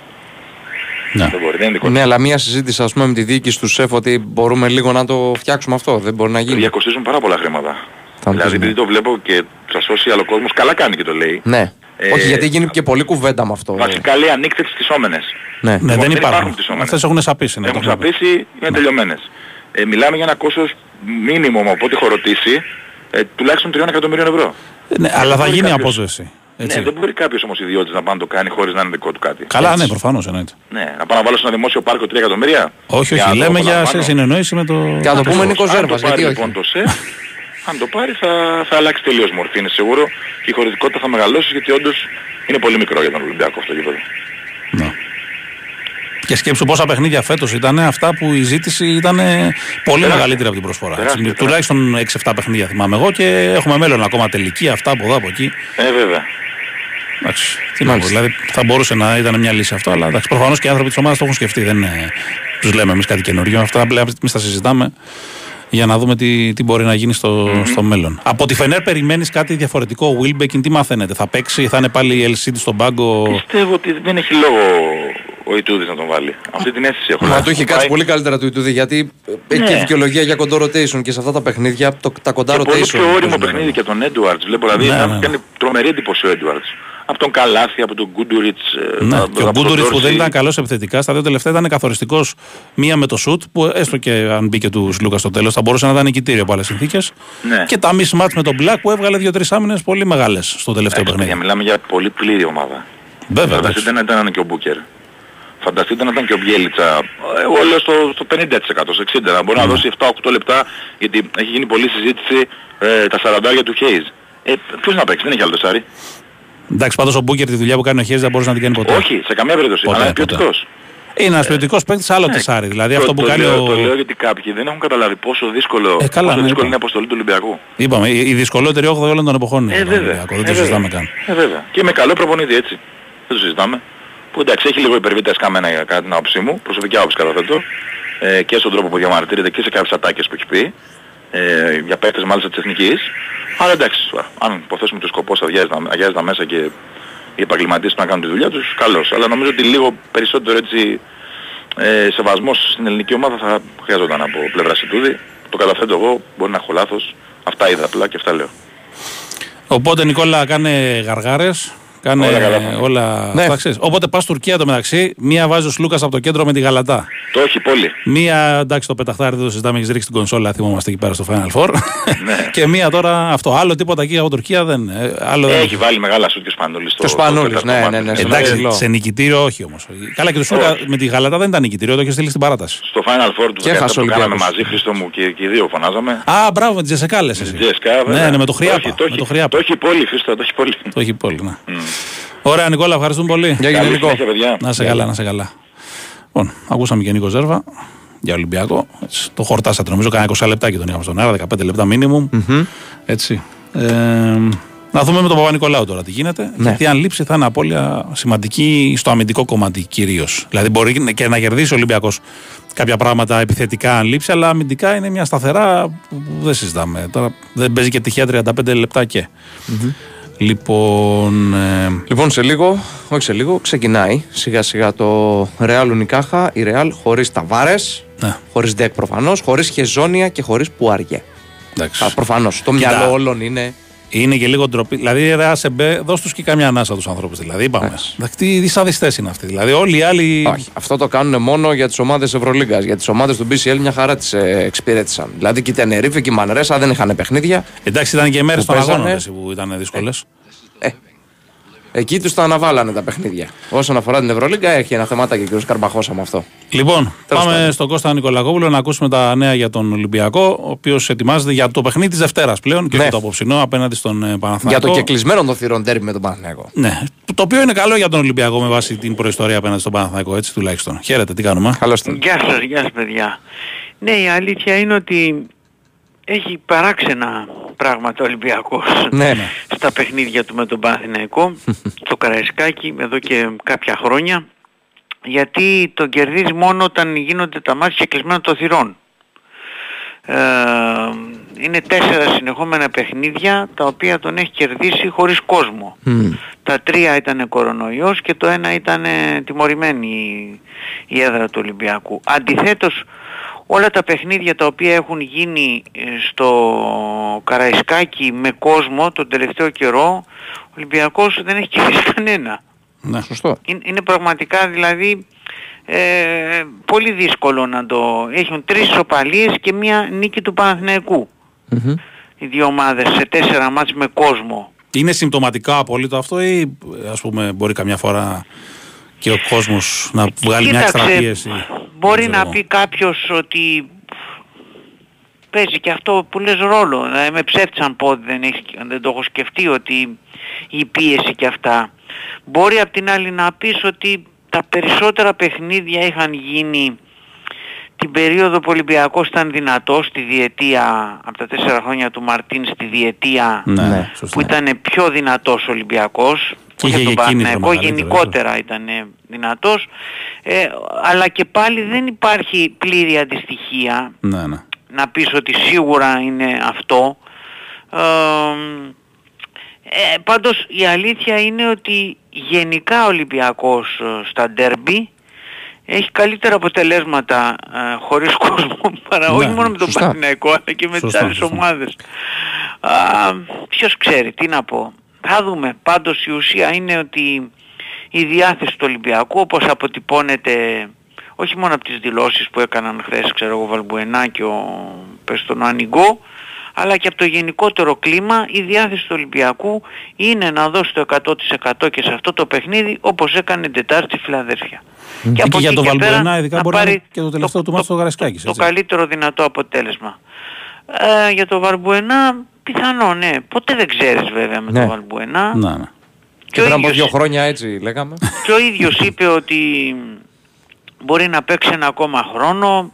Ναι. Δεν μπορεί, δεν είναι δικό του. Ναι, αλλά μία συζήτηση ας πούμε με τη διοίκηση του ΣΕΦ ότι μπορούμε λίγο να το φτιάξουμε αυτό. Δεν μπορεί να γίνει. Διακοστίζουν πάρα πολλά χρήματα. Θα μου δηλαδή πεις, ναι. επειδή το βλέπω και στα social ο κόσμος καλά κάνει και το λέει. Ναι. Ε, Όχι, γιατί γίνει και πολλή κουβέντα με αυτό. Βασικά λέει ανοίξτε τις πτυσσόμενες. Ναι. Ναι, Λοιπόν, δεν δεν υπάρχουν. υπάρχουν πτυσσόμενες. Αυτές έχουν σαπίσει. Ναι, Έχουν το έχουμε πει. ξαπίσει, είναι τελειωμένες. Ε, μιλάμε για ένα κόστος μήνυμο από ό,τι έχω ρωτήσει, ε, τουλάχιστον 3 εκατομμυρίων ευρώ. Ναι, αλλά θα μπορεί γίνει κάποιος- απόσβεση. Έτσι. Ναι, δεν μπορεί κάποιος όμως ιδιώτης να πάει να το κάνει χωρίς να είναι δικό του κάτι. Καλά, Έτσι. ναι, προφανώς εννοείται. Ναι, να πάω να βάλω σε ένα δημόσιο πάρκο 3 εκατομμύρια. Όχι, Για όχι, να το λέμε για σε απολαμβάνω. συνεννόηση με το. Και να το πούμε Ακριβώς. Νίκο Αν Ζέρβας, το πάρει γιατί όχι. λοιπόν το ΣΕΦ, αν το πάρει θα, θα αλλάξει τελείως μορφή, είναι σίγουρο. Και η χωρητικότητα θα μεγαλώσει γιατί όντως είναι πολύ μικρό για τον Ολυμπιακό αυτό το γήπεδο. Ναι. Και σκέψου πόσα παιχνίδια φέτος ήταν αυτά που η ζήτηση ήταν πολύ Τεράστια. μεγαλύτερη από την προσφορά. Τεράστια, Έτσι, τεράστια. Τουλάχιστον 6-7 παιχνίδια θυμάμαι εγώ και έχουμε μέλλον ακόμα τελική, αυτά από εδώ από εκεί. Ε, βέβαια. Εντάξει, τι να πω, δηλαδή θα μπορούσε να ήταν μια λύση αυτό, αλλά εντάξει, προφανώς και οι άνθρωποι της ομάδας το έχουν σκεφτεί. Δεν τους λέμε εμείς κάτι καινούριο. Αυτά απλά εμεί τα συζητάμε για να δούμε τι, τι μπορεί να γίνει στο, στο μέλλον. Από τη Φενέρ περιμένεις κάτι διαφορετικό. Ο Wilbekin τι μαθαίνετε, θα παίξει, θα είναι πάλι η LCD στον πάγκο; Πιστεύω ότι δεν έχει λόγο ο Ιτούδης να τον βάλει. Αυτή την αίσθηση έχω. Μα του έχει κάτσει Πάει- πολύ καλύτερα του Ιτούδη γιατί έχει και Ναι. δικαιολογία για κοντό rotation και σε αυτά τα παιχνίδια το, τα κοντά Και rotation. πολύ πιο όριμο παίζουν. παιχνίδι και τον Έντουαρτς. Βλέπω δηλαδή Ναι, να ναι, ναι. κάνει τρομερή εντύπωση ο Έντουαρτς. Από τον Καλάθι, από τον Γκούντουριτς. ε, Ναι, από και ο τον Γκούντουριτς που Ντόρση. δεν ήταν καλός επιθετικά, στα δύο τελευταία ήταν καθοριστικός. Μία με το σουτ, που έστω και αν μπήκε του Λούκα στο τέλος, θα μπορούσε να ήταν νικητήριο από άλλες συνθήκες. Ναι. Και τα mismatch με τον Black που έβγαλε δύο-τρί άμυνες πολύ μεγάλες στο τελευταίο Εντάξει, παιχνίδι. παιδιά, μιλάμε για πολύ πλήρη ομάδα. Βέβαια, εντάξει. Φανταστείτε να ήταν και ο Μπούκερ. Φανταστείτε να ήταν και ο Μπιέλιτσα. Εγώ λέω στο, στο 50%, στο 60%. Να μπορεί να δώσει 7-8 λεπτά γιατί έχει γίνει πολλή συζήτηση ε, τα 40 του Χέιζ. Ε, ποιος να παίξει, δεν έχει άλλο τεσάρι. Εντάξει, πάντως ο Μπούκερ τη δουλειά που κάνει ο Χέρις δεν μπορούσε να την κάνει ποτέ. Όχι, σε καμία περίπτωση. Ποτέ, αλλά είναι ποτέ. ποιοτικός. Είναι ένας ποιοτικός παίκτης, άλλο τεσάρι. Δηλαδή Το- αυτό που το κάνει λέω, ο. Το λέω γιατί κάποιοι δεν έχουν καταλάβει πόσο δύσκολο, Ε, καλά, πόσο ναι, δύσκολη είπα. είναι η αποστολή του Ολυμπιακού. Είπαμε, η η δυσκολότερη 8 όλων των εποχών. είναι Ε, τον βέβαια. Ολυμπιακός, Δεν Ε, το βέβαια. συζητάμε καν. Ε, βέβαια. Και με καλό προπονητή έτσι. Δεν το συζητάμε. Που εντάξει έχει λίγο υπερβεί τα εσκαμμένα για κατά την άποψή μου, προσωπική άποψη καταθέτω, ε, και στον τρόπο που διαμαρτύρεται και σε κάποιες ατάκες που έχει πει, ε, για παίκτες μάλιστα της εθνικής. Αλλά εντάξει, τώρα, αν υποθέσουμε ότι ο σκοπός αδειάζει τα, αδειάζει τα μέσα και οι επαγγελματίες να κάνουν τη δουλειά τους, καλώς. Αλλά νομίζω ότι λίγο περισσότερο έτσι ε, σεβασμός στην ελληνική ομάδα θα χρειαζόταν από πλευρά Σιτούδη. Το καταθέτω εγώ, μπορεί να έχω λάθος. Αυτά είδα απλά και αυτά λέω. Οπότε Νικόλα κάνε γαργάρες. Κάνε Όλα καλά. όλα. Ναι. τα ξέρεις. Οπότε πας Τουρκία το μεταξύ. Μία βάζεις ο Σλούκα από το κέντρο με τη Γαλατά. Το έχει πολύ. Μία, εντάξει, το πεταχτάρι δεν το συζητάμε, έχεις ρίξει την κονσόλα, θυμόμαστε εκεί πέρα στο Final Four. Ναι. [laughs] και μία τώρα αυτό. Άλλο τίποτα εκεί από Τουρκία δεν. ε, Άλλο δεν. Έχει βάλει μεγάλα σουτ και ο Σπανούλης στο Και ο Σπανούλης, στο ναι, τέταρτο ναι, μάτι. ναι, στο Εντάξει, ψηλό. σε νικητήριο όχι όμως. Καλά και το Σλούκα Όχι. με τη Γαλατά δεν ήταν νικητήριο, το είχε στείλει στην παράταση. Στο Final Four του Και 17 έχασε ο που κάναμε Ολυμπιακός. μαζί, Χρήστο μου και, και οι δύο φωνάζαμε. Α, μπράβο, με τη Τζεσεκάλε. εσύ. Τζέσκα, Ναι, βέβαια. ναι, με το Χρειάπα. έχει- Το με έχει, το Χρειάπα. το έχει πολύ, Χρήστο, το έχει πολύ. Το έχει πολύ, ναι. Ωραία, Νικόλα, ευχαριστούμε πολύ. Γεια Καλή Νικό. συνέχεια, παιδιά. Να σε καλά, να σε καλά. Λοιπόν, ακούσαμε και Νίκο Ζέρβα για Ολυμπιακό. Έτσι, το χορτάσατε νομίζω, κάνα 20 λεπτά και τον είχαμε στον αέρα, 15 λεπτά minimum. Έτσι. Ε, να δούμε με τον Παπα-Νικολάου τώρα τι γίνεται. Ναι. Γιατί αν λείψει θα είναι απώλεια σημαντική στο αμυντικό κομμάτι κυρίως. Δηλαδή μπορεί και να κερδίσει ο Ολυμπιακός κάποια πράγματα επιθετικά αν λείψει, αλλά αμυντικά είναι μια σταθερά που δεν συζητάμε. Τώρα δεν παίζει και τυχαία 35 λεπτά και. Λοιπόν. ε, Λοιπόν, σε λίγο, όχι σε λίγο, ξεκινάει σιγά σιγά το Real Unicaja. Η Real χωρίς Ταβάρες, ναι. χωρίς Ντεκ προφανώς, χωρίς Χεζόνια και χωρίς Πουάριε. Εντάξει. Α, προφανώς. Το Κοίτα. μυαλό όλων είναι. Είναι και λίγο ντροπή. Δηλαδή, ρε ΑΣΕΜΠΕ, δώσ' τους και καμιά ανάσα τους ανθρώπους. Δηλαδή, είπαμε. Εντάξει, τι δυσαδιστές είναι αυτοί. Δηλαδή, όλοι οι άλλοι. Όχι. Αυτό το κάνουν μόνο για τις ομάδες Ευρωλίγκας. Για τις ομάδες του BCL μια χαρά τις ε, εξυπηρέτησαν. Δηλαδή και η Τενερίφη και η Μανρέσα δεν είχαν παιχνίδια. Εντάξει, ήταν και μέρες Που των αγώνων παίζανε. έτσι, που ήταν δύσκολες. Εκεί τους τα αναβάλανε τα παιχνίδια. Όσον αφορά την Ευρωλίγκα, έχει ένα θεματάκι και ο κ. Καρμπαχώσα με αυτό. Λοιπόν, Τέλος πάμε πάντων. στον Κώστα Νικολακόπουλο να ακούσουμε τα νέα για τον Ολυμπιακό, ο οποίος ετοιμάζεται για το παιχνίδι της Δευτέρας πλέον και Ναι. όχι το απόψινό απέναντι στον ε, Για Παναθηναϊκό. το κεκλεισμένο των θυρών τέρμι με τον Παναθηναϊκό. Ναι, το οποίο είναι καλό για τον Ολυμπιακό με βάση την προϊστορία απέναντι στον Παναθηναϊκό, έτσι τουλάχιστον. Χαίρετε, τι κάνουμε. Καλώς την. Γεια σας, γεια σας παιδιά. Ναι, η αλήθεια είναι ότι έχει παράξενα πράγματα ο Ολυμπιακός Ναι. στα παιχνίδια του με τον Παναθηναϊκό, [laughs] στο Καραϊσκάκι εδώ και κάποια χρόνια, γιατί τον κερδίζει μόνο όταν γίνονται τα μάτια και κλεισμένα των θυρών. Ε, είναι τέσσερα συνεχόμενα παιχνίδια τα οποία τον έχει κερδίσει χωρίς κόσμο. Τα τρία ήταν κορονοϊός και το ένα ήταν ε, τιμωρημένη η, η έδρα του Ολυμπιακού. Αντιθέτως όλα τα παιχνίδια τα οποία έχουν γίνει ε, στο Καραϊσκάκι με κόσμο τον τελευταίο καιρό ο Ολυμπιακός δεν έχει κερδίσει κανένα. Ναι. Σωστό. Είναι, είναι πραγματικά δηλαδή ε, πολύ δύσκολο να το... Έχουν τρεις ισοπαλίες και μία νίκη του Παναθηναϊκού. Οι δύο ομάδες σε τέσσερα μάτς με κόσμο. Είναι συμπτωματικά απόλυτο αυτό ή ας πούμε μπορεί καμιά φορά και ο κόσμος να βγάλει μια Κοίταξε, εξτρα πίεση. Μπορεί Δεν να ξέρω. πει κάποιος ότι παίζει και αυτό που λες ρόλο. Δηλαδή με ψεύτης αν πω ότι δεν, έχεις, δεν το έχω σκεφτεί ότι η πίεση και αυτά. Μπορεί απ' την άλλη να πεις ότι τα περισσότερα παιχνίδια είχαν γίνει την περίοδο που ο Ολυμπιακός ήταν δυνατός στη διετία, από τα τέσσερα χρόνια του Μαρτίν στη διετία Ναι, ναι, σωστά. που ήταν πιο δυνατός ο Ολυμπιακός Και όχι είχε τον και κίνητρο Παναθηναϊκό, μεγαλύτερο, γενικότερα ήταν ε, δυνατός ε, αλλά και πάλι δεν υπάρχει πλήρη αντιστοιχεία Ναι, ναι. να πεις ότι σίγουρα είναι αυτό ε, ε, πάντως η αλήθεια είναι ότι γενικά ο Ολυμπιακός ε, στα ντέρμπι έχει καλύτερα αποτελέσματα ε, χωρίς κόσμο [laughs] παρά Ναι, όχι μόνο με τον σωστά. Παναθηναϊκό αλλά και με τις Σωστά, άλλες σωστά. ομάδες. Α, ποιος ξέρει, τι να πω. Θα δούμε. Πάντως η ουσία είναι ότι η διάθεση του Ολυμπιακού όπως αποτυπώνεται όχι μόνο από τις δηλώσεις που έκαναν χθες ξέρω εγώ ο Βαλμπουενά και ο πες τον Ανιγκό αλλά και από το γενικότερο κλίμα η διάθεση του Ολυμπιακού είναι να δώσει το 100% και σε αυτό το παιχνίδι όπως έκανε την Τετάρτη στη Φιλαδέλφια. Και, από για εκεί τον και πέρα Βαλμπουενά ειδικά να μπορεί να πάρει είναι και το τελευταίο του μάτι στο Γαρασκάκης. το έτσι. καλύτερο δυνατό αποτέλεσμα. Ε, για τον Βαλμπουενά πιθανό ναι. Ποτέ δεν ξέρεις βέβαια με Ναι. τον Βαλμπουενά. Ναι, ναι. Και ο πριν από ίδιος- δύο χρόνια έτσι λέγαμε. και ο ίδιος είπε ότι μπορεί να παίξει ένα ακόμα χρόνο.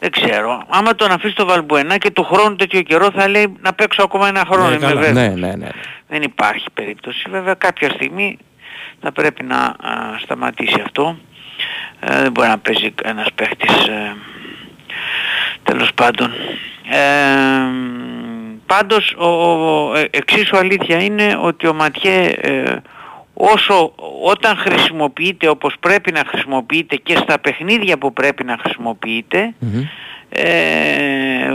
Δεν ξέρω. Άμα τον αφήσει το Βαλμπουενά και του χρόνου τέτοιο καιρό θα λέει να παίξω ακόμα ένα χρόνο. Ναι, είμαι καλά. βέβαιος. ναι, ναι, ναι. Δεν υπάρχει περίπτωση. Βέβαια κάποια στιγμή θα πρέπει να α, σταματήσει αυτό. Ε, δεν μπορεί να παίζει ένας παίχτης ε, τέλος πάντων. Ε, πάντως ο, ο- ε, εξίσου αλήθεια είναι ότι ο Ματιέ ε, όσο όταν χρησιμοποιείται όπως πρέπει να χρησιμοποιείται και στα παιχνίδια που πρέπει να χρησιμοποιείται ε,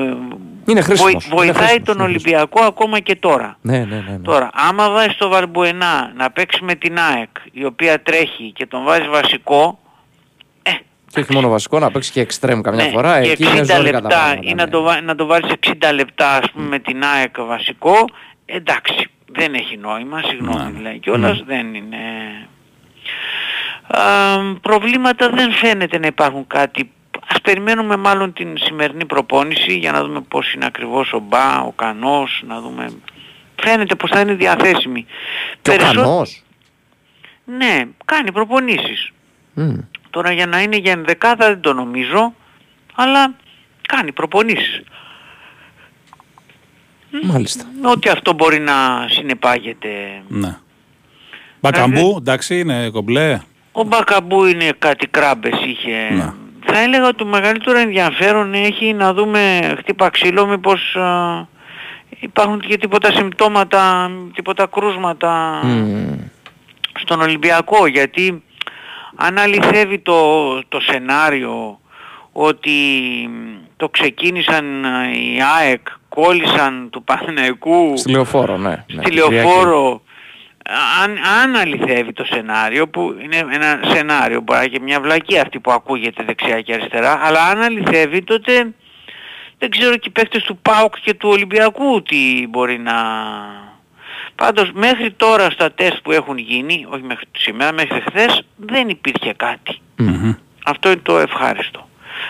Είναι χρήσιμος. βοη- Είναι βοηθάει χρήσιμος, τον είναι Ολυμπιακό ακόμα και τώρα. Ναι, ναι, ναι. ναι. Τώρα, άμα βάζει το Βαρμπουενά να παίξει με την ΑΕΚ, η οποία τρέχει και τον βάζει βασικό, Και όχι μόνο βασικό, να παίξει και εξτρέμ καμιά ναι, φορά. και Εκεί είναι 60 ζώρικα τα λεπτά πράγματα. ή να ναι. το, βά- να το βάλεις 60 λεπτά ας πούμε με την ΑΕΚ βασικό, εντάξει, δεν έχει νόημα, συγγνώμη δηλαδή κιόλας, δεν είναι... Α, προβλήματα δεν φαίνεται να υπάρχουν κάτι. Ας περιμένουμε μάλλον την σημερινή προπόνηση για να δούμε πώς είναι ακριβώς ο Μπα, ο Κανός, να δούμε... Φαίνεται πως θα είναι διαθέσιμη. Και ο Περισσό- Κανός. Ναι, κάνει προπονήσεις. Μμ. Τώρα για να είναι για ενδεκάδα δεν το νομίζω, αλλά κάνει προπονήσεις. Μάλιστα. Ό,τι αυτό μπορεί να συνεπάγεται. Ναι. Μπακαμπού, εντάξει, είναι κομπλέ. Ο Μπακαμπού είναι κάτι κράμπες είχε. Ναι. Θα έλεγα ότι το μεγαλύτερο ενδιαφέρον έχει να δούμε χτύπα ξύλο μήπως α, υπάρχουν και τίποτα συμπτώματα, τίποτα κρούσματα στον Ολυμπιακό γιατί αν αληθεύει το, το σενάριο ότι το ξεκίνησαν ε, οι ΑΕΚ, κόλλησαν του Παναθηναϊκού Στη λεωφόρο, ναι. ναι, στη την Κυριακή. λεωφόρο αν, αν αληθεύει το σενάριο που είναι ένα σενάριο μπορεί να είναι και μια βλακή αυτή που ακούγεται δεξιά και αριστερά αλλά αν αληθεύει τότε δεν ξέρω και οι παίκτες του ΠΑΟΚ και του Ολυμπιακού τι μπορεί να... Πάντως μέχρι τώρα στα τεστ που έχουν γίνει, όχι μέχρι σήμερα, μέχρι χθες δεν υπήρχε κάτι. Αυτό είναι το ευχάριστο.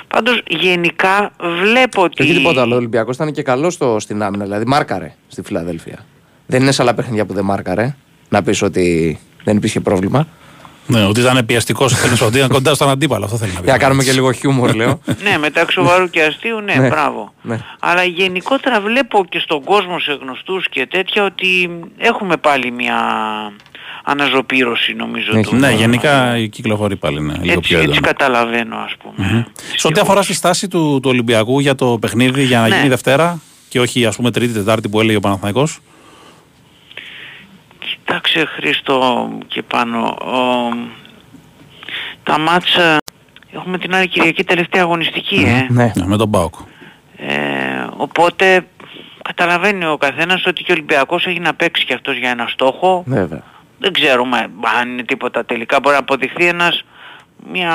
Πάντως γενικά βλέπω ότι... Και όχι τίποτα άλλο. Ο Ολυμπιακός ήταν και καλός στο, στην άμυνα. Δηλαδή, μάρκαρε στη Φιλαδέλφια. Δεν είναι σε άλλα παιχνίδια που δεν μάρκαρε. Να πεις ότι δεν υπήρχε πρόβλημα. Ναι, ότι ήταν πιαστικό ότι ήταν κοντά στον αντίπαλο. Αυτό θέλει να πει. Για να κάνουμε και λίγο χιούμορ, λέω. ναι, μεταξύ σοβαρού και αστείου, ναι, Ναι. μπράβο. ναι. Αλλά γενικότερα βλέπω και στον κόσμο σε γνωστούς και τέτοια ότι έχουμε πάλι μια αναζωπήρωση νομίζω του. Ναι, γενικά η κυκλοφορεί πάλι ναι, λίγο έτσι, πιο έτσι έντονα. καταλαβαίνω ας πούμε. Σε ό,τι αφορά στη στάση του, του Ολυμπιακού για το παιχνίδι για να Ναι. γίνει Δευτέρα και όχι ας πούμε Τρίτη, Τετάρτη που έλεγε ο Παναθηναϊκός. Κοιτάξε Χρήστο και πάνω. Ο, τα μάτσα έχουμε την άλλη Κυριακή τελευταία αγωνιστική ε. Ναι. Ναι, με τον Πάοκ. Ε, οπότε καταλαβαίνει ο καθένας ότι και ο Ολυμπιακός έχει να παίξει και αυτός για ένα στόχο. Βέβαια. Δεν ξέρουμε αν είναι τίποτα τελικά. Μπορεί να αποδειχθεί ένας μια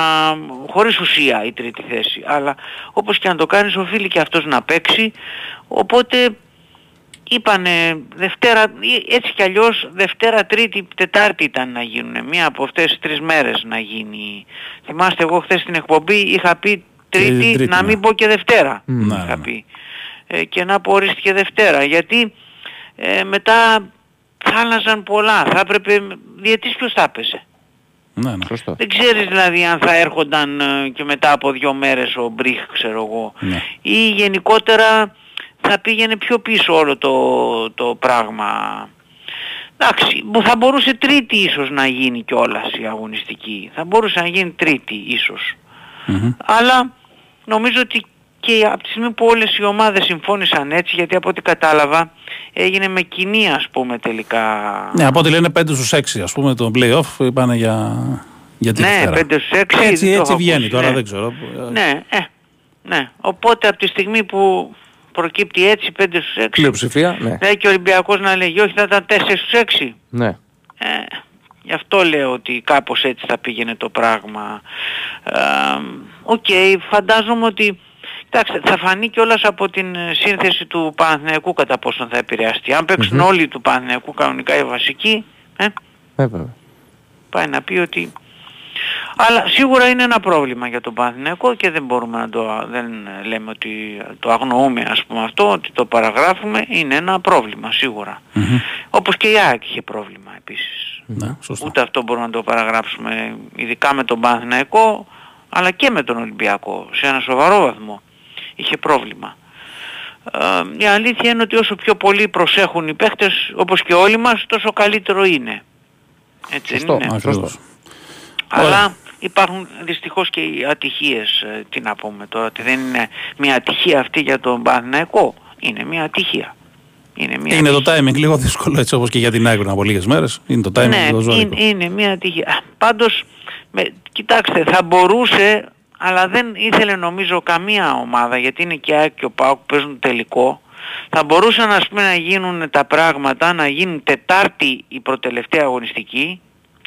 χωρίς ουσία η τρίτη θέση. Αλλά όπως και αν το κάνεις οφείλει και αυτός να παίξει. Οπότε είπανε Δευτέρα, έτσι κι αλλιώς Δευτέρα, Τρίτη, Τετάρτη ήταν να γίνουν. Μία από αυτές τις τρεις μέρες να γίνει. Θυμάστε εγώ χθες στην εκπομπή είχα πει Τρίτη, Τρίτη, να ναι. μην πω και Δευτέρα. Ναι, είχα ναι. πει. Ε, και να πω ορίστηκε Δευτέρα. Γιατί ε, μετά θα άλλαζαν πολλά. Θα έπρεπε, διετής ποιος θα έπαιζε; Ναι, ναι. Σωστό. Δεν ξέρεις δηλαδή αν θα έρχονταν ε, και μετά από δύο μέρες ο Μπριχ ξέρω εγώ. Ναι. Ή γενικότερα θα πήγαινε πιο πίσω όλο το, το πράγμα. Εντάξει, που θα μπορούσε τρίτη ίσως να γίνει κιόλας η αγωνιστική. Θα μπορούσε να γίνει τρίτη ίσως. Αλλά νομίζω ότι και από τη στιγμή που όλες οι ομάδες συμφώνησαν έτσι, γιατί από ό,τι κατάλαβα έγινε με κοινή ας πούμε τελικά. Ναι, από ό,τι λένε 5 στους 6 ας πούμε το play-off είπανε για, για τη Ναι, Δευτέρα. 5 στους 6 Έτσι, δεν το έτσι έχω βγαίνει ακούσει, τώρα, ναι. δεν ξέρω. Ναι, ε, ναι. Οπότε από τη στιγμή που προκύπτει έτσι 5 στους 6, Πλειοψηφία, ναι. λέει και ο Ολυμπιακός να λέγει όχι θα ήταν 4 στους 6. ναι. Ε, γι' αυτό λέω ότι κάπως έτσι θα πήγαινε το πράγμα. Ε, Οκ, φαντάζομαι ότι κοιτάξτε, θα φανεί κιόλας από την ε, σύνθεση του Παναθηναϊκού κατά πόσον θα επηρεαστεί. Αν παίξουν όλοι του Παναθηναϊκού κανονικά οι βασικοί, ε, Βέβαια. πάει να πει ότι... Αλλά σίγουρα είναι ένα πρόβλημα για τον Παναθηναϊκό και δεν μπορούμε να το... δεν λέμε ότι το αγνοούμε ας πούμε αυτό, ότι το παραγράφουμε, είναι ένα πρόβλημα σίγουρα. Όπως και η ΑΕΚ είχε πρόβλημα επίσης. Ναι, σωστό. Ούτε αυτό μπορούμε να το παραγράψουμε ειδικά με τον Παναθηναϊκό αλλά και με τον Ολυμπιακό σε ένα σοβαρό βαθμό είχε πρόβλημα. Ε, η αλήθεια είναι ότι όσο πιο πολύ προσέχουν οι παίχτες όπως και όλοι μας τόσο καλύτερο είναι. Έτσι Σωστό. δεν είναι. Ακριβώς. Αλλά υπάρχουν δυστυχώς και οι ατυχίες. ε, Τι να πούμε τώρα, ότι δεν είναι μια ατυχία αυτή για τον Παναθηναϊκό. Είναι μια ατυχία. Είναι, μια Είναι το timing λίγο δύσκολο έτσι όπως και για την Άγκρονα από λίγες μέρες. Είναι το timing ναι, λίγο ζώρικο. είναι, είναι μια ατυχία. Α, Πάντως, με, κοιτάξτε, θα μπορούσε, αλλά δεν ήθελε νομίζω καμία ομάδα, γιατί είναι και η ΑΕΚ και ο ΠΑΟΚ που παίζουν τελικό, θα μπορούσαν ας πούμε να γίνουν τα πράγματα, να γίνει Τετάρτη η προτελευταία αγωνιστική,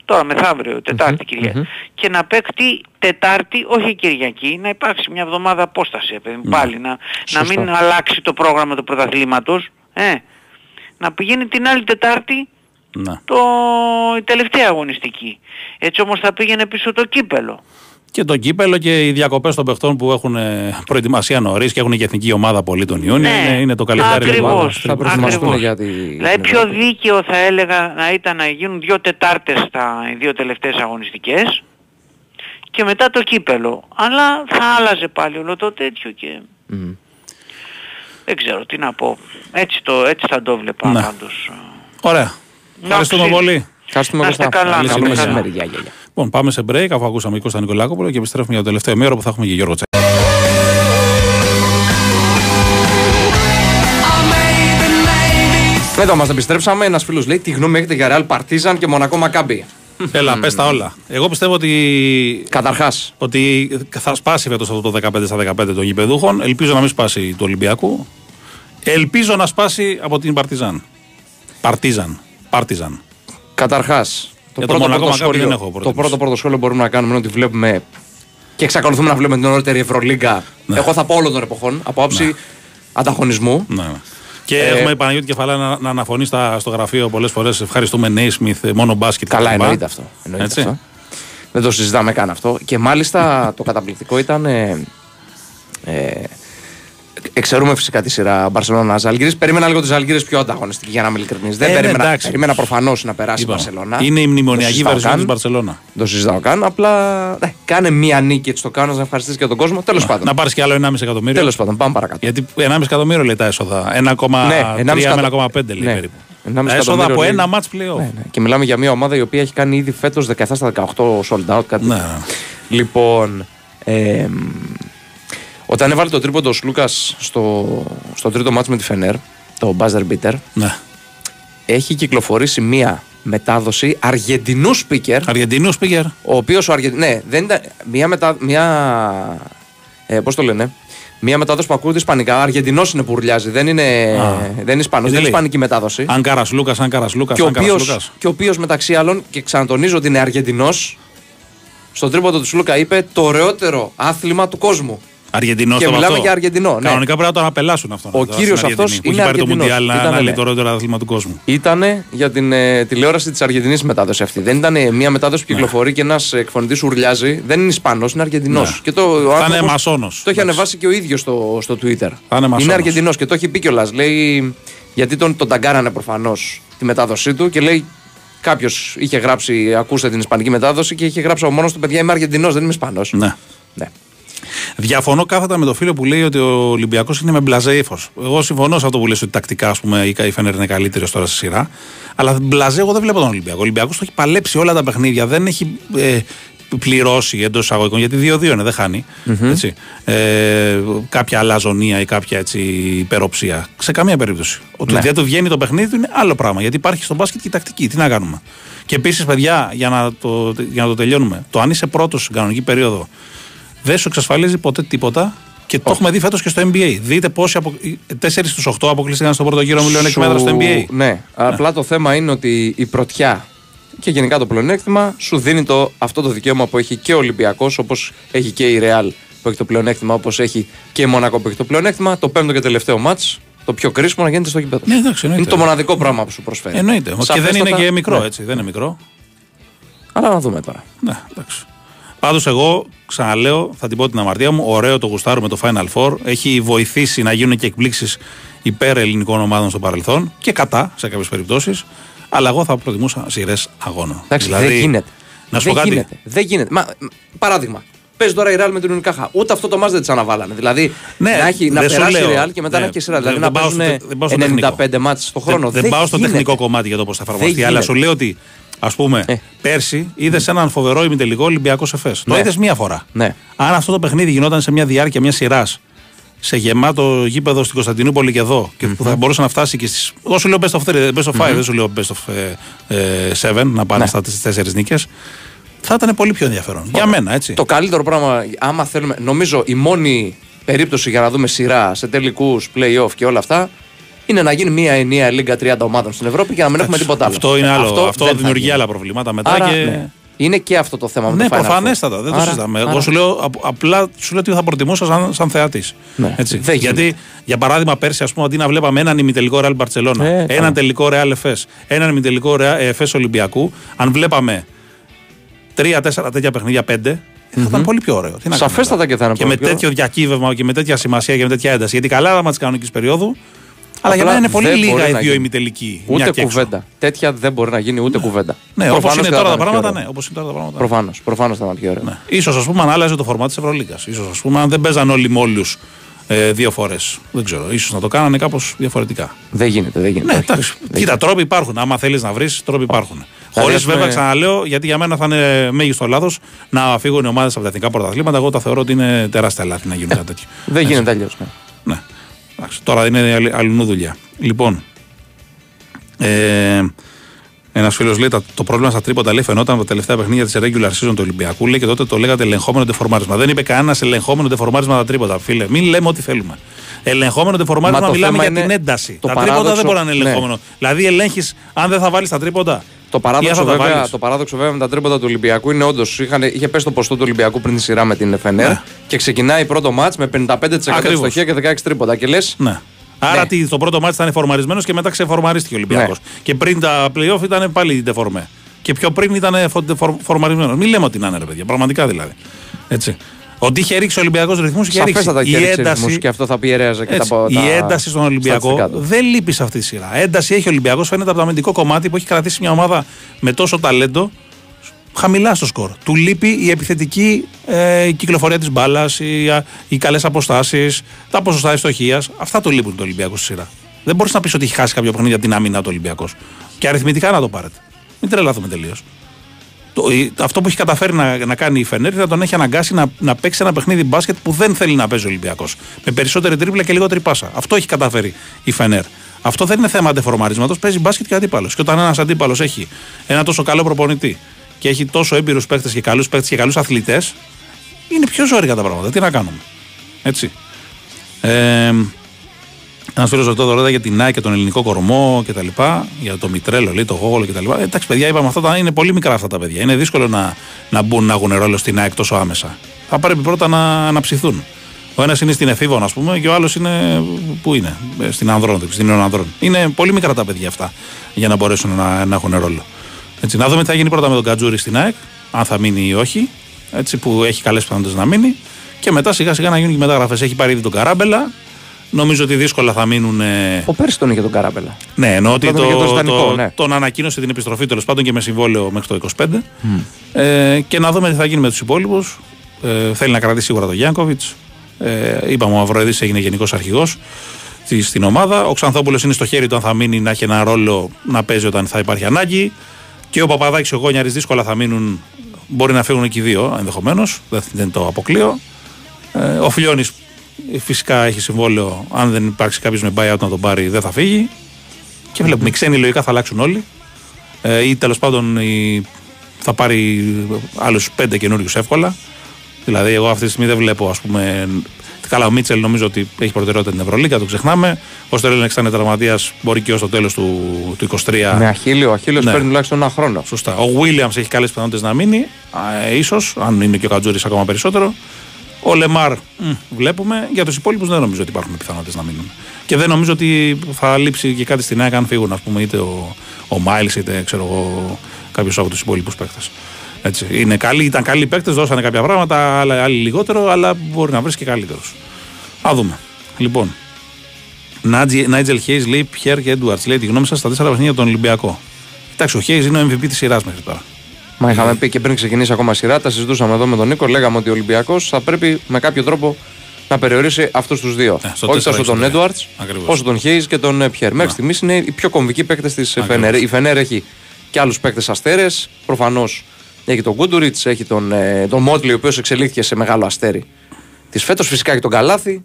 τώρα μεθαύριο, Τετάρτη Κυριακή, και να παίξει Τετάρτη, όχι Κυριακή, να υπάρξει μια εβδομάδα απόσταση, παιδί μου, πάλι, να, να Σωστό. μην αλλάξει το πρόγραμμα του πρωταθλήματος, ε, να πηγαίνει την άλλη Τετάρτη Ναι. το, η τελευταία αγωνιστική. Έτσι όμως θα πήγαινε πίσω το κύπελο. Και το κύπελο και οι διακοπές των παιχτών που έχουν ε, προετοιμασία νωρίς και έχουν και εθνική ομάδα πολύ τον Ιούνιο. Ναι, είναι, είναι το καλοκαίρι λίγο. ακριβώς. Θα προετοιμαστούν Ακριβώς. για τη. Δηλαδή την πιο Ευρώπη. δίκαιο θα έλεγα να ήταν να γίνουν δύο Τετάρτες στα οι δύο τελευταίες αγωνιστικές και μετά το κύπελο. Αλλά θα άλλαζε πάλι όλο το τέτοιο και Μμμ. δεν ξέρω τι να πω. Έτσι, το, έτσι θα το βλέπα Ναι. πάντως. Ωραία. Ευχαριστούμε Εντάξει. πολύ. Ευχαριστούμε Να είστε Κωστά. καλά, Καλό να είστε καλά. μεσημέρι. Γεια, γεια, γεια. Λοιπόν, πάμε σε break αφού ακούσαμε Κώστα Νικολάκοπουλο και επιστρέφουμε για το τελευταίο μέρο που θα έχουμε και Γιώργο Τσέ. Εδώ μας επιστρέψαμε. Ένας φίλος λέει: Τι γνώμη έχετε για Real Partizan και Μονακό Μακάμπι. Έλα, πες τα όλα. Εγώ πιστεύω ότι. Καταρχάς. Ότι θα σπάσει φέτος αυτό το 15 στα 15 των γηπεδούχων. Ελπίζω να μην σπάσει του Ολυμπιακού. Ελπίζω να σπάσει από την Παρτιζάν. Παρτίζαν. Παρτιζάν. Καταρχάς. Το, Για το πρώτο Μονακό πρώτο Μακάμπι δεν σχόλιο- έχω το προτιμήσει. πρώτο πρώτο σχόλιο μπορούμε να κάνουμε είναι ότι βλέπουμε και εξακολουθούμε να βλέπουμε την ωραιότερη Ευρωλίγκα. Ναι. Εγώ θα πω όλων των εποχών από άψη ανταγωνισμού. Ναι, ναι. Και Ε, έχουμε η Παναγιώτη Κεφαλά να, να αναφωνείς στα, στο γραφείο πολλές φορές. Ευχαριστούμε Νέισμιθ, μόνο μπάσκετ. Καλά, κτλ. εννοείται αυτό. Εννοείται Έτσι. αυτό. Δεν το συζητάμε καν αυτό. Και μάλιστα το καταπληκτικό ήταν. Ε, ε, Εξαιρούμε φυσικά τη σειρά Μπαρσελόνα Ζαλγκύρη. Περίμενα λίγο τη Ζαλγκύρη πιο ανταγωνιστική για να είμαι ειλικρινής. Δεν Ε, ναι, περίμενα, εντάξει. περίμενα προφανώς να περάσει η Είπαμε. Μπαρσελόνα. Είναι η μνημονιακή Το συζητάω βερσιόν καν. της Μπαρσελόνα. Δεν το συζητάω καν. Απλά ναι, κάνε μία νίκη έτσι το κάνω να ευχαριστήσει και τον κόσμο. Τέλος πάντων. Να πάρεις και άλλο 1,5 εκατομμύριο. Τέλος πάντων, πάμε παρακάτω. Γιατί 1,5 εκατομμύριο λέει τα έσοδα. 1,3 Ναι, 1,5 με 1,5 λέει ναι. περίπου. 1,5 Τα έσοδα εκατομμύριο από λέει. ένα μάτς πλέον. Ναι, ναι. Και μιλάμε για μια ομάδα η οποία έχει κάνει ήδη φέτος 17 στα 18 sold out. Κάτι. Ναι. Λοιπόν, ε, όταν έβαλε το τρίποντο ο Σλούκας στο, στο τρίτο μάτς με τη Φενέρ, το buzzer beater, Ναι. έχει κυκλοφορήσει μία μετάδοση Αργεντινούς speaker. Αργεντινούς speaker. Ο οποίος ο Αργεντινού. Ναι, δεν ήταν. Μία μετα... Μία. Ε, Πώς το λένε; Μία μετάδοση που ακούγεται Ισπανικά. Αργεντινός είναι που ουρλιάζει. Δεν είναι, δεν είναι Ισπανός. Τι Δεν είναι λέει; Ισπανική μετάδοση. Αν κάρα Λούκας, αν κάρα Λούκας, Και ο αν κάρα οποίος, Λούκας. και ο οποίος μεταξύ άλλων, και ξανατονίζω ότι είναι Αργεντινός, στον τρίποντο του Σλούκα είπε το ωραιότερο άθλημα του κόσμου. Αργεντινό Και το μιλάμε αυτό. για Αργεντινό. Ναι. Κανονικά πρέπει να το αναπελάσουν αυτό. Ο κύριος αυτός είναι Έχει πάρει το Αργεντινός. Μουντιάλ να, Ήτανε, να λέει ναι. το ωραιότερο άθλημα του κόσμου. Ήταν για την ε, τηλεόραση της Αργεντινής μετάδοση αυτή. Δεν ήταν μια μετάδοση που Ναι. κυκλοφορεί και ένας εκφωνητής ουρλιάζει. Δεν είναι Ισπανός, είναι Αργεντινός. Ναι. Και το, ο Θα είναι άνθρωπος μασόνος. Το έχει ανεβάσει και ο ίδιος στο, στο Twitter. μασόνος. είναι Αργεντινός και το έχει πει κιόλας. Λέει. Γιατί τον, τον ταγκάρανε προφανώς τη μετάδοσή του και λέει. Κάποιος είχε γράψει, ακούστε την Ισπανική μετάδοση και είχε γράψει ο μόνος του παιδιά. Είμαι Αργεντινός, δεν είμαι Ισπανός. Ναι. Ναι. Διαφωνώ κάθετα με το φίλο που λέει ότι ο Ολυμπιακός είναι με μπλαζέ ύφο. Εγώ συμφωνώ σε αυτό που λες ότι τακτικά ας πούμε, η Φένερ είναι καλύτερος τώρα στη σειρά. Αλλά μπλαζέ εγώ δεν βλέπω τον Ολυμπιακό. Ο Ολυμπιακός το έχει παλέψει όλα τα παιχνίδια. Δεν έχει ε, πληρώσει εντός εισαγωγικών γιατί 2-2 είναι, δεν χανει Έτσι. Ε, κάποια αλαζονία ή κάποια έτσι, υπεροψία. Σε καμία περίπτωση. Ότι Ναι. δεν του βγαίνει το παιχνίδι του είναι άλλο πράγμα. Γιατί υπάρχει στο μπάσκετ και η τακτική. Τι να κάνουμε. Και επίσης, παιδιά, για να, το, για να το τελειώνουμε, το αν είσαι πρώτος στην κανονική περίοδο δεν σου εξασφαλίζει ποτέ τίποτα και το έχουμε δει φέτος και στο NBA. Δείτε πόσοι από... 4 στους 8 αποκλείστηκαν στον πρώτο γύρο μιλίων Σου- εκμέτρα στο NBA. Ναι. Απλά το θέμα είναι ότι η πρωτιά και γενικά το πλεονέκτημα σου δίνει το, αυτό το δικαίωμα που έχει και ο Ολυμπιακός, όπως έχει και η Real που έχει το πλεονέκτημα, όπως έχει και η Μονακό που έχει το πλεονέκτημα. Το πέμπτο και τελευταίο μάτς, το πιο κρίσιμο να γίνεται στο γήπεδο. Ναι, εντάξει, εννοείται. είναι το μοναδικό πράγμα που σου προσφέρει. Εννοείται. Και δεν είναι Σαφέστατα, και μικρό, ναι. έτσι. Δεν είναι μικρό. Αλλά να δούμε τώρα. Ναι, εντάξει. Πάντως, εγώ ξαναλέω, θα την πω την αμαρτία μου. Ωραίο το γουστάρω με το Final Four. Έχει βοηθήσει να γίνουν και εκπλήξεις υπέρ ελληνικών ομάδων στο παρελθόν και κατά σε κάποιες περιπτώσεις. Αλλά εγώ θα προτιμούσα σειρές αγώνων. Εντάξει, δεν γίνεται. Να σου δεν πω κάτι. γίνεται. Δεν γίνεται. Μα, μ, παράδειγμα. Παίζει τώρα η Real με την Ουνικάχα. Ούτε αυτό το μάτς δεν τη αναβάλανε. Δηλαδή Ναι, να, έχει, να δεν σου περάσει η λέω. Real και μετά Ναι, να έχει σειρά. δεν- Δηλαδή δεν να πάω στο παίζουν τε- δεν πάω στο τεχνικό. 95 μάτς το χρόνο. Δεν, δεν πάω στο γίνεται. τεχνικό κομμάτι για το πώς θα εφαρμοστεί. Δεν Αλλά γίνεται. σου λέω ότι, ας πούμε, Ε. πέρσι είδες έναν φοβερό ημιτελικό Ολυμπιακός Εφές. Το Ναι. είδες μία φορά. Ναι. Αν αυτό το παιχνίδι γινόταν σε μια διάρκεια μιας σειράς, σε γεμάτο γήπεδο στην Κωνσταντινούπολη και εδώ, και που θα μπορούσε να φτάσει και στι. Εγώ σου λέω best of 3, best of 5, δεν σου λέω best of 7 να πάνε Ναι. στα στι τέσσερις νίκες. Θα ήταν πολύ πιο ενδιαφέρον. Για μένα, έτσι. Το καλύτερο πράγμα, άμα θέλουμε, νομίζω η μόνη περίπτωση για να δούμε σειρά σε τελικούς, playoff και όλα αυτά, είναι να γίνει μια ενιαία λίγα 30 ομάδων στην Ευρώπη και να μην έχουμε τίποτα άλλο. Αυτό είναι άλλο. Αυτό, δεν θα δημιουργεί γίνει. άλλα προβλήματα μετά. Άρα, και... ναι. Είναι και αυτό το θέμα με Ναι, το Final Four. προφανέστατα, δεν το Άρα- συζητάμε. Εγώ άρα- σου λέω, απ- απλά σου λέω ότι θα προτιμούσα σαν, σαν θεατής. Ναι, Έτσι. δεν γίνεται. Γιατί, για παράδειγμα, πέρσι, ας πούμε, αντί να βλέπαμε έναν ημιτελικό Real Barcelona, Ε, έναν καλά. τελικό Real FS, έναν ημιτελικό FS Ολυμπιακού, αν βλέπαμε τρία-τέσσερα τέτοια παιχνίδια, πέντε, θα ήταν πολύ πιο ωραίο. Τι να κάνουμε Σαφέστατα τώρα. και θα είναι Και πολύ με πιο τέτοιο διακύβευμα και με τέτοια σημασία και με τέτοια ένταση. Γιατί καλά άμα της κανονικής περίοδου, αλλά για Απλά μένα είναι πολύ δεν μπορεί λίγα οι να δύο γίνει. ημιτελικοί. μια Ούτε και έξω. κουβέντα. Τέτοια δεν μπορεί να γίνει ούτε κουβέντα. Ναι, όπως Προφανώς είναι και θα τώρα τα ήταν πιο πράγματα, ωραίο. ναι. Όπως είναι τώρα τα πράγματα. Προφανώς. Προφανώς θα ήταν πιο ωραίο. Ναι. σω, ας πούμε, αν άλλαζε το φορμά της Ευρωλίγκα. σω, ας πούμε, αν δεν παίζαν όλοι με όλου ε, δύο φορές. Δεν ξέρω. ίσως να το κάνανε κάπως διαφορετικά. Δεν γίνεται. Δεν γίνεται. Ναι, Όχι, εντάξει. δεν Κοίτα, γίνεται. τρόποι υπάρχουν. Άμα θέλεις να βρεις, τρόποι υπάρχουν. Δηλαδή, Χωρίς ας πούμε- βέβαια, ξαναλέω, γιατί για μένα θα είναι μέγιστο λάθος να φύγουν οι ομάδες από τα εθνικά πρωταθλήματα. Εγώ τα θεωρώ ότι είναι τεράστια λάθη να γίνουν κάτι τέτοιο. Δεν γίνεται αλλιώς. Ναι. Ναι. Εντάξει, τώρα είναι αλλη- αλληνού δουλειά. Λοιπόν. Ε, Ένας φίλος λέει: «Τα- Το πρόβλημα στα τρίποτα λέει φαινόταν από τα τελευταία παιχνίδια της regular season του Ολυμπιακού. Λέει και τότε το λέγατε ελεγχόμενο τεφορμάρισμα. Δεν είπε κανένας ελεγχόμενο τεφορμάρισμα τα τρίποτα. Φίλε, μην λέμε ό,τι θέλουμε. Ελεγχόμενο τεφορμάρισμα Μα το μιλάμε θέμα για είναι την ένταση. το τα τρίποτα παράδοξο- δεν μπορεί να είναι ναι. ελεγχόμενο. Δηλαδή ελέγχεις αν δεν θα βάλεις τα τρίποτα. Το Ή αν παράδοξο, θα τα βέβαια, βάλεις. το παράδοξο βέβαια με τα τρίποτα του Ολυμπιακού είναι όντω είχε πέσει το ποστό του Ολυμπιακού πριν τη σειρά με την FNR Ναι. και ξεκινάει πρώτο μάτς με 55% Ακριβώς. στοχεία και 16 τρίποτα. Και λε, Ναι. Άρα Ναι. τι, το πρώτο μάτι ήταν φορμαρισμένο και μετά ξεφορμαρίστηκε ο Ολυμπιακός. Ναι. Και πριν τα playoff ήταν πάλι δεφορμέ. Και πιο πριν ήταν φορμαρισμένος. Μην λέμε ότι είναι ρε παιδιά. Πραγματικά δηλαδή. Έτσι. Ότι είχε ρίξει ο Ολυμπιακός ρυθμούς είχε ρίξει. σαφέστατα Η είχε ρίξει ένταση, ρυθμούς και αυτό θα πιερέαζε και έτσι, τα, η τα ένταση στον Ολυμπιακό στατιστικά του. δεν λείπει σε αυτή τη σειρά. Ένταση έχει ο Ολυμπιακός, φαίνεται από το αμυντικό κομμάτι που έχει κρατήσει μια ομάδα με τόσο ταλέντο χαμηλά στο σκορ. Του λείπει η επιθετική ε, κυκλοφορία της μπάλας, οι, α, οι καλές αποστάσεις, τα ποσοστά ευστοχίας. Αυτά του λείπουν το Ολυμπιακό στη σειρά. Δεν μπορείς να πεις ότι έχει χάσει κάποιο παιχνίδι από την άμυνα του Ολυμπιακός. Και αριθμητικά να το πάρετε. Μην τρελαθούμε τελείως. Το, η- αυτό που έχει καταφέρει να, να κάνει η Φενέρ θα τον έχει αναγκάσει να, να παίξει ένα παιχνίδι μπάσκετ που δεν θέλει να παίζει ο Ολυμπιακός. Με περισσότερη τρίπλα και λιγότερη πάσα. Αυτό έχει καταφέρει η Φενέρ. Αυτό δεν είναι θέμα αντεφορμαρίσματο. Παίζει μπάσκετ και αντίπαλος. Και όταν ένας αντίπαλος έχει ένα τόσο καλό προπονητή και έχει τόσο έμπειρους παίχτε και καλούς παίχτε και καλούς αθλητές, είναι πιο ζώρικα τα πράγματα. Τι να κάνουμε. Έτσι. Ε, ένα φίλο ρωτώ τώρα για την ΝΑΕ και τον ελληνικό κορμό και τα λοιπά, για το Μητρέλο, λέει, το Γόγολο και τα λοιπά. Ε, εντάξει, παιδιά, είπαμε αυτά τα είναι πολύ μικρά αυτά τα παιδιά. Είναι δύσκολο να, να μπουν να έχουν ρόλο στην ΑΕΚ τόσο άμεσα. Θα πρέπει πρώτα να αναψηθούν. Ο ένας είναι στην Εφήβων, ας πούμε, και ο άλλος είναι. Πού είναι, Ε, στην Ανδρών, στην Νέων Ανδρών. Είναι πολύ μικρά τα παιδιά αυτά για να μπορέσουν να, να έχουν ρόλο. Έτσι, να δούμε τι θα γίνει πρώτα με τον Κατζούρη στην ΑΕΚ, αν θα μείνει ή όχι. Έτσι, που έχει καλές πιθανότητες να μείνει. Και μετά σιγά σιγά να γίνουν και μεταγραφές. Έχει πάρει ήδη τον Καράμπελα. Νομίζω ότι δύσκολα θα μείνουν. ε, Ο πέρσι τον είχε τον Καράμπελα. ναι, εννοώ ότι Πρώτον το, και το το, Ισπανικό, ναι. τον ανακοίνωσε την επιστροφή τέλος πάντων και με συμβόλαιο μέχρι το 25. Ε, και να δούμε τι θα γίνει με τους υπόλοιπους. Ε, θέλει να κρατήσει σίγουρα τον Γιάνκοβιτς. Ε, είπαμε, ο Μαυροεδή έγινε γενικός αρχηγός στην ομάδα. Ο Ξανθόπουλος είναι στο χέρι του αν θα μείνει να έχει ένα ρόλο να παίζει όταν θα υπάρχει ανάγκη. Και ο Παπαδάκης και ο Γόνιαρης δύσκολα θα μείνουν. Μπορεί να φύγουν και οι δύο ενδεχομένως. Δεν, δεν το αποκλείω. Ε, ο Φιλιώνης φυσικά έχει συμβόλαιο. Αν δεν υπάρξει κάποιος με buyout να τον πάρει, δεν θα φύγει. Και βλέπουμε, οι ξένοι λογικά θα αλλάξουν όλοι. Ε, ή τέλος πάντων η- θα πάρει άλλους πέντε καινούριους εύκολα. Δηλαδή, εγώ αυτή τη στιγμή δεν βλέπω, ας πούμε. Καλά, ο Μίτσελ νομίζω ότι έχει προτεραιότητα την Ευρωλίγα, το ξεχνάμε. Ο Στρέλενεξ θα είναι τραυματίας, μπορεί και ως το τέλος του, του 23. Με Αχίλιο, ο Αχίλιος Ναι. παίρνει τουλάχιστον ένα χρόνο. Σωστά. Ο Βίλιαμ έχει καλές πιθανότητες να μείνει, ε, ίσως, αν είναι και ο Κατζούρη ακόμα περισσότερο. Ο Λεμάρ μ, βλέπουμε. Για τους υπόλοιπους δεν νομίζω ότι υπάρχουν πιθανότητες να μείνουν. Και δεν νομίζω ότι θα λείψει και κάτι στην ΑΕΚ αν φύγουν, ας πούμε, είτε ο, ο Μάιλς είτε ξέρω εγώ, κάποιος από τους υπόλοιπους παίκτες. Έτσι. Είναι καλοί, ήταν καλοί παίκτες, δώσανε κάποια πράγματα, άλλα- άλλοι λιγότερο, αλλά μπορεί να βρεις και καλύτερους. Α δούμε. Λοιπόν, Νάιτζελ Χέις λέει Πιέρ και Έντουαρτς λέει τη γνώμη σας στα τέσσερα παιχνίδια των Ολυμπιακό. Εντάξει, ο Χέις είναι ο MVP της σειράς μέχρι τώρα. Μα είχαμε πει και πριν ξεκινήσει ακόμα σειρά, τα συζητούσαμε εδώ με τον Νίκο. Λέγαμε ότι ο Ολυμπιακός θα πρέπει με κάποιο τρόπο να περιορίσει αυτούς τους δύο. Ε, στο Όχι 4-6 τόσο τον τρία. Έντουαρντς, Ακριβώς. όσο τον Χέις και τον ε, Πιέρ. Μέχρι στιγμής είναι οι πιο κομβικοί παίκτες της Φενέρ. Η Φενέρ έχει και άλλους παίκτες αστέρες. Προφανώς έχει τον Γκούντουριτς, έχει τον, ε, τον Μότλι, ο οποίος εξελίχθηκε σε μεγάλο αστέρι της φέτος. Φυσικά έχει τον Καλάθη.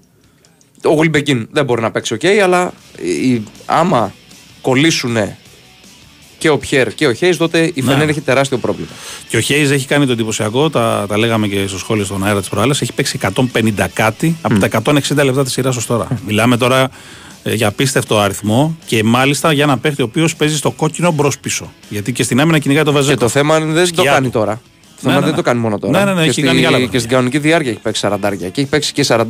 Ο Γουίλμπεκιν δεν μπορεί να παίξει, οκ, αλλά η, άμα κολλήσουν και ο Πιέρ και ο Χέις, τότε η Ναι. Φενέρ έχει τεράστιο πρόβλημα. Και ο Χέις έχει κάνει το εντυπωσιακό, τα, τα λέγαμε και στο σχόλιο στον αέρα τις προάλλες. Έχει παίξει 150 κάτι από τα 160 λεπτά της σειράς ως τώρα. Μιλάμε τώρα ε, για απίστευτο αριθμό και μάλιστα για ένα παίχτη ο οποίος παίζει στο κόκκινο μπρος πίσω. Γιατί και στην άμυνα κυνηγάει το Βεζέκο. Και το θέμα είναι δεν το Σκιά κάνει του. τώρα. Το Ναι, θέμα ναι, δεν ναι. το κάνει μόνο τώρα. Ναι, ναι, ναι, και, έχει κάνει και άλλα και παιχνίδια. στην κανονική διάρκεια έχει παίξει 40. Και έχει παίξει και 40.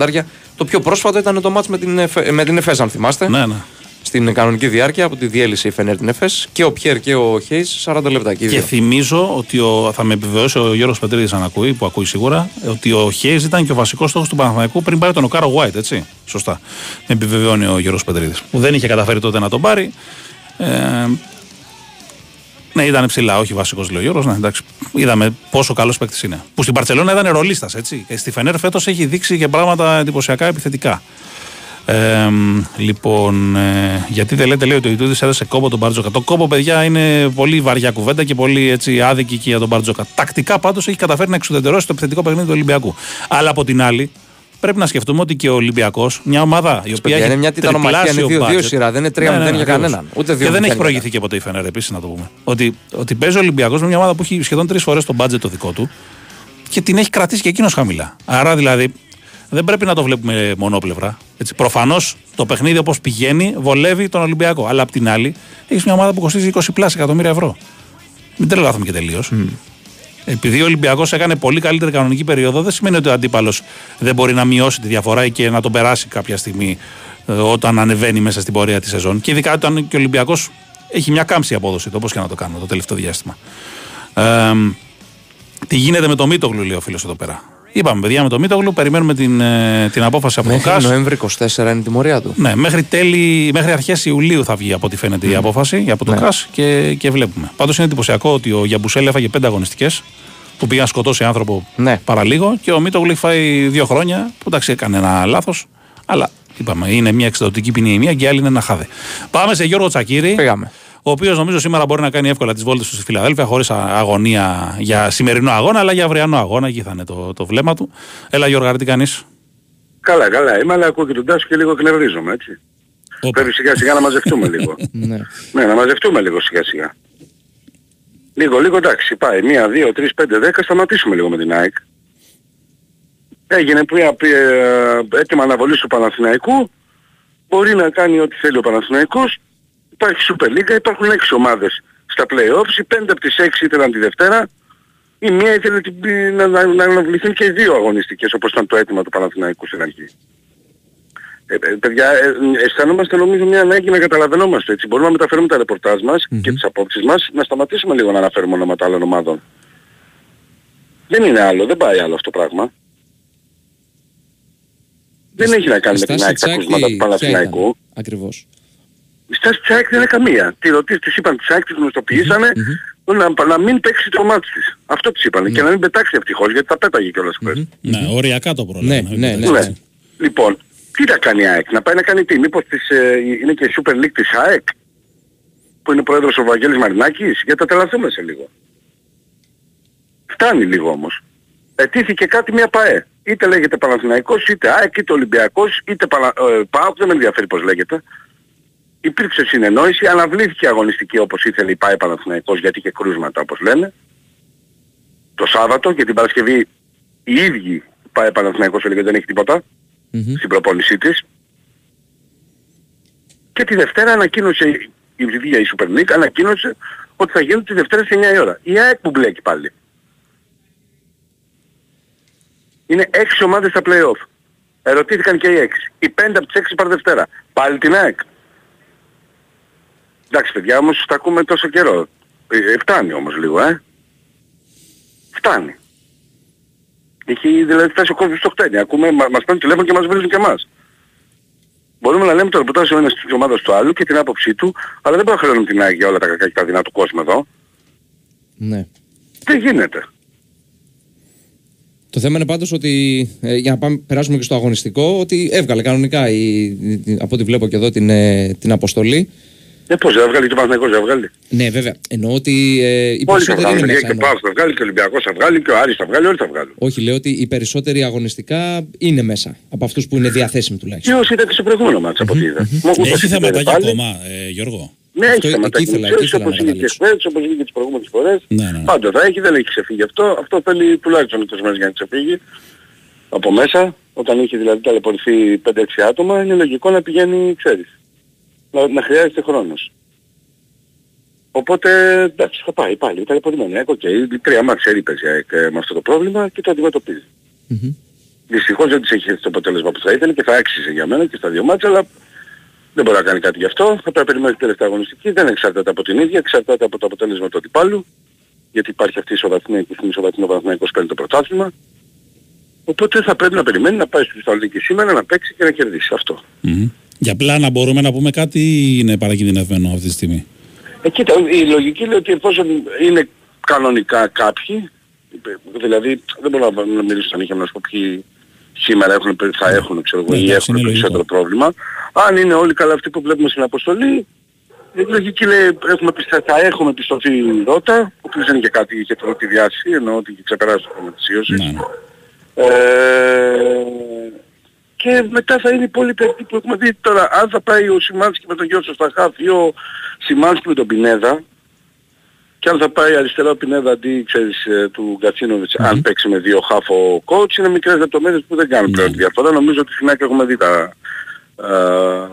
Το πιο πρόσφατο ήταν το μάτς με την, Εφε- με την Εφές, αν θυμάστε. Ναι, ναι. Στην κανονική διάρκεια από τη διέλυσε η Φενέρ την Εφές και ο Πιέρ και ο Χέις 40 λεπτά. Και, οι Και δύο. θυμίζω ότι ο, θα με επιβεβαιώσει ο Γιώργος Πετρίδη, αν ακούει, που ακούει σίγουρα, ότι ο Χέις ήταν και ο βασικός στόχος του Παναθηναϊκού πριν πάρει τον Οκάρο White, έτσι. Σωστά. Με επιβεβαιώνει ο Γιώργος Πετρίδη. Που δεν είχε καταφέρει τότε να τον πάρει. Ε, ναι, ήταν ψηλά, όχι βασικός, λέει ο Γιώργος, Ναι, εντάξει. Είδαμε πόσο καλός παίκτης είναι. Που στην Παρσελόνα ήταν ρολίστας, έτσι. Και στη Φενέρ φέτος έχει δείξει και πράγματα εντυπωσιακά επιθετικά. Ε, λοιπόν, ε, γιατί δεν λέτε, λέει ότι ο Ιτούδης έδωσε κόμπο τον Μπαρτζόκα. Το κόμπο, παιδιά, είναι πολύ βαριά κουβέντα και πολύ έτσι, άδικη και για τον Μπαρτζόκα. Τακτικά πάντως έχει καταφέρει να εξουδετερώσει το επιθετικό παιχνίδι του Ολυμπιακού. Αλλά από την άλλη, πρέπει να σκεφτούμε ότι και ο Ολυμπιακός, μια ομάδα η οποία παιδιά, έχει είναι μια τιτανομαχία, τριπλάσιο είναι δύο-δύο budget. σειρά, δεν είναι τρία μηδέν για ακριβώς. κανέναν. Ούτε δύο και δεν μηδέν έχει για προηγηθεί και ποτέ η Φενέρ επίσης, να το πούμε. Ότι, ότι παίζει ο Ολυμπιακός με μια ομάδα που έχει σχεδόν τρεις φορές το budget το δικό του και την έχει κρατήσει και εκείνος χαμηλά. Άρα δηλαδή δεν πρέπει να το βλέπουμε μονόπλευρα. Προφανώς το παιχνίδι όπως πηγαίνει βολεύει τον Ολυμπιακό. Αλλά απ' την άλλη έχεις μια ομάδα που κοστίζει 20 πλάσια εκατομμύρια ευρώ. Μην τρελαθούμε και τελείως. Επειδή ο Ολυμπιακός έκανε πολύ καλύτερη κανονική περίοδο, δεν σημαίνει ότι ο αντίπαλος δεν μπορεί να μειώσει τη διαφορά ή και να τον περάσει κάποια στιγμή ε, όταν ανεβαίνει μέσα στην πορεία της σεζόν. Και ειδικά όταν και ο Ολυμπιακός έχει μια κάμψη απόδοση, όπω και να το κάνω το τελευταίο διάστημα. Ε, τι γίνεται με το Μίτογλου, λέει ο φίλος εδώ πέρα. Είπαμε, παιδιά, με το Μίτογλου περιμένουμε την, ε, την απόφαση από το Μέχρι ΚΑΣ. Νοέμβρη 24 είναι η τιμωρία του. Ναι, μέχρι, τέλη, μέχρι αρχές Ιουλίου θα βγει από ό,τι φαίνεται η απόφαση από το Ναι. ΚΑΣ και, και βλέπουμε. Πάντως είναι εντυπωσιακό ότι ο Γιαμπουσέλ έφαγε πέντε αγωνιστικές που πήγαν να σκοτώσει άνθρωπο Ναι. παραλίγο και ο Μίτογλου έχει φάει δύο χρόνια που εντάξει έκανε ένα λάθος αλλά είπαμε είναι μια εξοδοτική ποινή η μία και η άλλη είναι ένα χάδε. Πάμε σε Γιώργο Τσακύρη. Πήγαμε. Ο οποίος νομίζω σήμερα μπορεί να κάνει εύκολα τις βόλτες του στη Φιλαδέλφια χωρίς αγωνία για σημερινό αγώνα, αλλά για αυριανό αγώνα. Εκεί θα είναι το, το βλέμμα του. Έλα, Γιώργα, τι κάνεις; Καλά, καλά. Είμαι, αλλά ακούω και τον Τάσο και λίγο εκνευρίζομαι, έτσι. Πρέπει σιγά σιγά να μαζευτούμε [laughs] λίγο. Ναι. ναι, να μαζευτούμε λίγο σιγά σιγά. Λίγο, λίγο εντάξει, πάει. Μία, δύο, τρεις, πέντε, δέκα, σταματήσουμε λίγο με την ΑΕΚ. Έγινε μια πι- ε, έτοιμα αναβολής του Παναθηναϊκού. Μπορεί να κάνει ό,τι θέλει ο Παναθηναϊκός. Υπάρχει Super League, υπάρχουν έξι ομάδες στα play-offs. Οι πέντε από τις έξι ήθελαν τη Δευτέρα. Η μία ήθελε την- να, να, να αναβληθούν και οι δύο αγωνιστικές όπως ήταν το αίτημα του Παναθηναϊκού στην αρχή. Ε, ε, παιδιά, ε, ε, αισθανόμαστε νομίζω μια ανάγκη να καταλαβαίνόμαστε έτσι. Μπορούμε να μεταφέρουμε τα ρεπορτάζ μας και τις απόψεις μας, να σταματήσουμε λίγο να αναφέρουμε ονόματα άλλων ομάδων. Δεν είναι άλλο, δεν πάει άλλο αυτό το πράγμα. Δεν έχει να κάνει με την ΑΕΚ τα ακούσματα του Παναθηναϊκού. Ακριβώς; Η στάση της ΑΕΚ δεν είναι καμία. Τι ρωτήσεις, της είπαν της ΑΕΚ, της γνωστοποιήσανε να, να μην παίξει το μάτι της. Αυτό της είπαν. Και να μην πετάξει ευτυχώς, γιατί τα πέταγε κιόλας χθες. Ναι, οριακά το πρόβλημα. Ναι, ναι, Ναι. Λοιπόν, τι να κάνει η ΑΕΚ, να πάει να κάνει τι, μήπως της, ε, είναι και η Super League της ΑΕΚ, που είναι πρόεδρος ο Βαγγέλης Μαρινάκης, γιατί θα τρελαθούμε σε λίγο. Φτάνει λίγο όμως. Ετήθηκε κάτι μια ΠαΕ. Είτε λέγεται Παναθηναϊκός, είτε ΑΕΚ, είτε Ολυμπιακός, είτε Πανα... ε, ΠΑΟΚ, δεν με ενδιαφέρει πώς λέγεται. Υπήρξε συνεννόηση, αναβλήθηκε η αγωνιστική όπως ήθελε η ΠαΕ Παναθηναϊκός, γιατί είχε κρούσματα όπως λένε. Το Σάββατο και την Παρασκευή οι ίδιοι ΠαΕ Παναθηναϊκός έλεγε δεν έχει τίποτα στην προπόνησή της. Και τη Δευτέρα ανακοίνωσε η ίδια η Super League, ανακοίνωσε ότι θα γίνει τη Δευτέρα σε 9 η ώρα. Η ΑΕΚ που μπλέκει πάλι. Είναι 6 ομάδες στα play-off. Ερωτήθηκαν και οι 6. Οι 5 από τις 6 πάρουν Δευτέρα. Πάλι την ΑΕΚ. Εντάξει παιδιά όμως τα ακούμε τόσο καιρό. Ε, ε, φτάνει όμως λίγο ε. Φτάνει. Έχει δηλαδή φτάσει ο κόσμος στο χτένι. Ακούμε, μα, μας παίρνουν τηλέφωνο και μας βρίζουν και εμάς. Μπορούμε να λέμε το ρεπορτάζ ο ένας της ομάδας του άλλου και την άποψή του, αλλά δεν μπορούμε να χρεώνουμε την ΑΕΚ για όλα τα κακά και τα δεινά του κόσμου εδώ. Ναι. Δεν γίνεται. Το θέμα είναι πάντως ότι, ε, για να πάμε, περάσουμε και στο αγωνιστικό, ότι έβγαλε κανονικά, η, η- από ό,τι βλέπω και εδώ, την, ε, την αποστολή. Ε, πώς δεν βγάλει και ο Παναθηναϊκός δεν βγάλει. Ναι, βέβαια. Εννοώ ότι ε, οι Όλοι θα περισσότεροι βγάλουν. είναι παιδιά, μέσα. Και ο εννοώ. Πάος θα βγάλει και ο Ολυμπιακός θα βγάλει και ο Άρης θα βγάλει, όλοι θα βγάλουν. Όχι, λέω ότι οι περισσότεροι αγωνιστικά είναι μέσα. Από αυτούς που είναι διαθέσιμοι τουλάχιστον. Και όσοι ήταν και στο προηγούμενο μάτς από ό,τι είδα. Μου- ούτως Έχει ή δεν θεματάκια πάλι. ακόμα, ε, Γιώργο. Ναι, Αυτό έχει θέματα. εκεί ήθελα- εκεί ήθελα όπως να είχε και καταλήξω. χθες, όπως είχε και τις προηγούμενες φορές. Ναι, ναι. Πάντα θα έχει, δεν έχει ξεφύγει αυτό. Αυτό θέλει τουλάχιστον 20 μέρες για να ξεφύγει. Από μέσα, όταν είχε δηλαδή ταλαιπωρηθεί 5-6 άτομα, είναι λογικό να πηγαίνει, ξέρεις. Να, να χρειάζεται χρόνος. Οπότε, εντάξει, θα πάει πάλι. Ταλαιπωρημένη. Ε, οκ, τρία μάτς έλειπες με αυτό το πρόβλημα και το αντιμετωπίζει. Δυστυχώς δεν της έχει έρθει το αποτέλεσμα που θα ήθελε και θα άξιζε για μένα και στα δύο μάτια, αλλά δεν μπορεί να κάνει κάτι γι' αυτό. Θα πρέπει να περιμένει την τελευταία αγωνιστική. Δεν εξαρτάται από την ίδια, εξαρτάται από το αποτέλεσμα του αντιπάλου. Γιατί υπάρχει αυτή η ισοβαθμία και στην ισοβαθμία ο Παναθηναϊκός παίρνει το πρωτάθλημα. Οπότε θα πρέπει να περιμένει να πάει στη Θεσσαλονίκη σήμερα να παίξει και να κερδίσει αυτό. Μμμ. Για πλάνα μπορούμε να πούμε κάτι ή είναι παρακινδυνευμένο αυτή τη στιγμή; Ε, κοίτα, η λογική λέει ότι εφόσον είναι κανονικά κάποιοι, δηλαδή δεν μπορώ να να μιλήσω σαν είχε να σου πω ποιοι σήμερα έχουν, θα έχουν, ξέρω εγώ, Ναι, ή εντάξει, έχουν είναι περισσότερο πρόβλημα. Αν είναι όλοι καλά αυτοί που βλέπουμε στην αποστολή, η λογική λέει έχουμε, πιστα- θα έχουμε πιστωθεί ρότα, ο οποίος δεν είχε κάτι, είχε τρώει διάση, ενώ ότι είχε ξεπεράσει το θέμα της ίωσης. Ναι, ναι. Ε, και μετά θα είναι οι υπόλοιποι αυτοί που έχουμε δει τώρα. Αν θα πάει ο Σιμάνσκι με τον Γιώργο στα χαφ ή ο Σιμάνσκι με τον Πινέδα και αν θα πάει αριστερά ο Πινέδα αντί ξέρεις, ε, του γκατσινοβιτς αν παίξει με δύο χαφ ο coach είναι μικρές λεπτομέρειες που δεν κάνουν πλέον τη διαφορά. Νομίζω ότι στην άκρη έχουμε δει τα, ε,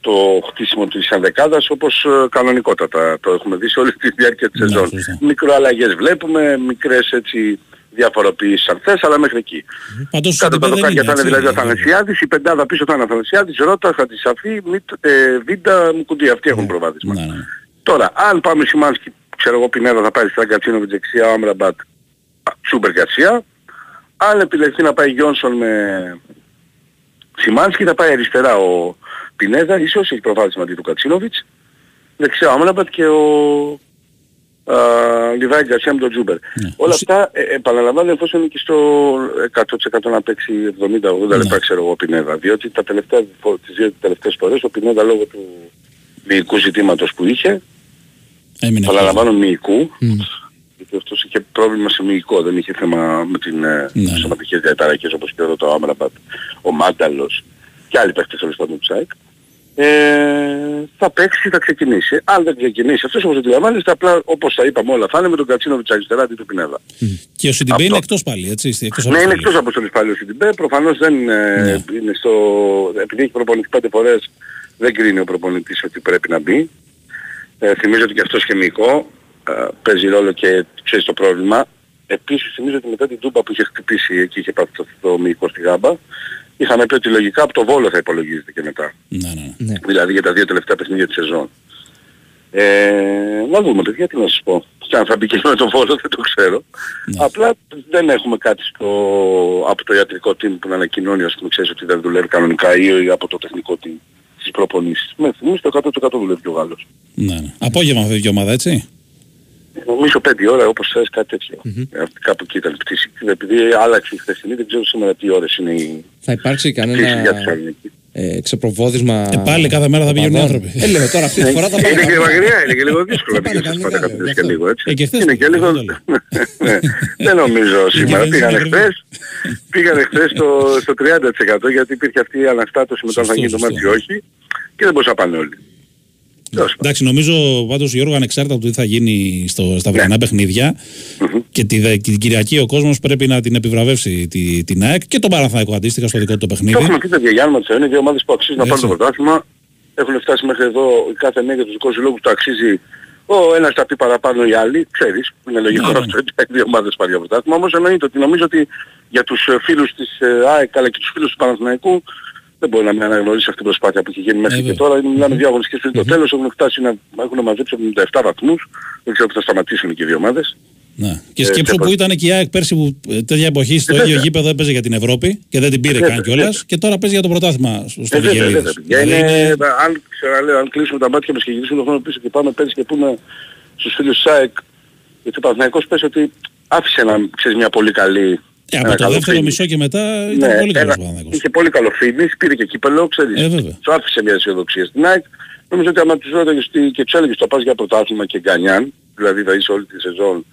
το χτίσιμο της ενδεκάδας όπως ε, κανονικότατα το έχουμε δει σε όλη τη διάρκεια της σεζόν. Μικροαλλαγές βλέπουμε, μικρές έτσι διαφοροποιήσεις αν θες, αλλά μέχρι εκεί. Πάντως Κάτω στο τα επίπεδο δοκάρια είναι, θα είναι έτσι. δηλαδή ο Αθανασιάδης, η πεντάδα πίσω θα είναι ο Αθανασιάδης, Ρώτας, Χατζησαφή, Μιτ, ε, Βίντα, Μουκουντή. Αυτοί έχουν προβάδισμα. Ναι, ναι, ναι. Τώρα, αν πάμε Σιμάνσκι, ξέρω εγώ Πινέδα θα πάρει στην Γκατσίνοβιτς δεξιά, ο Άμραμπατ, Τζούμπερ Γκαρσία. Αν επιλεχθεί να πάει Γιόνσον με Σιμάνσκι θα πάει αριστερά ο Πινέδα, ίσως έχει προβάδισμα αντί του Γκατσίνοβιτς. Δεξιά ο Άμραμπατ και ο α, Λιβάι Γκαρσία με τον Τζούμπερ. Όλα αυτά ε, επαναλαμβάνω εφόσον είναι και στο 100% να παίξει 70-80 λεπτά ξέρω εγώ ο Πινέδα. Διότι τα τελευταία, φο- τις δύο τελευταίες φορές ο Πινέδα λόγω του μυϊκού ζητήματος που είχε Έμεινε Παραλαμβάνω μυϊκού. Γιατί αυτός είχε πρόβλημα σε μυϊκό, δεν είχε θέμα με την ε, Ναι. σωματικές διαταραχές όπως και εδώ το Άμραμπατ, ο Μάνταλος και άλλοι παίχτες τέλος πάντων του ΣΑΕΚ. Ε, θα παίξει, θα ξεκινήσει. Αν δεν ξεκινήσει αυτός όπως αντιλαμβάνεστε, απλά όπως τα είπαμε όλα θα είναι με τον Κατσίνοβιτς αριστερά αντί του Πινέδα. Και ο Σιντιμπέ Αυτό. είναι εκτός πάλι, έτσι. στη- Εκτός Ναι, είναι αποστολής. εκτός αποστολής πάλι ο Σιντιμπέ. Προφανώς δεν ε, είναι στο... Επειδή έχει προπονηθεί πέντε φορές, δεν κρίνει ο προπονητής ότι πρέπει να μπει. Ε, θυμίζω ότι και αυτός και μυϊκό ε, παίζει ρόλο και ξέρεις το πρόβλημα. Επίσης θυμίζω ότι μετά την Τούμπα που είχε χτυπήσει εκεί είχε πάθει το, το μυϊκό στη γάμπα, είχαμε πει ότι λογικά από το Βόλο θα υπολογίζεται και μετά. Ναι, ναι. Δηλαδή για τα δύο τελευταία παιχνίδια της σεζόν. Ε, να δούμε παιδιά τι να σας πω. Και αν θα μπει και με τον Βόλο δεν το ξέρω. Απλά δεν έχουμε κάτι στο, από το ιατρικό team που να ανακοινώνει ας πούμε ξέρεις ότι δεν δουλεύει κανονικά ή από το τεχνικό team στις προπονήσεις. Με θυμίζει το 100% δουλεύει και ο Γάλλος. Ναι, ναι. Απόγευμα φεύγει η ομάδα, έτσι; Νομίζω 5 ώρα όπως θες κάτι τέτοιο. Ε, κάπου εκεί ήταν η πτήση. Επειδή άλλαξε η χθεσινή δεν ξέρω σήμερα τι ώρες είναι η Θα υπάρξει πτήση κανένα για Θεσσαλονίκη. ε, ξεπροβόδισμα. Ε, πάλι κάθε μέρα θα πηγαίνουν οι οπαδών. άνθρωποι. Ε, λέω τώρα αυτή τη φορά θα Είναι πάνε. και μακριά, είναι και λίγο δύσκολο να πηγαίνεις στις πατακατήσεις και λίγο έτσι. Ε, και χθες Είναι και πήγαινε, λίγο... αυτό λέω. Ναι, Δεν νομίζω σήμερα. βενζίνη Πήγανε ακριβή. χθες, πήγανε χθες στο, στο 30% γιατί υπήρχε αυτή η αναστάτωση με το αν θα Σωστό, γίνει το σωστό. μάτι ή όχι και δεν μπορούσαν να πάνε όλοι. Εντάξει, νομίζω πάντως Γιώργο ανεξάρτητα από το τι θα γίνει στο, στα βραδινά παιχνίδια και τη, δε- την Κυριακή ο κόσμος πρέπει να την επιβραβεύσει τη, την ΑΕΚ και τον Παναθηναϊκό αντίστοιχα στο δικό του το Το παιχνίδι. έχουμε πει παιδιά Γιάννη Ματσέο, είναι δύο ομάδες που αξίζουν να πάρουν το Έτσι. πρωτάθλημα. Έχουν φτάσει μέχρι εδώ η κάθε μία για τους δικούς λόγους το αξίζει ο ένας θα πει παραπάνω οι άλλοι, ξέρεις, που είναι λογικό Ναι, ναι. αυτό, οι δύο ομάδες πάρει το πρωτάθλημα. Όμως εννοείται ότι νομίζω ότι για τους ε, φίλους της ε, ΑΕΚ αλλά και τους φίλους του Παναθηναϊκού δεν μπορεί να μην αναγνωρίσει αυτή την προσπάθεια που έχει γίνει μέχρι Ε, και βέβαια. τώρα. Μιλάμε δύο αγωνιστικές πριν το τέλος, έχουν φτάσει να έχουν μαζέψει 77 βαθμούς. Δεν ξέρω που θα σταματήσουν και οι δύο ομάδες. Ναι. Και Ε, σκέψου και που ήταν και η ΑΕΚ πέρσι που ε, τέτοια εποχή στο Ε, ίδιο βέβαια. γήπεδο έπαιζε για την Ευρώπη και δεν την πήρε Βέβαια, καν κιόλας βέβαια. και τώρα παίζει για το πρωτάθλημα στο στο Ε, βέβαια, Βικελίδης. βέβαια, παιδιά. Δηλαδή Είναι, είναι- αν, ξαναλέω, αν κλείσουμε τα μάτια μας και γυρίσουμε το χρόνο πίσω και πάμε πέρυσι και πούμε στους φίλους της ΑΕΚ, γιατί ο Παναθηναϊκός πες ότι άφησε ένα, ξέρεις, μια πολύ καλή... Ε, από ένα το καλό δεύτερο finish. μισό και μετά ήταν Ναι, πολύ καλός ένα- ο Παναθηναϊκός. Είχε πολύ καλό finish, πήρε και κύπελο, ξέρεις. Ε, βέβαια. Σου άφησε μια αισιοδοξία στην ΑΕΚ. Νομίζω ότι άμα τους ρώταγες τι- και τους έλεγες το πας για πρωτάθλημα και γκανιάν, δηλαδή θα είσαι όλη τη σεζόν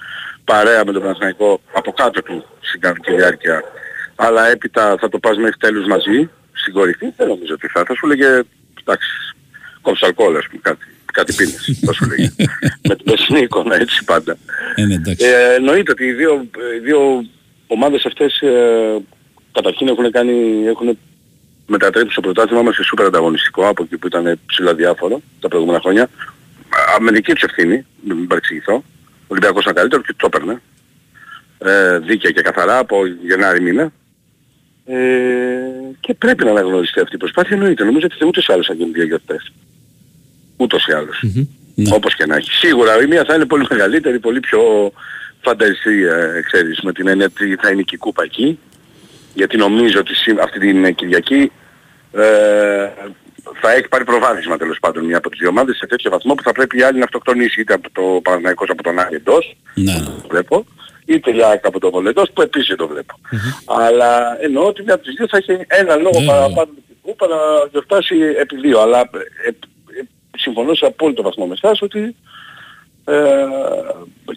παρέα με τον Παναθηναϊκό από κάτω του στην κανονική διάρκεια, αλλά έπειτα θα το πας μέχρι τέλους μαζί, στην κορυφή, δεν νομίζω ότι θα. Θα σου λέγε, εντάξει, κόψε αλκοόλ, ας πούμε, κάτι, κάτι πίνες, θα σου λέγε. [laughs] με την περσινή εικόνα, έτσι πάντα. Ε, ναι, εντάξει. Ε, εννοείται ότι οι δύο, οι δύο ομάδες αυτές ε, καταρχήν έχουν, κάνει, έχουν μετατρέψει το πρωτάθλημα μας σε σούπερ ανταγωνιστικό από εκεί που ήταν ψηλά διάφορο τα προηγούμενα χρόνια. Α, με δική τους ευθύνη, μην παρεξηγηθώ. Ο Ολυμπιακός ήταν καλύτερο και το έπαιρνε. Ε, δίκαια και καθαρά από Γενάρη μήνα. Ε, και πρέπει να αναγνωριστεί αυτή η προσπάθεια εννοείται. Νομίζω ότι ούτως ή άλλως θα γίνουν δύο γιορτές. Ούτως ή άλλως. Ναι. Όπως και να έχει. Σίγουρα η μία θα είναι πολύ μεγαλύτερη, πολύ πιο φανταζή, ε, ξέρεις, με την έννοια ότι θα είναι και η κούπα εκεί. Γιατί νομίζω ότι σή- αυτή την ε, Κυριακή ε, θα έχει πάρει προβάδισμα τέλος πάντων μια από τις δύο ομάδες σε τέτοιο βαθμό που θα πρέπει η άλλη να αυτοκτονήσει είτε από το Παναθηναϊκός από τον Άρη εντός, Ναι. το βλέπω, είτε η ΑΕΚ από τον Βολεντός που επίσης δεν το βλέπω. Αλλά εννοώ ότι μια από τις δύο θα έχει ένα λόγο Ναι, παραπάνω με την κούπα να γιορτάσει επί δύο. Αλλά ε, ε, ε, συμφωνώ σε απόλυτο βαθμό με εσάς ότι Ε,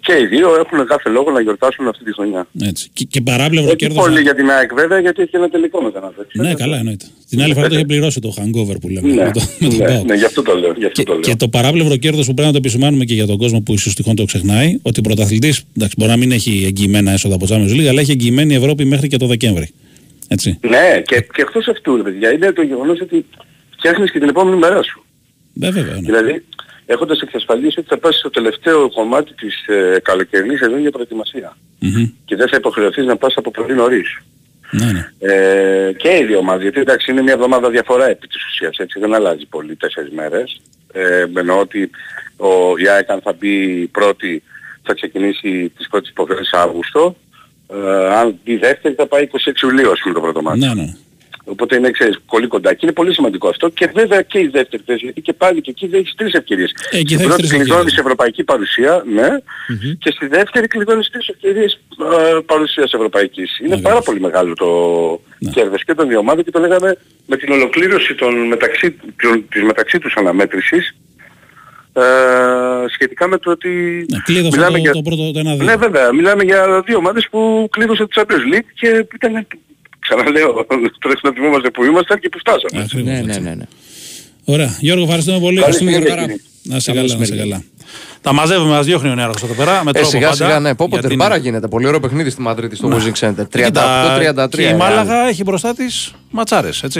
και οι δύο έχουν κάθε λόγο να γιορτάσουν αυτή τη χρονιά. Έτσι. Και, και παράπλευρο Όχι κέρδος. πολύ για την ΑΕΚ βέβαια γιατί έχει ένα τελικό μετά να παίξει. Ναι, καλά εννοείται. Την άλλη φορά το είχε πληρώσει το hangover που λέμε. Ναι, με το, με τον ναι, ΠΑΟΚ. ναι, γι' αυτό το λέω. Γι αυτό το λέω. Και το παράπλευρο κέρδος που πρέπει να το επισημάνουμε και για τον κόσμο που ίσως τυχόν το ξεχνάει, ότι ο πρωταθλητής μπορεί να μην έχει εγγυημένα έσοδα από Champions League, αλλά έχει εγγυημένη Ευρώπη μέχρι και το Δεκέμβρη. Έτσι. Ναι, και, και εκτός αυτού, ρε παιδιά, είναι το γεγονός ότι φτιάχνεις και την επόμενη μέρα σου. Ναι, βέβαια. Ναι. Δηλαδή, έχοντας εξασφαλίσει ότι θα πας στο τελευταίο κομμάτι της ε, καλοκαιρινής σεζόν για προετοιμασία. Μμμ. Και δεν θα υποχρεωθείς να πας από πολύ νωρίς. Ναι, ναι. Ε, και οι δύο ομάδες, γιατί εντάξει είναι μια εβδομάδα διαφορά επί της ουσίας, έτσι δεν αλλάζει πολύ τέσσερις μέρες. Ε, εννοώ ότι ο η ΑΕΚ αν θα μπει πρώτη θα ξεκινήσει τις πρώτες υποχρεώσεις Αύγουστο. Ε, αν μπει δεύτερη θα πάει 26 Ιουλίου ας πούμε το πρώτο μάτι. Ναι, ναι. Οπότε είναι ξέρεις, πολύ κοντά και είναι πολύ σημαντικό αυτό και βέβαια και η δεύτερη θέση γιατί και πάλι και εκεί δεν έχεις τρεις ευκαιρίες. Ε, εκεί Στην θα έχεις πρώτη τρεις κλειδώνεις ευκαιρίες. ευρωπαϊκή παρουσία, ναι, και στη δεύτερη κλειδώνεις τρεις ευκαιρίες ε, παρουσίας ευρωπαϊκής. Είναι πάρα πολύ μεγάλο το Ναι. κέρδος και των δύο ομάδων και το λέγαμε με την ολοκλήρωση των μεταξύ, των- της μεταξύ τους αναμέτρησης ε, σχετικά με το ότι Ναι, κλείδωσε το, το πρώτο το 1-2. ναι, βέβαια. Μιλάμε για δύο ομάδες που κλείδωσαν το Champions League και ήταν, ξαναλέω, τρέχει να θυμόμαστε που ήμασταν και που φτάσαμε. Ακριβώς, Ναι, ναι, έτσι. ναι. ναι. Ωραία. Γιώργο, ευχαριστούμε πολύ. Καλή Ευχαριστούμε, συνέχεια, Γιώργο. κύριε. Να σε Καλό καλά, να σε μεσημέρι. καλά. Τα μαζεύουμε, μας διώχνει ο Νέαρχος εδώ πέρα. Με Ε, τρόπο σιγά πάντα, σιγά, ναι. Πω πω γιατί τερμπάρα είναι- γίνεται. Πολύ ωραίο παιχνίδι στη Μαδρίτη στο Wizing Center. Κοίτα, 38-33. Και η ε, Μάλαγα έχει μπροστά της ματσάρες, έτσι.